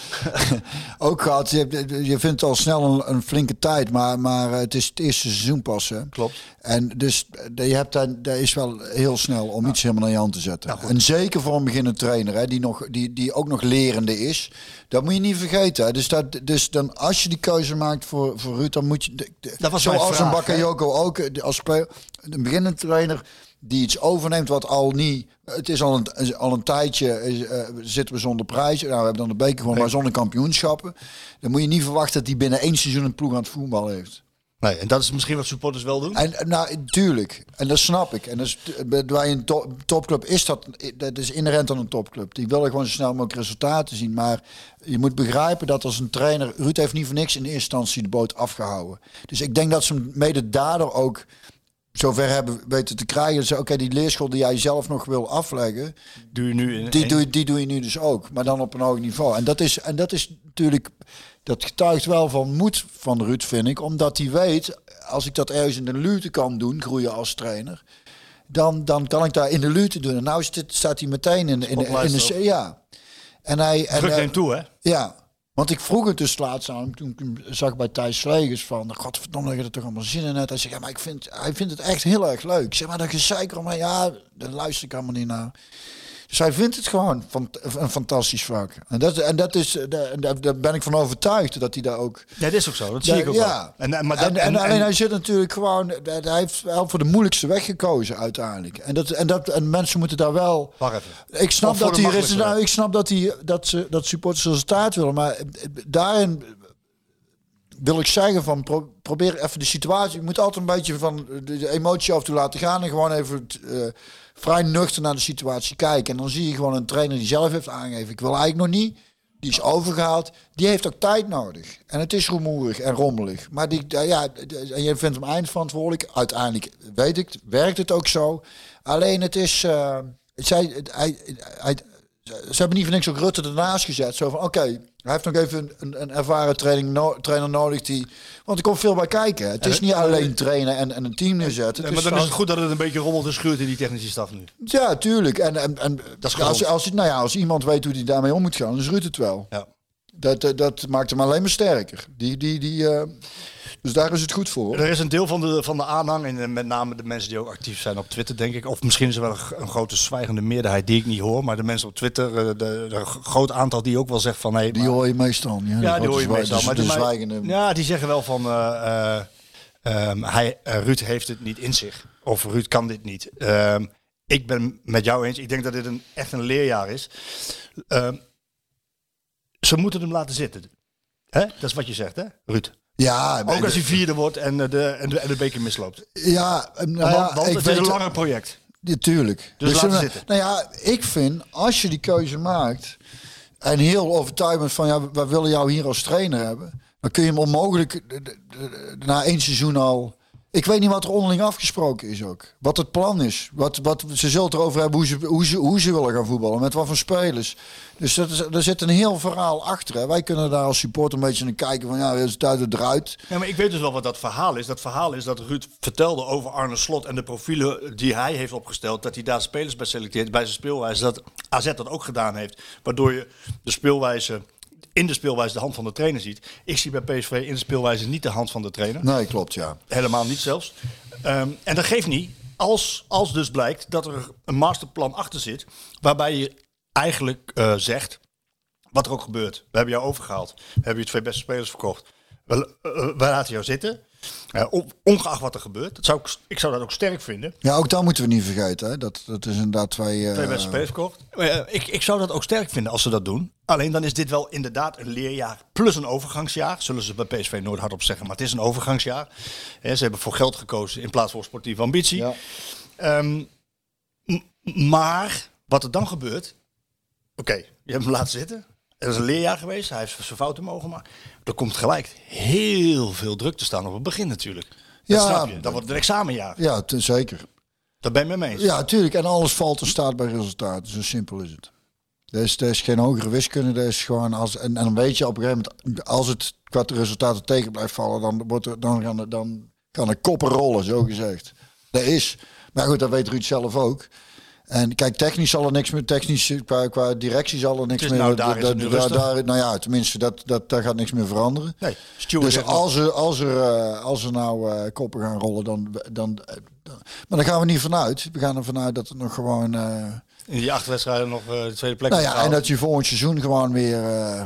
Speaker 7: <laughs> ook gehad, je, je vindt al snel een, een flinke tijd, maar, maar het is het eerste seizoen pas. Hè?
Speaker 8: Klopt.
Speaker 7: En dus eh, je hebt daar, daar is wel heel snel om iets helemaal aan je hand te zetten. en zeker voor een beginnende trainer, hè, die, nog, die, die ook nog lerende is. Dat moet je niet vergeten. Hè. Dus, dat, dus dan, als je die keuze maakt voor, voor Ruud, dan moet je... de- de-
Speaker 8: Dat was
Speaker 7: zoals een
Speaker 8: vraag,
Speaker 7: Bakayoko ook, eh, als speler, een beginnende trainer die iets overneemt wat al niet... Het is al een, al een tijdje, eh, zitten we zonder prijs. Nou, we hebben dan de beker gewoon, maar zonder kampioenschappen. Dan moet je niet verwachten dat hij binnen één seizoen een ploeg aan het voetbal heeft.
Speaker 8: Nee, en dat is misschien wat supporters wel doen.
Speaker 7: En en nou, tuurlijk. En dat snap ik. En dat is, bij een to- topclub is dat, dat is inherent aan een topclub. Die willen gewoon zo snel mogelijk resultaten zien. Maar je moet begrijpen dat als een trainer... Ruud heeft niet voor niks in eerste instantie de boot afgehouden. Dus ik denk dat ze hem mede daardoor ook zover hebben weten te krijgen. Ze, Oké, die leerschool die jij zelf nog wil afleggen...
Speaker 8: Doe je nu in
Speaker 7: Die doe, je- die doe je nu dus ook, maar dan op een hoog niveau. En dat is, en dat is natuurlijk, dat getuigt wel van moed van Ruud, vind ik. Omdat hij weet, als ik dat ergens in de luwte kan doen, groeien als trainer. dan, dan kan ik daar in de lute doen. En nou staat hij meteen in, in, in, de... Ja. En hij... En,
Speaker 8: Druk neemt toe, hè?
Speaker 7: ja, want ik vroeg het dus laatst aan hem, toen ik zag bij Thijs Slegers van, godverdomme, dat je er toch allemaal zin in hebt. Hij zegt, ja, maar ik vind, hij vindt het echt heel erg leuk. Ik zeg, maar dat gezeik eromheen, ja, daar luister ik allemaal niet naar. Hij vindt het gewoon van, een fantastisch vak. En, dat, en dat is, eh, daar, daar- ben ik van overtuigd dat hij daar ook...
Speaker 8: Ja, dat is ook zo. Dat zie ik ook
Speaker 7: ja.
Speaker 8: wel. En, en- maar dat,
Speaker 7: en, en, alleen hij zit natuurlijk gewoon, hij heeft wel voor de moeilijkste weg gekozen uiteindelijk. En, dat, en, dat, en mensen moeten daar wel...
Speaker 8: Wacht even.
Speaker 7: Ik snap dat
Speaker 8: makkelijkste
Speaker 7: resultaat,
Speaker 8: weg.
Speaker 7: ik snap dat die dat ze dat supporters resultaat willen, maar eh, daarin wil ik zeggen van pro- probeer even de situatie. Je moet altijd een beetje van de, emotie af toe laten gaan en gewoon even eh, vrij nuchter naar de situatie kijken. En dan zie je gewoon een trainer die zelf heeft aangegeven: ik wil eigenlijk nog niet. Die is overgehaald. Die heeft ook tijd nodig. En het is rumoerig en rommelig. Maar die, eh, ja, en je vindt hem eindverantwoordelijk. Uiteindelijk weet ik, werkt het ook zo. Alleen het is. hij, hij, ze hebben niet voor niks ook Rutte ernaast gezet. Zo van, oké, hij heeft nog even een, een ervaren training no- trainer nodig. Die, want er komt veel bij kijken. Het is niet alleen trainen en, en een team neerzetten.
Speaker 8: Nee,
Speaker 7: Het
Speaker 8: maar dan is het goed dat het een beetje rommelt en schuurt in die technische staf nu.
Speaker 7: Ja, tuurlijk. En, en, en
Speaker 8: Dat is
Speaker 7: als, als, nou ja, als iemand weet hoe hij daarmee om moet gaan, dan is Rutte het wel.
Speaker 8: Ja.
Speaker 7: Dat, dat, dat maakt hem alleen maar sterker. Die, die, die, eh, dus daar is het goed voor.
Speaker 8: Er is een deel van de, van de aanhang, en eh, met name de mensen die ook actief zijn op Twitter, denk ik. Of misschien is er wel een, grote zwijgende meerderheid die ik niet hoor. Maar de mensen op Twitter, eh, een g- groot aantal die ook wel zegt van... Hey,
Speaker 7: Die
Speaker 8: maar-
Speaker 7: hoor je meestal. Ja,
Speaker 8: ja, die hoor je meestal.
Speaker 7: de-
Speaker 8: Maar
Speaker 7: de zwijgende.
Speaker 8: Ja, die zeggen wel van... eh, eh, ehm, hij, eh, Ruud heeft het niet in zich. Of Ruud kan dit niet. Ehm, ik ben met jou eens. Ik denk dat dit een, echt een leerjaar is. Ehm, ze moeten hem laten zitten. Hè? Dat is wat je zegt, hè, Ruud?
Speaker 7: Ja,
Speaker 8: Ook als hij vierde wordt en eh, de, en de, en de beker misloopt.
Speaker 7: ja, nou
Speaker 8: want
Speaker 7: ja,
Speaker 8: want
Speaker 7: ik
Speaker 8: het is een langer project.
Speaker 7: Natuurlijk.
Speaker 8: Dus laten
Speaker 7: eh,
Speaker 8: zitten.
Speaker 7: Nou ja, ik vind als je die keuze maakt en heel overtuigd bent van ja, we willen jou hier als trainer hebben, dan kun je hem onmogelijk eh, na één seizoen al. Ik weet niet wat er onderling afgesproken is ook. Wat het plan is. Wat, wat, ze zullen erover hebben hoe ze, hoe, ze, hoe ze willen gaan voetballen. Met wat voor spelers. Dus dat is, er zit een heel verhaal achter. Hè. Wij kunnen daar als support een beetje naar kijken van ja, resultaat het eruit.
Speaker 8: Maar ik weet dus wel wat dat verhaal is. Dat verhaal is dat Ruud vertelde over Arne Slot en de profielen die hij heeft opgesteld. Dat hij daar spelers bij selecteert, bij zijn speelwijze. Dat AZ dat ook gedaan heeft. Waardoor je de speelwijze, in de speelwijze de hand van de trainer ziet. Ik zie bij PSV in de speelwijze niet de hand van de trainer.
Speaker 7: Nee, klopt ja.
Speaker 8: Helemaal niet zelfs. Ehm, en dat geeft niet. Als, als dus blijkt dat er een masterplan achter zit. Waarbij je eigenlijk eh, zegt. Wat er ook gebeurt. We hebben jou overgehaald. We hebben je twee beste spelers verkocht. We, eh, we laten jou zitten. Eh, on- ongeacht wat er gebeurt. Dat zou ik, ik zou dat ook sterk vinden.
Speaker 7: Ja, ook dat moeten we niet vergeten. Hè. Dat, dat is inderdaad twee... eh,
Speaker 8: Twee beste spelers verkocht. Eh, ik, ik zou dat ook sterk vinden als ze dat doen. Alleen dan is dit wel inderdaad een leerjaar plus een overgangsjaar. Zullen ze bij PSV nooit hardop zeggen, maar het is een overgangsjaar. Ze hebben voor geld gekozen in plaats voor sportieve ambitie.
Speaker 7: Ja.
Speaker 8: Ehm, maar wat er dan gebeurt. Oké, je hebt hem laten zitten. Er is een leerjaar geweest. Hij heeft zijn fouten mogen maken. Er komt gelijk heel veel druk te staan op het begin natuurlijk. Dat
Speaker 7: Ja.
Speaker 8: snap je. Dat wordt het examenjaar.
Speaker 7: Ja, te- zeker.
Speaker 8: Daar ben je mee eens.
Speaker 7: Ja, tuurlijk. En alles valt en staat bij resultaat. Zo simpel is het. Er is, er is geen hogere wiskunde. Er is gewoon als, en, en dan weet je op een gegeven moment, als het qua de resultaten tegen blijft vallen, dan, wordt er, dan, gaan dan kan er koppen rollen, zo gezegd. Dat is. Maar goed, dat weet Ruud zelf ook. En kijk, technisch zal er niks meer, technisch qua, qua directie zal er niks
Speaker 8: is
Speaker 7: meer.
Speaker 8: nou, daar
Speaker 7: da- da- daar, nou ja, tenminste, dat, dat, daar gaat niks meer veranderen.
Speaker 8: Nee, Stuart
Speaker 7: Dus als er, als er, eh, als er nou eh, koppen gaan rollen, dan, dan, dan- Maar daar gaan we niet vanuit. We gaan er vanuit dat het nog gewoon. eh,
Speaker 8: in die acht wedstrijden nog eh, de tweede plek
Speaker 7: nou ja, en dat je volgend seizoen gewoon weer eh,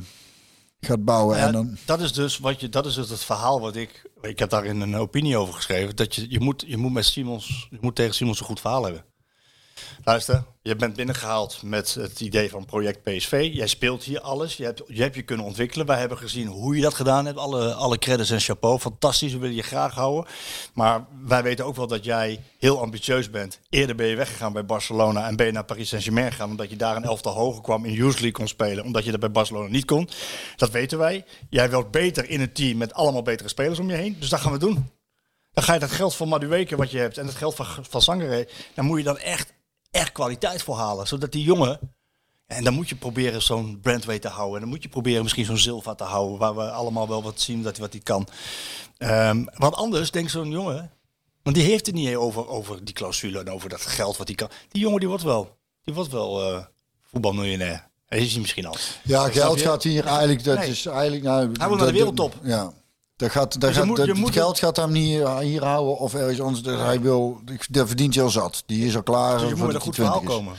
Speaker 7: gaat bouwen.
Speaker 8: Ja,
Speaker 7: en dan,
Speaker 8: dat is dus wat je, dat is dus het verhaal wat ik, ik heb daarin een opinie over geschreven. Dat je, je moet, je moet met Simons, je moet tegen Simons een goed verhaal hebben. Luister, je bent binnengehaald met het idee van project PSV. Jij speelt hier alles. Je hebt je, hebt je kunnen ontwikkelen. Wij hebben gezien hoe je dat gedaan hebt. Alle, alle credits en chapeau. Fantastisch, we willen je graag houden. Maar wij weten ook wel dat jij heel ambitieus bent. Eerder ben je weggegaan bij Barcelona en ben je naar Paris Saint-Germain gegaan. Omdat je daar een elftal hoger kwam in Youth kon spelen. Omdat je dat bij Barcelona niet kon. Dat weten wij. Jij wilt beter in een team met allemaal betere spelers om je heen. Dus dat gaan we doen. Dan ga je dat geld van Madueke wat je hebt en het geld van, van Sangare, dan moet je dan echt, echt kwaliteit voor halen. Zodat die jongen, en dan moet je proberen zo'n Brandway te houden. En dan moet je proberen misschien zo'n Silva te houden, waar we allemaal wel wat zien dat hij wat hij kan. Ehm, want anders denkt zo'n jongen, Want die heeft het niet over, over die clausule en over dat geld wat hij kan. Die jongen die wordt wel, die wordt wel eh, voetbalmiljonair. Hij is hij misschien al.
Speaker 7: Ja, geld gaat hier eigenlijk. Dat
Speaker 8: Nee.
Speaker 7: is eigenlijk. Nou,
Speaker 8: Hij wil naar de wereldtop.
Speaker 7: Ja. Dat gaat, dat
Speaker 8: Dus je
Speaker 7: gaat,
Speaker 8: moet-
Speaker 7: dat-
Speaker 8: je
Speaker 7: het geld gaat hem niet hier, hier houden of ergens anders. Dat hij wil, dat verdient hij al zat. Die is al klaar.
Speaker 8: Dus je moet met een goed verhaal
Speaker 7: 20 is.
Speaker 8: komen.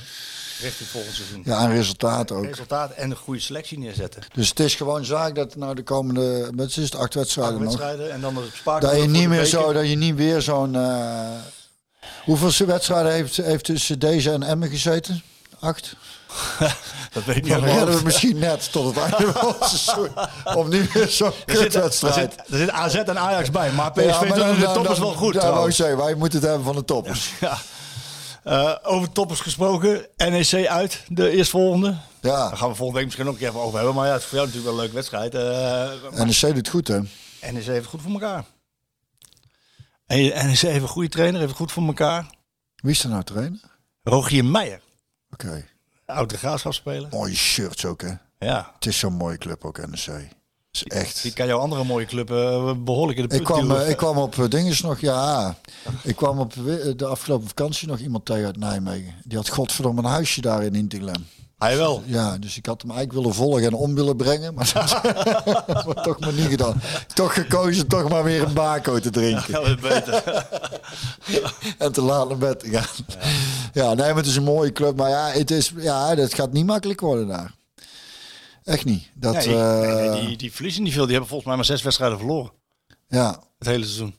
Speaker 8: Richting volgend seizoen.
Speaker 7: Ja, en resultaat ook.
Speaker 8: Resultaat en een goede selectie neerzetten.
Speaker 7: Dus het is gewoon zaak dat nou de komende, wat is het, acht wedstrijden
Speaker 8: Acht
Speaker 7: nog.
Speaker 8: wedstrijden en dan spaak.
Speaker 7: Dat je niet meer zo, dat je niet weer zo'n. eh, hoeveel wedstrijden heeft, heeft tussen deze en Emmen gezeten? Acht? <laughs>
Speaker 8: Dat weet ik niet
Speaker 7: Dan redden we misschien net tot het einde van <laughs> het seizoen. Om niet weer zo'n
Speaker 8: Er er,
Speaker 7: kutwedstrijd.
Speaker 8: zit, er zit AZ en Ajax bij, maar PSV
Speaker 7: Ja, maar
Speaker 8: doet
Speaker 7: dan-
Speaker 8: de toppers
Speaker 7: dan-
Speaker 8: wel goed.
Speaker 7: Ja, wou ik
Speaker 8: trouwens.
Speaker 7: zeggen, wij moeten het hebben van de toppers.
Speaker 8: Ja. Eh, over toppers gesproken, NEC uit, de eerstvolgende.
Speaker 7: Ja,
Speaker 8: Daar gaan we volgende week misschien keer even over hebben. Maar ja, het is voor jou natuurlijk wel een leuke wedstrijd. Eh,
Speaker 7: en de C doet goed, hè?
Speaker 8: NEC heeft het goed voor elkaar. En NEC heeft een goede trainer, heeft het goed voor elkaar.
Speaker 7: Wie is er nou trainer?
Speaker 8: Rogier Meijer,
Speaker 7: Oké.
Speaker 8: Oude graafschapspeler.
Speaker 7: Mooie shirts ook, hè?
Speaker 8: Ja,
Speaker 7: Het is zo'n mooie club ook, NEC. is echt...
Speaker 8: die kan jouw andere mooie club eh, behoorlijk in de
Speaker 7: Ik kwam, eh, ik kwam op dinges nog, ja. Ik kwam op de afgelopen vakantie nog iemand tegen uit Nijmegen. Die had godverdomme een huisje daar in Intilem.
Speaker 8: Hij wel.
Speaker 7: Ja, dus ik had hem eigenlijk willen volgen en om willen brengen. Maar <laughs> dat wordt toch maar niet gedaan. Toch gekozen toch maar weer een bako te drinken.
Speaker 8: Ja, dat beter. <laughs>
Speaker 7: En te laat naar bed te gaan. Ja. nee, maar het is een mooie club. Maar ja, het is, ja, dat gaat niet makkelijk worden daar. Echt niet. Dat,
Speaker 8: Nee,
Speaker 7: eh,
Speaker 8: nee, nee, die, die verliezen niet veel. Die hebben volgens mij maar zes wedstrijden verloren.
Speaker 7: ja.
Speaker 8: Het hele seizoen.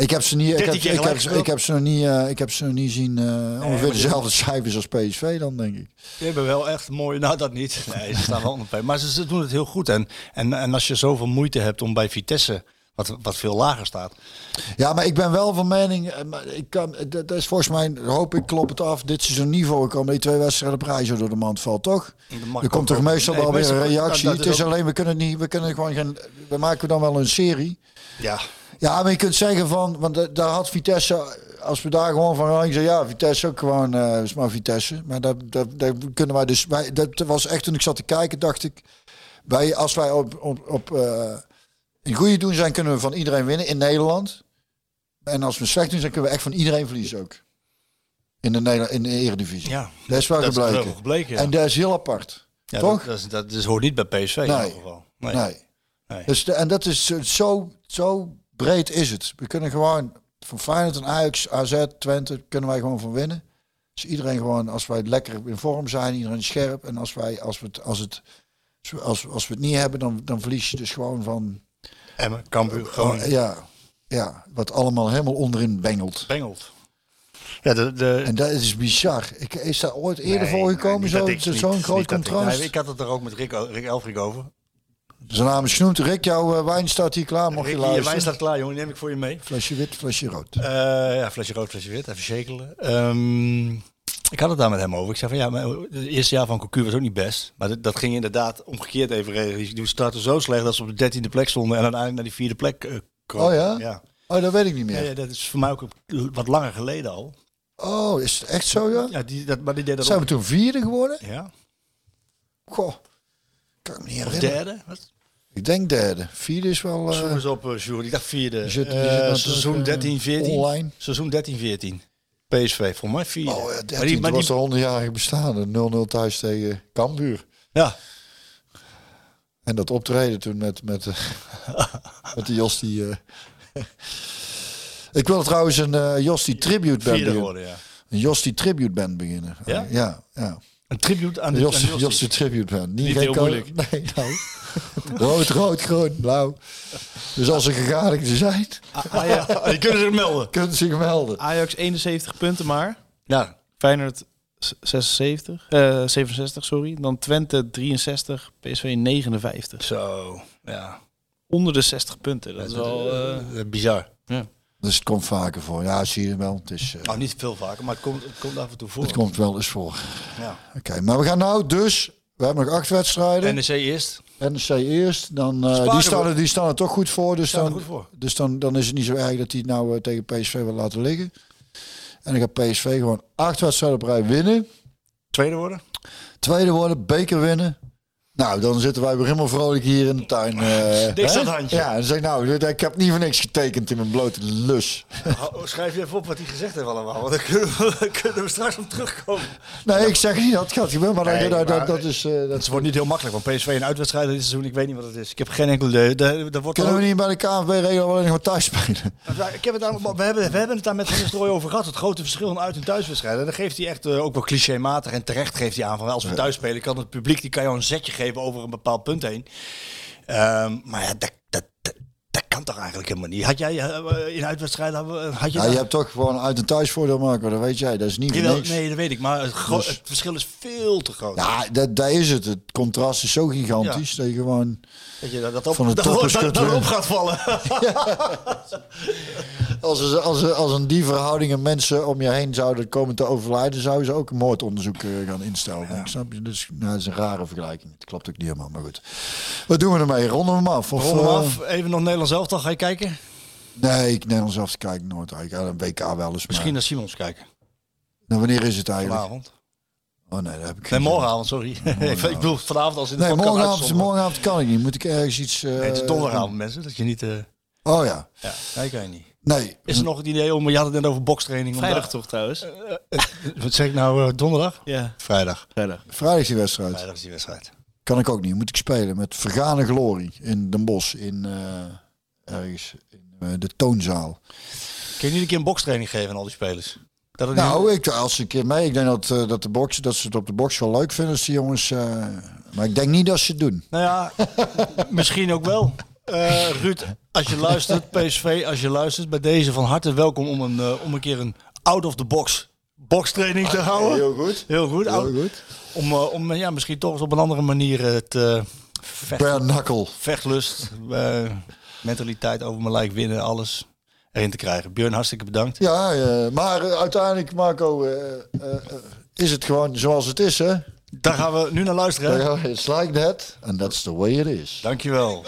Speaker 7: Ik heb ze niet. Ik
Speaker 8: 13
Speaker 7: heb, ik heb, ik heb ze nog niet. eh, ik heb ze nog niet zien. eh, ongeveer dezelfde cijfers als PSV dan denk ik.
Speaker 8: Die hebben wel echt mooi. Nou, dat niet. Nee, ze staan wel onder. Maar ze, ze doen het heel goed. En, en, en als je zoveel moeite hebt om bij Vitesse, wat, wat veel lager staat.
Speaker 7: Ja, maar ik ben wel van mening. eh, Ik kan, dat is volgens mij. Hoop ik klop het af. Dit seizoen niet voorkomen. Die twee wedstrijden prijs zo door de mand valt toch? Er komt toch
Speaker 8: wel.
Speaker 7: meestal
Speaker 8: Nee,
Speaker 7: wel weer een reactie. het
Speaker 8: is
Speaker 7: is
Speaker 8: ook-
Speaker 7: alleen we kunnen niet. We kunnen gewoon geen. We maken dan wel een serie.
Speaker 8: Ja,
Speaker 7: Ja, maar je kunt zeggen van, want da- daar had Vitesse, als we daar gewoon van gaan, ik zeg ja, Vitesse ook gewoon, eh is maar Vitesse. Maar dat, dat, dat kunnen wij dus, wij, dat was echt toen ik zat te kijken, dacht ik, wij, als wij op, op, op eh, een goede doen zijn, kunnen we van iedereen winnen in Nederland. En als we slecht doen zijn, kunnen we echt van iedereen verliezen ook. In de, Nederland, in de Eredivisie.
Speaker 8: ja.
Speaker 7: Dat is wel
Speaker 8: dat
Speaker 7: gebleken.
Speaker 8: Is wel gebleken ja.
Speaker 7: En dat is heel apart.
Speaker 8: Ja,
Speaker 7: toch?
Speaker 8: Dat, dat, is- dat, is- hoort niet bij PSV in
Speaker 7: Nee.
Speaker 8: ieder geval. Nee.
Speaker 7: Nee.
Speaker 8: Nee.
Speaker 7: Dus de, en dat is zo, zo breed is het. We kunnen gewoon van Feyenoord en Ajax, AZ, Twente, kunnen wij gewoon van winnen. Dus iedereen gewoon, als wij lekker in vorm zijn, iedereen scherp. En als wij, als we het, als het, als, als we het niet hebben, dan, dan verlies je dus gewoon van,
Speaker 8: Emmen, Cambuur, gewoon
Speaker 7: oh, ja, ja, wat allemaal helemaal onderin bengelt.
Speaker 8: bengelt. Ja, de, de,
Speaker 7: En dat is bizar. Ik, is daar ooit eerder
Speaker 8: Nee,
Speaker 7: voorgekomen,
Speaker 8: nee,
Speaker 7: zo- zo'n groot
Speaker 8: ik-
Speaker 7: contrast?
Speaker 8: nee, ik had het er ook met Rick, Rick Elfrik over.
Speaker 7: Zijn naam is genoemd. Rick, jouw eh, wijn staat hier klaar, mocht je
Speaker 8: Rick, je
Speaker 7: luisteren.
Speaker 8: wijn staat klaar, jongen. Die neem ik voor je mee.
Speaker 7: Flesje wit, flesje rood.
Speaker 8: Eh, ja, flesje rood, flesje wit. Even shakelen. Ehm, ik had het daar met hem over. Ik zei van ja, maar het eerste jaar van Cocu was ook niet best. Maar dat, dat ging inderdaad omgekeerd even regelen. Die startte zo slecht dat ze op de dertiende plek stonden en uiteindelijk naar die vierde plek uh,
Speaker 7: Oh ja?
Speaker 8: ja.
Speaker 7: Oh, dat weet ik niet meer.
Speaker 8: Ja, dat is voor mij ook wat langer geleden al.
Speaker 7: Oh, is het echt zo, ja?
Speaker 8: Ja, die, dat, maar die deed dat
Speaker 7: Zijn we toen vierde geworden?
Speaker 8: Ja.
Speaker 7: Goh, kan ik me niet herinneren.
Speaker 8: derde? Wat?
Speaker 7: Ik denk derde. Vierde is wel... eh,
Speaker 8: Zoom eens op, uh, Sjoerd. Ik dacht vierde.
Speaker 7: Je zit-
Speaker 8: Eh,
Speaker 7: zit
Speaker 8: seizoen
Speaker 7: eh,
Speaker 8: 13, 14.
Speaker 7: online.
Speaker 8: Seizoen 13, 14. PSV, voor mij vierde.
Speaker 7: oh ja,
Speaker 8: maar
Speaker 7: 13,
Speaker 8: die, maar
Speaker 7: was
Speaker 8: die,
Speaker 7: er 100-jarige bestaan. 0-0 thuis tegen Cambuur.
Speaker 8: ja,
Speaker 7: En dat optreden toen met, met, eh, <laughs> met de Jos die... eh, ik wil trouwens een eh Jos die tribute band
Speaker 8: vierde
Speaker 7: beginnen.
Speaker 8: geworden, ja.
Speaker 7: Een Jos die tribute band beginnen.
Speaker 8: Ja?
Speaker 7: ja, ja.
Speaker 8: Een tribute aan de
Speaker 7: Jos,
Speaker 8: aan Jossie.
Speaker 7: Jos de tribute band. Niet,
Speaker 8: Niet
Speaker 7: geen
Speaker 8: heel moeilijk. <laughs>
Speaker 7: Nee, nou. rood, rood, groen, blauw. Dus als er gegadigden zijn,
Speaker 1: Ajax, <laughs>
Speaker 8: Die kunnen zich melden.
Speaker 7: kunnen ze zich melden.
Speaker 1: Ajax 71 punten maar.
Speaker 8: Ja,
Speaker 1: Feyenoord s- 76, eh 67, sorry. Dan Twente 63, PSV 59.
Speaker 8: zo. Ja,
Speaker 1: Onder de 60 punten. Dat is wel... eh,
Speaker 8: Eh, bizar.
Speaker 7: Dus het komt vaker voor. Ja, zie je wel. Het, is, eh,
Speaker 8: Nou, niet veel vaker, maar het komt, het komt af en toe voor.
Speaker 7: het komt wel eens voor.
Speaker 8: Ja.
Speaker 7: Oké, maar we gaan nou dus... We hebben nog acht wedstrijden.
Speaker 8: NEC eerst.
Speaker 7: NEC eerst. Dan,
Speaker 8: Spaken
Speaker 7: die, staan er, die staan er toch goed voor. Dus, dan,
Speaker 8: goed voor.
Speaker 7: dus dan, dan is het niet zo erg dat hij het nou eh, tegen PSV wil laten liggen. En dan gaat PSV gewoon acht wedstrijden op rij winnen.
Speaker 8: Tweede worden.
Speaker 7: Tweede worden, beker winnen. Nou, dan zitten wij weer helemaal vrolijk hier in de tuin. eh, <laughs> hè?
Speaker 8: aan het handje.
Speaker 7: Ja, en zeg nou, ik heb niet voor niks getekend in mijn blote lus.
Speaker 8: Oh, Schrijf je even op wat hij gezegd heeft allemaal. Want dan kunnen we, <laughs> kunnen we straks op terugkomen.
Speaker 7: Nee, ik zeg niet dat het gaat gebeuren, maar, dat-
Speaker 8: Nee,
Speaker 7: dat, dat,
Speaker 8: maar-
Speaker 7: dat is... eh, dat
Speaker 8: Het wordt niet heel makkelijk, want PSV een uitwedstrijd dit seizoen, ik weet niet wat het is. Ik heb geen enkel idee. Daar- daar wordt
Speaker 7: Kunnen we niet bij de KNVB regelen alleen nog maar thuis spelen? <laughs>
Speaker 8: Ik heb het aan, we, hebben, we hebben het daar met Van Nistelrooy over gehad. Het grote verschil in uit- en thuiswedstrijden. Dan geeft hij echt eh, ook wel clichématig en terecht geeft hij aan van als we thuis spelen, kan het publiek die kan jou een zetje geven over een bepaald punt heen. Ehm, maar ja, dat, dat, dat, dat kan toch eigenlijk helemaal niet. Had jij eh, in uitwedstrijden had je,
Speaker 7: Ja,
Speaker 8: dat-
Speaker 7: je hebt toch gewoon uit- en thuisvoordeel maken, dat weet jij. Dat is niet
Speaker 8: Jawel,
Speaker 7: niks.
Speaker 8: nee, dat weet ik. Maar het,
Speaker 7: Dus-
Speaker 8: het verschil is veel te groot.
Speaker 7: Ja, dat, dat is het. Het contrast is zo gigantisch dat je gewoon...
Speaker 8: dat je dat, op,
Speaker 7: van
Speaker 8: dat, dat, op gaat vallen. <laughs>
Speaker 7: Als, als, als een die verhoudingen mensen om je heen zouden komen te overlijden, zouden ze ook een moordonderzoek eh, gaan instellen. Ik snap je? Dus nou, dat is een rare vergelijking. Het klopt ook niet helemaal, maar goed. Wat doen we ermee? Ronden we hem af? Of,
Speaker 8: Rond hem
Speaker 7: eh,
Speaker 8: af. Even nog Nederlands elftal. Ga je kijken?
Speaker 7: Nee, ik Nederlands te kijken nooit. Ik ga een WK wel eens.
Speaker 8: Misschien
Speaker 7: maar-
Speaker 8: naar Simons kijken.
Speaker 7: Nou, wanneer is het eigenlijk?
Speaker 8: Vanavond.
Speaker 7: Oh nee, dat heb ik geen
Speaker 8: morgenavond, sorry. <laughs> ik bedoel vanavond als in de
Speaker 7: Nee, morgenavond, kan ik niet. Moet ik ergens iets... eh,
Speaker 8: Nee, het is donderdagavond, mensen. Dat je niet... eh
Speaker 7: Oh ja.
Speaker 8: ja, nee, kan je niet.
Speaker 7: Nee.
Speaker 8: Is er nog het idee om... Je had het net over bokstraining. om
Speaker 1: Vrijdag
Speaker 8: daar-
Speaker 1: toch trouwens?
Speaker 8: Wat zeg ik nou? eh, donderdag?
Speaker 1: Ja,
Speaker 8: Vrijdag.
Speaker 1: vrijdag.
Speaker 7: Vrijdag die wedstrijd.
Speaker 8: Vrijdag is die wedstrijd.
Speaker 7: Kan ik ook niet. Moet ik spelen met vergane glorie in Den Bosch. In, eh, ergens in eh, de toonzaal.
Speaker 8: Kun je niet een keer een bokstraining geven aan al die spelers? Dat
Speaker 7: Nou, ik, als ik een keer mee. Ik denk dat, eh, dat, de box, dat ze het op de box wel leuk vinden als die jongens... eh, maar ik denk niet dat ze het doen.
Speaker 8: Nou ja, <laughs> misschien ook wel. Eh, Ruud, als je luistert, <laughs> PSV, als je luistert, bij deze van harte welkom om een, om een keer een out-of-the-box bokstraining te houden.
Speaker 7: Heel goed.
Speaker 8: Heel goed.
Speaker 7: Heel
Speaker 8: Out-
Speaker 7: goed.
Speaker 8: Om, om ja, misschien toch eens op een andere manier het vecht,
Speaker 7: knuckle.
Speaker 8: vechtlust, mentaliteit over mijn lijk winnen, alles erin te krijgen. Björn, hartstikke bedankt.
Speaker 7: Ja, eh, maar uiteindelijk, Marco, eh, eh, eh, is het gewoon zoals het is, hè?
Speaker 8: Daar gaan we nu naar luisteren. hè?
Speaker 7: It's like that, and that's the way it is.
Speaker 8: Dankjewel.